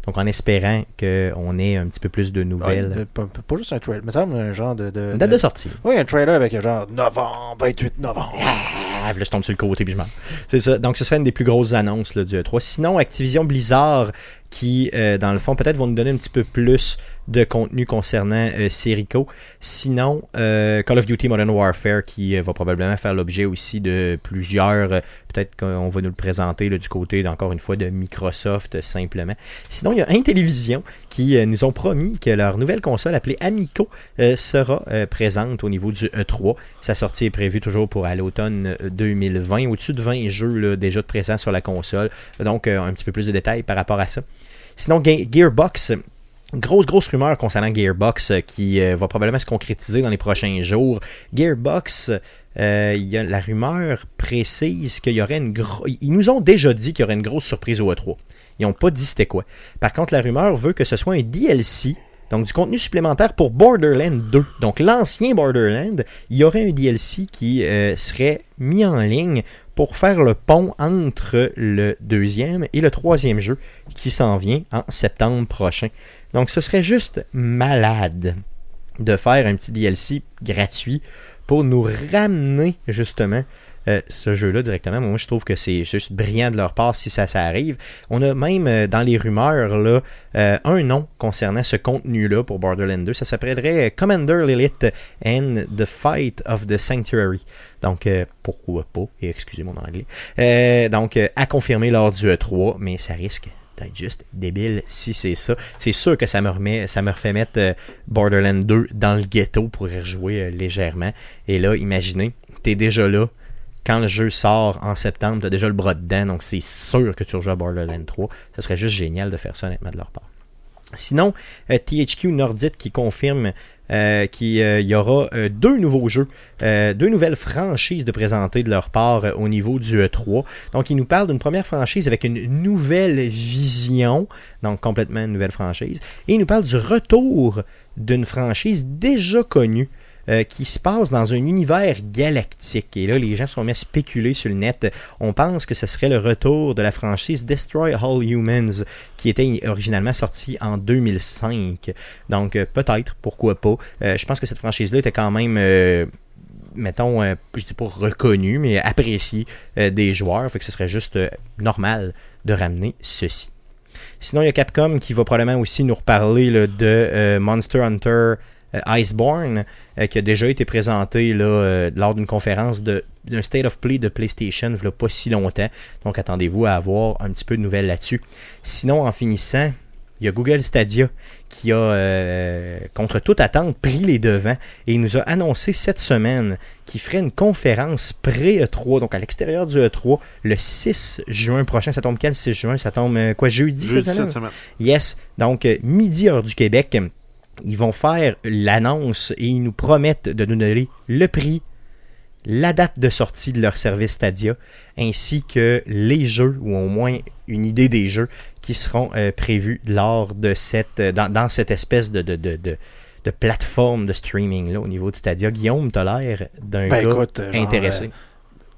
Donc, en espérant qu'on ait un petit peu plus de Ouais, nouvelles. de- pas, pas juste un trailer, mais ça me semble un genre de. de- Date de sortie. Oui, un trailer avec un genre novembre, 28 novembre. Ah, puis là, je tombe sur le côté puis je meurs. C'est ça. Donc, ce serait une des plus grosses annonces là, du E3. Sinon, Activision Blizzard, qui, euh, dans le fond, peut-être vont nous donner un petit peu plus de contenu concernant euh, Serico. Sinon, euh, Call of Duty Modern Warfare, qui euh, va probablement faire l'objet aussi de plusieurs. euh, peut-être qu'on va nous le présenter là, du côté, encore une fois, de Microsoft, euh, simplement. Sinon, il y a Intellivision qui nous ont promis que leur nouvelle console appelée Amico sera présente au niveau du E3. Sa sortie est prévue toujours pour à l'automne euh, 2020. Au-dessus de 20 jeux là, déjà de présents sur la console. Donc, un petit peu plus de détails par rapport à ça. Sinon, Gearbox. Grosse, grosse rumeur concernant Gearbox euh, qui euh, va probablement se concrétiser dans les prochains jours. Gearbox, euh, la rumeur précise qu'il y aurait une grosse... Ils nous ont déjà dit qu'il y aurait une grosse surprise au E3. Ils n'ont pas dit c'était quoi. Par contre, la rumeur veut que ce soit un DLC, donc du contenu supplémentaire pour Borderlands 2. Donc l'ancien Borderlands, il y aurait un DLC qui serait mis en ligne pour faire le pont entre le deuxième et le troisième jeu qui s'en vient en septembre prochain. Donc ce serait juste malade de faire un petit DLC gratuit pour nous ramener justement euh, ce jeu-là directement. Moi, je trouve que c'est juste brillant de leur part si ça, ça arrive. On a même euh, dans les rumeurs là, euh, un nom concernant ce contenu-là pour Borderlands 2. Ça s'appellerait Commander Lilith and the Fight of the Sanctuary. Donc, pourquoi pas? Et excusez mon anglais. Donc, à confirmer lors du E3, mais ça risque d'être juste débile si c'est ça. C'est sûr que ça me remet, ça me refait mettre Borderlands 2 dans le ghetto pour y rejouer légèrement. Et là, imaginez, t'es déjà là. Quand le jeu sort en septembre, t'as déjà le bras dedans, donc c'est sûr que tu rejoues à Borderlands 3. Ça serait juste génial de faire ça honnêtement de leur part. Sinon, euh, THQ Nordic qui confirme euh, qu'il y aura euh, deux nouveaux jeux, euh, deux nouvelles franchises de présenter de leur part euh, au niveau du E3. Donc, ils nous parlent d'une première franchise avec une nouvelle vision, donc complètement une nouvelle franchise. Et ils nous parlent du retour d'une franchise déjà connue euh, qui se passe dans un univers galactique. Et là, les gens sont mis à spéculer sur le net. On pense que ce serait le retour de la franchise Destroy All Humans, qui était originalement sortie en 2005. Donc, euh, peut-être, pourquoi pas. Euh, je pense que cette franchise-là était quand même mettons, euh, je dis pas reconnu, mais apprécié des joueurs. Fait que ce serait juste normal de ramener ceci. Sinon, il y a Capcom qui va probablement aussi nous reparler de Monster Hunter Iceborne, euh, qui a déjà été présenté là, euh, lors d'une conférence de d'un State of Play de PlayStation, il pas si longtemps. Donc, attendez-vous à avoir un petit peu de nouvelles là-dessus. Sinon, en finissant, il y a Google Stadia qui a, euh, contre toute attente, pris les devants et il nous a annoncé cette semaine qu'il ferait une conférence pré-E3, donc à l'extérieur du E3, le 6 juin prochain. Ça tombe quel 6 juin? Ça tombe euh, quoi jeudi, Jeudi cette semaine? cette semaine. Yes. Donc, euh, midi heure du Québec, ils vont faire l'annonce et ils nous promettent de nous donner le prix, la date de sortie de leur service Stadia, ainsi que les jeux, ou au moins une idée des jeux qui seront euh, prévus lors de cette, euh, dans, dans cette espèce de, de, de, de, de plateforme de streaming là, au niveau de Stadia. Guillaume, t'as l'air d'un Ben, gars écoute, genre, intéressé. euh,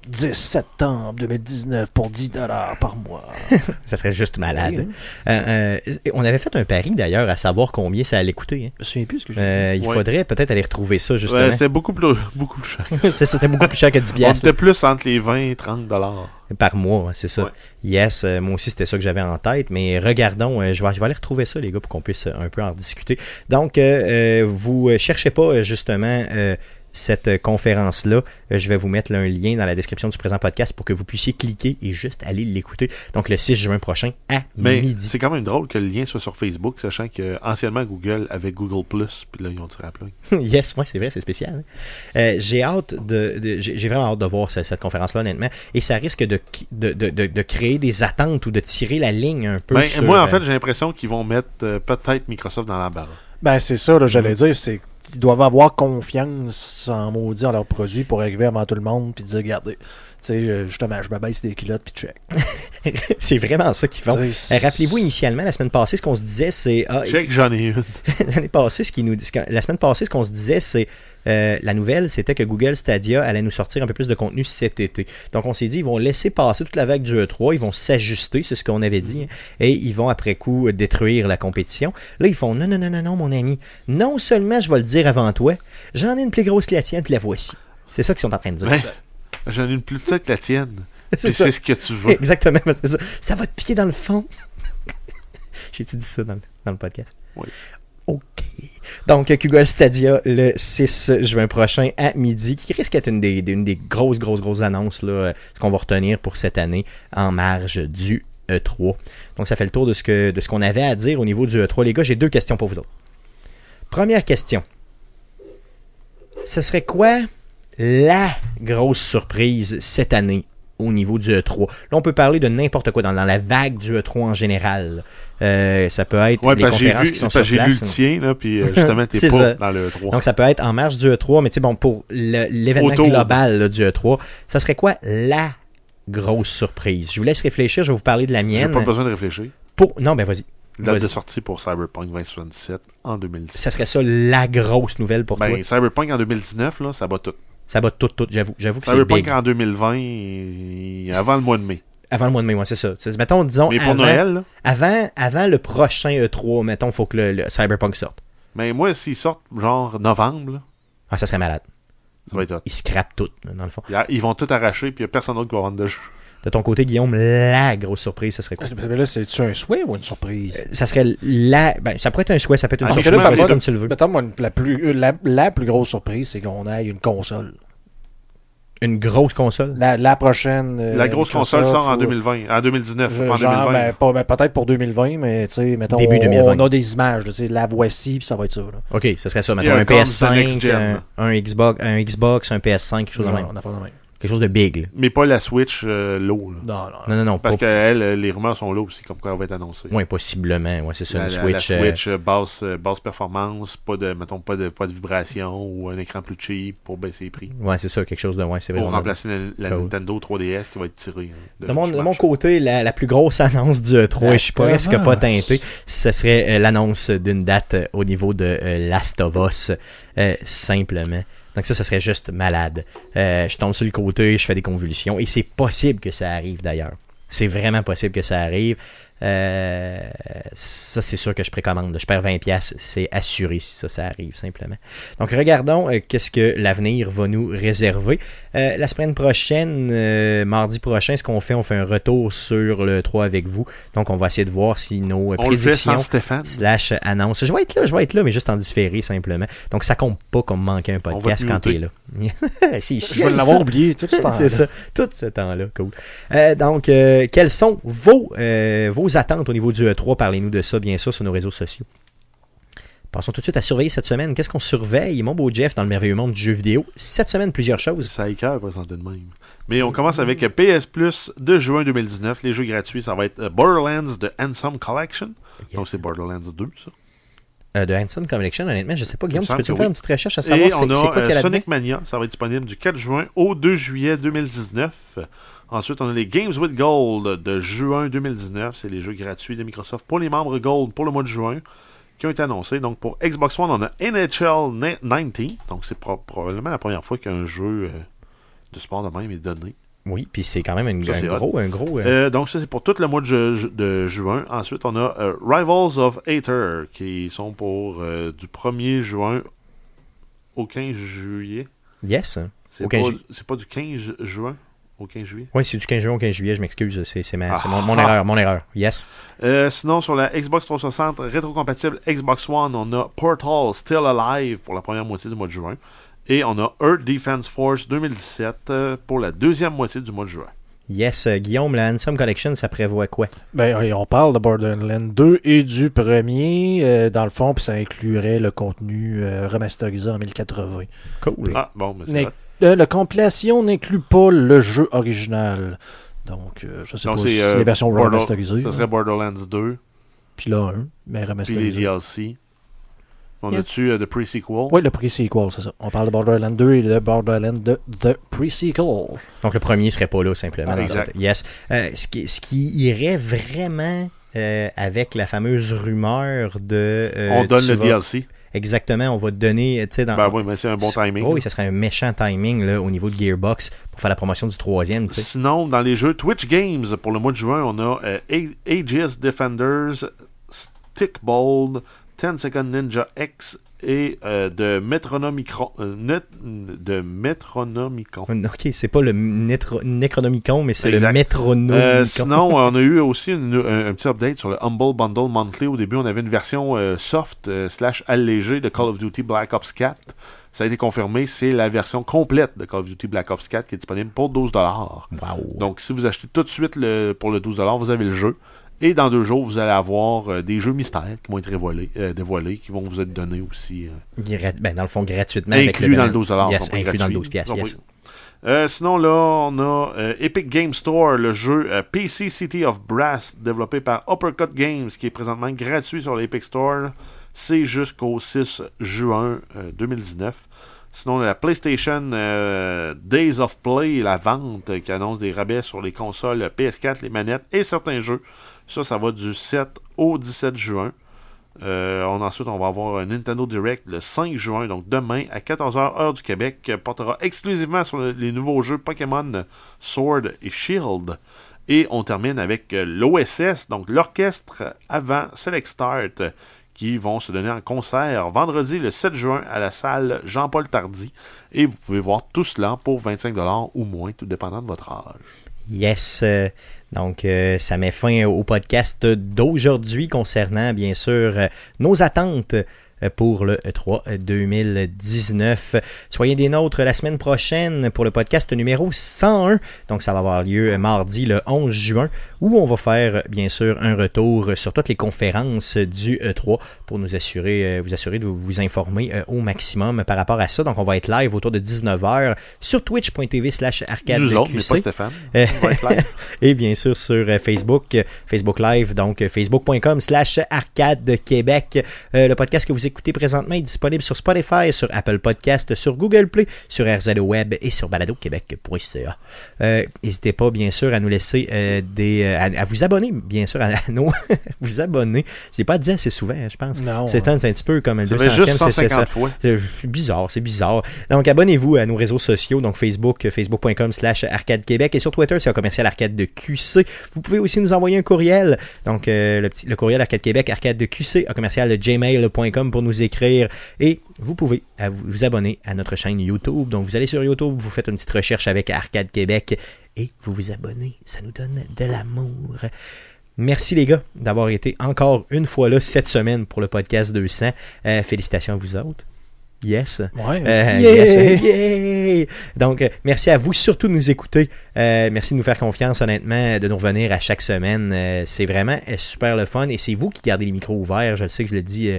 10 septembre 2019 pour 10 dollars par mois. [laughs] Ça serait juste malade. Oui, Euh, euh, on avait fait un pari d'ailleurs à savoir combien ça allait coûter. hein. Je me souviens plus ce que j'ai Euh, il Ouais. faudrait peut-être aller retrouver ça justement. Ouais, c'était beaucoup plus, beaucoup plus cher. [laughs] C'était beaucoup plus cher que 10 On piastres était plus entre les 20 et 30 dollars. par mois, hein, c'est ça. Ouais. Yes, euh, moi aussi c'était ça que j'avais en tête, mais regardons, euh, je, vais, je vais aller retrouver ça les gars pour qu'on puisse un peu en discuter. Donc, vous euh, cherchez pas justement euh, cette euh, conférence-là, Euh, je vais vous mettre là, un lien dans la description du présent podcast pour que vous puissiez cliquer et juste aller l'écouter. Donc le 6 juin prochain à Mais midi. c'est quand même drôle que le lien soit sur Facebook, sachant que anciennement Google avait Google Plus, puis là ils ont tiré plug. [laughs] yes, moi c'est vrai, c'est spécial. hein. Euh, j'ai hâte de, de- j'ai vraiment hâte de voir ce- cette conférence-là honnêtement, et ça risque de, de, de, de- de créer des attentes ou de tirer la ligne un peu. Ben, sur, moi en fait j'ai l'impression qu'ils vont mettre euh, peut-être Microsoft dans la barre. Ben, c'est ça, j'allais dire, c'est qu'ils doivent avoir confiance en maudit en leurs produits pour arriver avant tout le monde puis dire, regardez, sais, justement, je me baisse des culottes puis check. [laughs] c'est vraiment ça qu'ils font. Euh, Rappelez-vous initialement la semaine passée ce qu'on se disait c'est ah, Check, j'en ai une. [laughs] l'année passée ce qui nous la semaine passée ce qu'on se disait c'est euh, la nouvelle c'était que Google Stadia allait nous sortir un peu plus de contenu cet été. Donc on s'est dit ils vont laisser passer toute la vague du E3, ils vont s'ajuster, c'est ce qu'on avait dit hein, et ils vont après coup détruire la compétition. Là ils font non non non non non mon ami, non seulement je vais le dire avant toi, j'en ai une plus grosse que la tienne, puis la voici. C'est ça qu'ils sont en train de dire. Ben, j'en ai une plus petite que la tienne. [laughs] c'est ce que tu veux. Exactement, ça. Ça va te piquer dans le fond. [laughs] J'ai-tu dit ça dans le, dans le podcast? Oui. OK. Donc, Google Stadia le 6 juin prochain à midi, qui risque d'être une des, une des grosses, grosses, grosses annonces, là, ce qu'on va retenir pour cette année en marge du E3. Donc, ça fait le tour de ce que de ce qu'on avait à dire au niveau du E3. Les gars, j'ai deux questions pour vous autres. Première question. Ce serait quoi la grosse surprise cette année au niveau du E3. Là, on peut parler de n'importe quoi dans, dans la vague du E3 en général. Euh, ça peut être Ouais, des j'ai conférences vu, qui sont sur j'ai lu le tien, là, puis euh, [laughs] justement, t'es pas ça. dans le 3. Donc, ça peut être en marge du E3, mais tu sais, bon, pour l'événement global là, du E3, ça serait quoi la grosse surprise? Je vous laisse réfléchir, je vais vous parler de la J'ai mienne. pas besoin de réfléchir. Pour... Non, ben vas-y. Date de sortie pour Cyberpunk 2077 en 2010. Ça serait ça la grosse nouvelle pour toi. Ben, Cyberpunk en 2019, là, ça bat tout. Ça va tout, tout, j'avoue. J'avoue que c'est Cyberpunk big. en 2020, et- avant le mois de mai. Avant le mois de mai, ouais, c'est ça. C'est- Mettons, disons, Mais pour avant, Noël, là, avant, avant le prochain E3, mettons, il faut que le, le Cyberpunk sorte. mais moi, s'ils sortent genre novembre, là, Ah, ça serait malade. ça va être hot. Ils scrapent tout, dans le fond. Ils vont tout arracher, puis il n'y a personne d'autre qui va vendre de jeu. De ton côté, Guillaume, la grosse surprise, ça serait quoi? Mais là, c'est-tu un souhait ou une surprise? Ça serait la. Ben, ça pourrait être un souhait, ça peut être une Ah, surprise, là, comme tu le veux. Mettons, moi, la plus, euh, la, la plus grosse surprise, c'est qu'on aille une console. Une grosse console? La, la prochaine. euh, La grosse console sort en ou- 2020, en 2019, Je- pas en genre, 2020. ben, pas- ben, peut-être pour 2020, mais tu sais, mettons, Début on- 2020. on a des images, tu sais, la voici, puis ça va être ça. Là. Ok, ce serait ça. Mettons un un comme The Next PS5, Gen. un, un Xbox, un Xbox, un PS5, quelque chose de même. on a fait de même. Quelque chose de big. là. Mais pas la Switch euh, low, là. Non, non. Non, non, non. Parce pas- que elle, euh, les rumeurs sont là aussi, comme quoi elle va être annoncée. Ouais, possiblement. Ouais, c'est ça. La, une la- la Switch. euh, Switch euh, basse, euh, basse performance, pas de, mettons, pas de, pas de vibration ou un écran plus cheap pour baisser les prix. Ouais, c'est ça. Quelque chose de. Ouais, c'est vrai. Pour on a- remplacer la, la Cool. Nintendo 3DS qui va être tirée. hein, De mon, de Smash. mon côté, la, la plus grosse [laughs] annonce du E3, et je suis presque pas teinté, ce serait euh, l'annonce d'une date euh, au niveau de euh, Last of Us, euh, simplement Donc ça, ça serait juste malade. Euh, je tombe sur le côté, je fais des convulsions. Et c'est possible que ça arrive d'ailleurs. C'est vraiment possible que ça arrive. Euh, ça, c'est sûr que je précommande. Je perds 20$, c'est assuré si ça, ça arrive simplement. Donc, regardons euh, qu'est-ce que l'avenir va nous réserver. Euh, la semaine prochaine, mardi prochain, ce qu'on fait, on fait un retour sur le 3 avec vous. Donc, on va essayer de voir si nos prédictions slash annonces. Je vais être là, je vais être là, mais juste en différé simplement. Donc, ça compte pas comme manquer un podcast quand tu es là. [laughs] je vais l'avoir oublié tout ce [laughs] temps-là. c'est ça, tout ce temps-là. Cool. donc, quels sont vos, vos attentes au niveau du E3. Parlez-nous de ça, bien sûr, sur nos réseaux sociaux. Passons tout de suite à surveiller cette semaine. Qu'est-ce qu'on surveille, mon beau Jeff, dans le merveilleux monde du jeu vidéo? Cette semaine, plusieurs choses. Ça écœure présenté de même. Mais on commence avec PS Plus de juin 2019. Les jeux gratuits, ça va être Borderlands de Handsome Collection. Donc c'est Borderlands 2, ça. Euh, de Handsome Collection, honnêtement, je sais pas, Guillaume, tu peux-tu faire une petite recherche à savoir c'est quoi euh, Sonic Mania, ça va être disponible du 4 juin au 2 juillet 2019. Ensuite, on a les Games with Gold de juin 2019. C'est les jeux gratuits de Microsoft pour les membres Gold pour le mois de juin qui ont été annoncés. Donc pour Xbox One, on a NHL 90. Donc c'est probablement la première fois qu'un jeu euh, de sport de même est donné. Oui, puis c'est quand même un, gros, un gros. Euh, euh, donc ça c'est pour tout le mois de, juin. Ensuite, on a Rivals of Aether qui sont pour du 1er juin au 15 juillet. Yes. C'est pas, pas, du 15 juin au 15 juillet? Oui, c'est du 15 juin au 15 juillet, je m'excuse, c'est mon, mon ah. erreur, mon erreur. Yes. Euh, sinon, sur la Xbox 360 rétrocompatible Xbox One, on a Portal Still Alive pour la première moitié du mois de juin. Et on a Earth Defense Force 2017 euh, pour la deuxième moitié du mois de juin. Yes, euh, Guillaume, la Handsome Collection, ça prévoit quoi? Ben, on parle de Borderlands 2 et du premier, dans le fond, puis ça inclurait le contenu remasterisé en 1080. Cool. Ah, bon, mais c'est euh, la compilation n'inclut pas le jeu original. Donc, euh, je sais pas si euh, les versions remasterisées. Ça serait Borderlands 2. Puis là, 1, mais remasterisé. Puis les DLC. On a-tu le pre-sequel? Oui, le pre-sequel, c'est ça. On parle de Borderlands 2 et de Borderlands de The Pre-sequel. Donc le premier serait pas là, simplement. Ah, exact. Yes. ce, qui, ce qui irait vraiment avec la fameuse rumeur de... On donne le DLC exactement, on va te donner, tu sais, dans... Ben oui, mais c'est un bon timing. oui, ça serait un méchant timing là, au niveau de Gearbox pour faire la promotion du troisième. Sinon, dans les jeux Twitch Games, pour le mois de juin, on a euh, Aegis Defenders, Stickball, 10 Second Ninja X et euh, de Metronomicon. Euh, de Metronomicon. [laughs] Ok, c'est pas le Necronomicon, mais c'est le Metronomicon. Euh, sinon, on a eu aussi un, petit update sur le Humble Bundle Monthly. Au début, on avait une version soft slash allégée de Call of Duty Black Ops 4. Ça a été confirmé, c'est la version complète de Call of Duty Black Ops 4 qui est disponible pour 12$. Wow. Donc, si vous achetez tout de suite le, pour le 12$, vous avez le jeu. Et dans deux jours, vous allez avoir euh, des jeux mystères qui vont être euh, dévoilés, qui vont vous être donnés aussi. Euh, ben, dans le fond, gratuitement. Inclus dans le 12 Yes, inclus dans le 12 pièces, yes. sinon, là, on a Epic Game Store, le jeu PC City of Brass, développé par Uppercut Games, qui est présentement gratuit sur l'Epic Store. C'est jusqu'au 6 juin 2019. Sinon, la PlayStation Days of Play, la vente qui annonce des rabais sur les consoles PS4, les manettes et certains jeux. Ça, ça va du 7 au 17 juin. Euh, ensuite, on va avoir un Nintendo Direct le 5 juin, donc demain à 14h heure du Québec, portera exclusivement sur les nouveaux jeux Pokémon Sword et Shield. Et on termine avec euh, l'OSS, donc l'orchestre avant Select Start, qui vont se donner en concert vendredi le 7 juin à la salle Jean-Paul Tardy. Et vous pouvez voir tout cela pour 25$ ou moins, tout dépendant de votre âge. Yes. Euh, donc, euh, ça met fin au podcast d'aujourd'hui concernant, bien sûr, euh, nos attentes pour le 3 2019. Soyez des nôtres la semaine prochaine pour le podcast numéro 101. Donc ça va avoir lieu mardi le 11 juin où on va faire bien sûr un retour sur toutes les conférences du E3 pour nous assurer, euh, vous assurer de vous informer euh, au maximum par rapport à ça. Donc on va être live autour de 19h sur twitch.tv slash arcade. Nous autres, mais pas Stéphane. [laughs] Et bien sûr sur Facebook, Facebook Live, donc facebook.com slash arcade Québec. le podcast que vous écoutez présentement est disponible sur Spotify, sur Apple Podcast, sur Google Play, sur RZO Web et sur baladoquebec.ca. Euh, N'hésitez pas, bien sûr, à nous laisser euh, des. euh, à, à vous abonner, bien sûr, à, à nous. [laughs] vous abonner. Je n'ai pas dit assez souvent, hein, je pense. Non. C'est un, un petit peu comme le Ça 200e. fait juste c'est- c'est 150 ça. fois. C'est bizarre, c'est bizarre. Donc, abonnez-vous à nos réseaux sociaux, donc Facebook, facebook.com slash Arcade Québec, et sur Twitter, c'est un commercial Arcade de QC. Vous pouvez aussi nous envoyer un courriel, donc euh, le, petit, le courriel Arcade Québec, Arcade de QC, un commercial de gmail.com pour nous écrire, et vous pouvez vous, abonner à notre chaîne YouTube. Donc, vous allez sur YouTube, vous faites une petite recherche avec Arcade Québec, et vous vous abonnez. Ça nous donne de l'amour. Merci les gars d'avoir été encore une fois là cette semaine pour le podcast 200. Euh, félicitations à vous autres. Yes. Ouais. Euh, Yeah! yes. Yay! Donc, euh, merci à vous surtout de nous écouter. Euh, merci de nous faire confiance, honnêtement, de nous revenir à chaque semaine. Euh, c'est vraiment super le fun et c'est vous qui gardez les micros ouverts. Je le sais que je le dis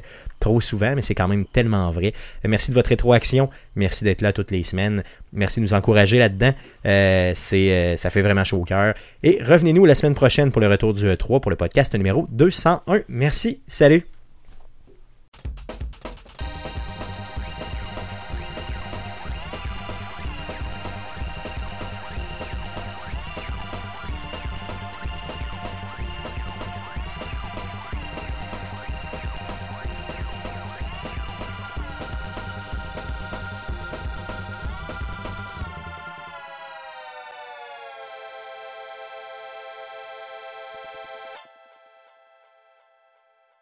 trop souvent, mais c'est quand même tellement vrai. Euh, merci de votre rétroaction. Merci d'être là toutes les semaines. Merci de nous encourager là-dedans. Euh, c'est, euh, ça fait vraiment chaud au cœur. Et revenez-nous la semaine prochaine pour le retour du E3 pour le podcast numéro 201. Merci. Salut.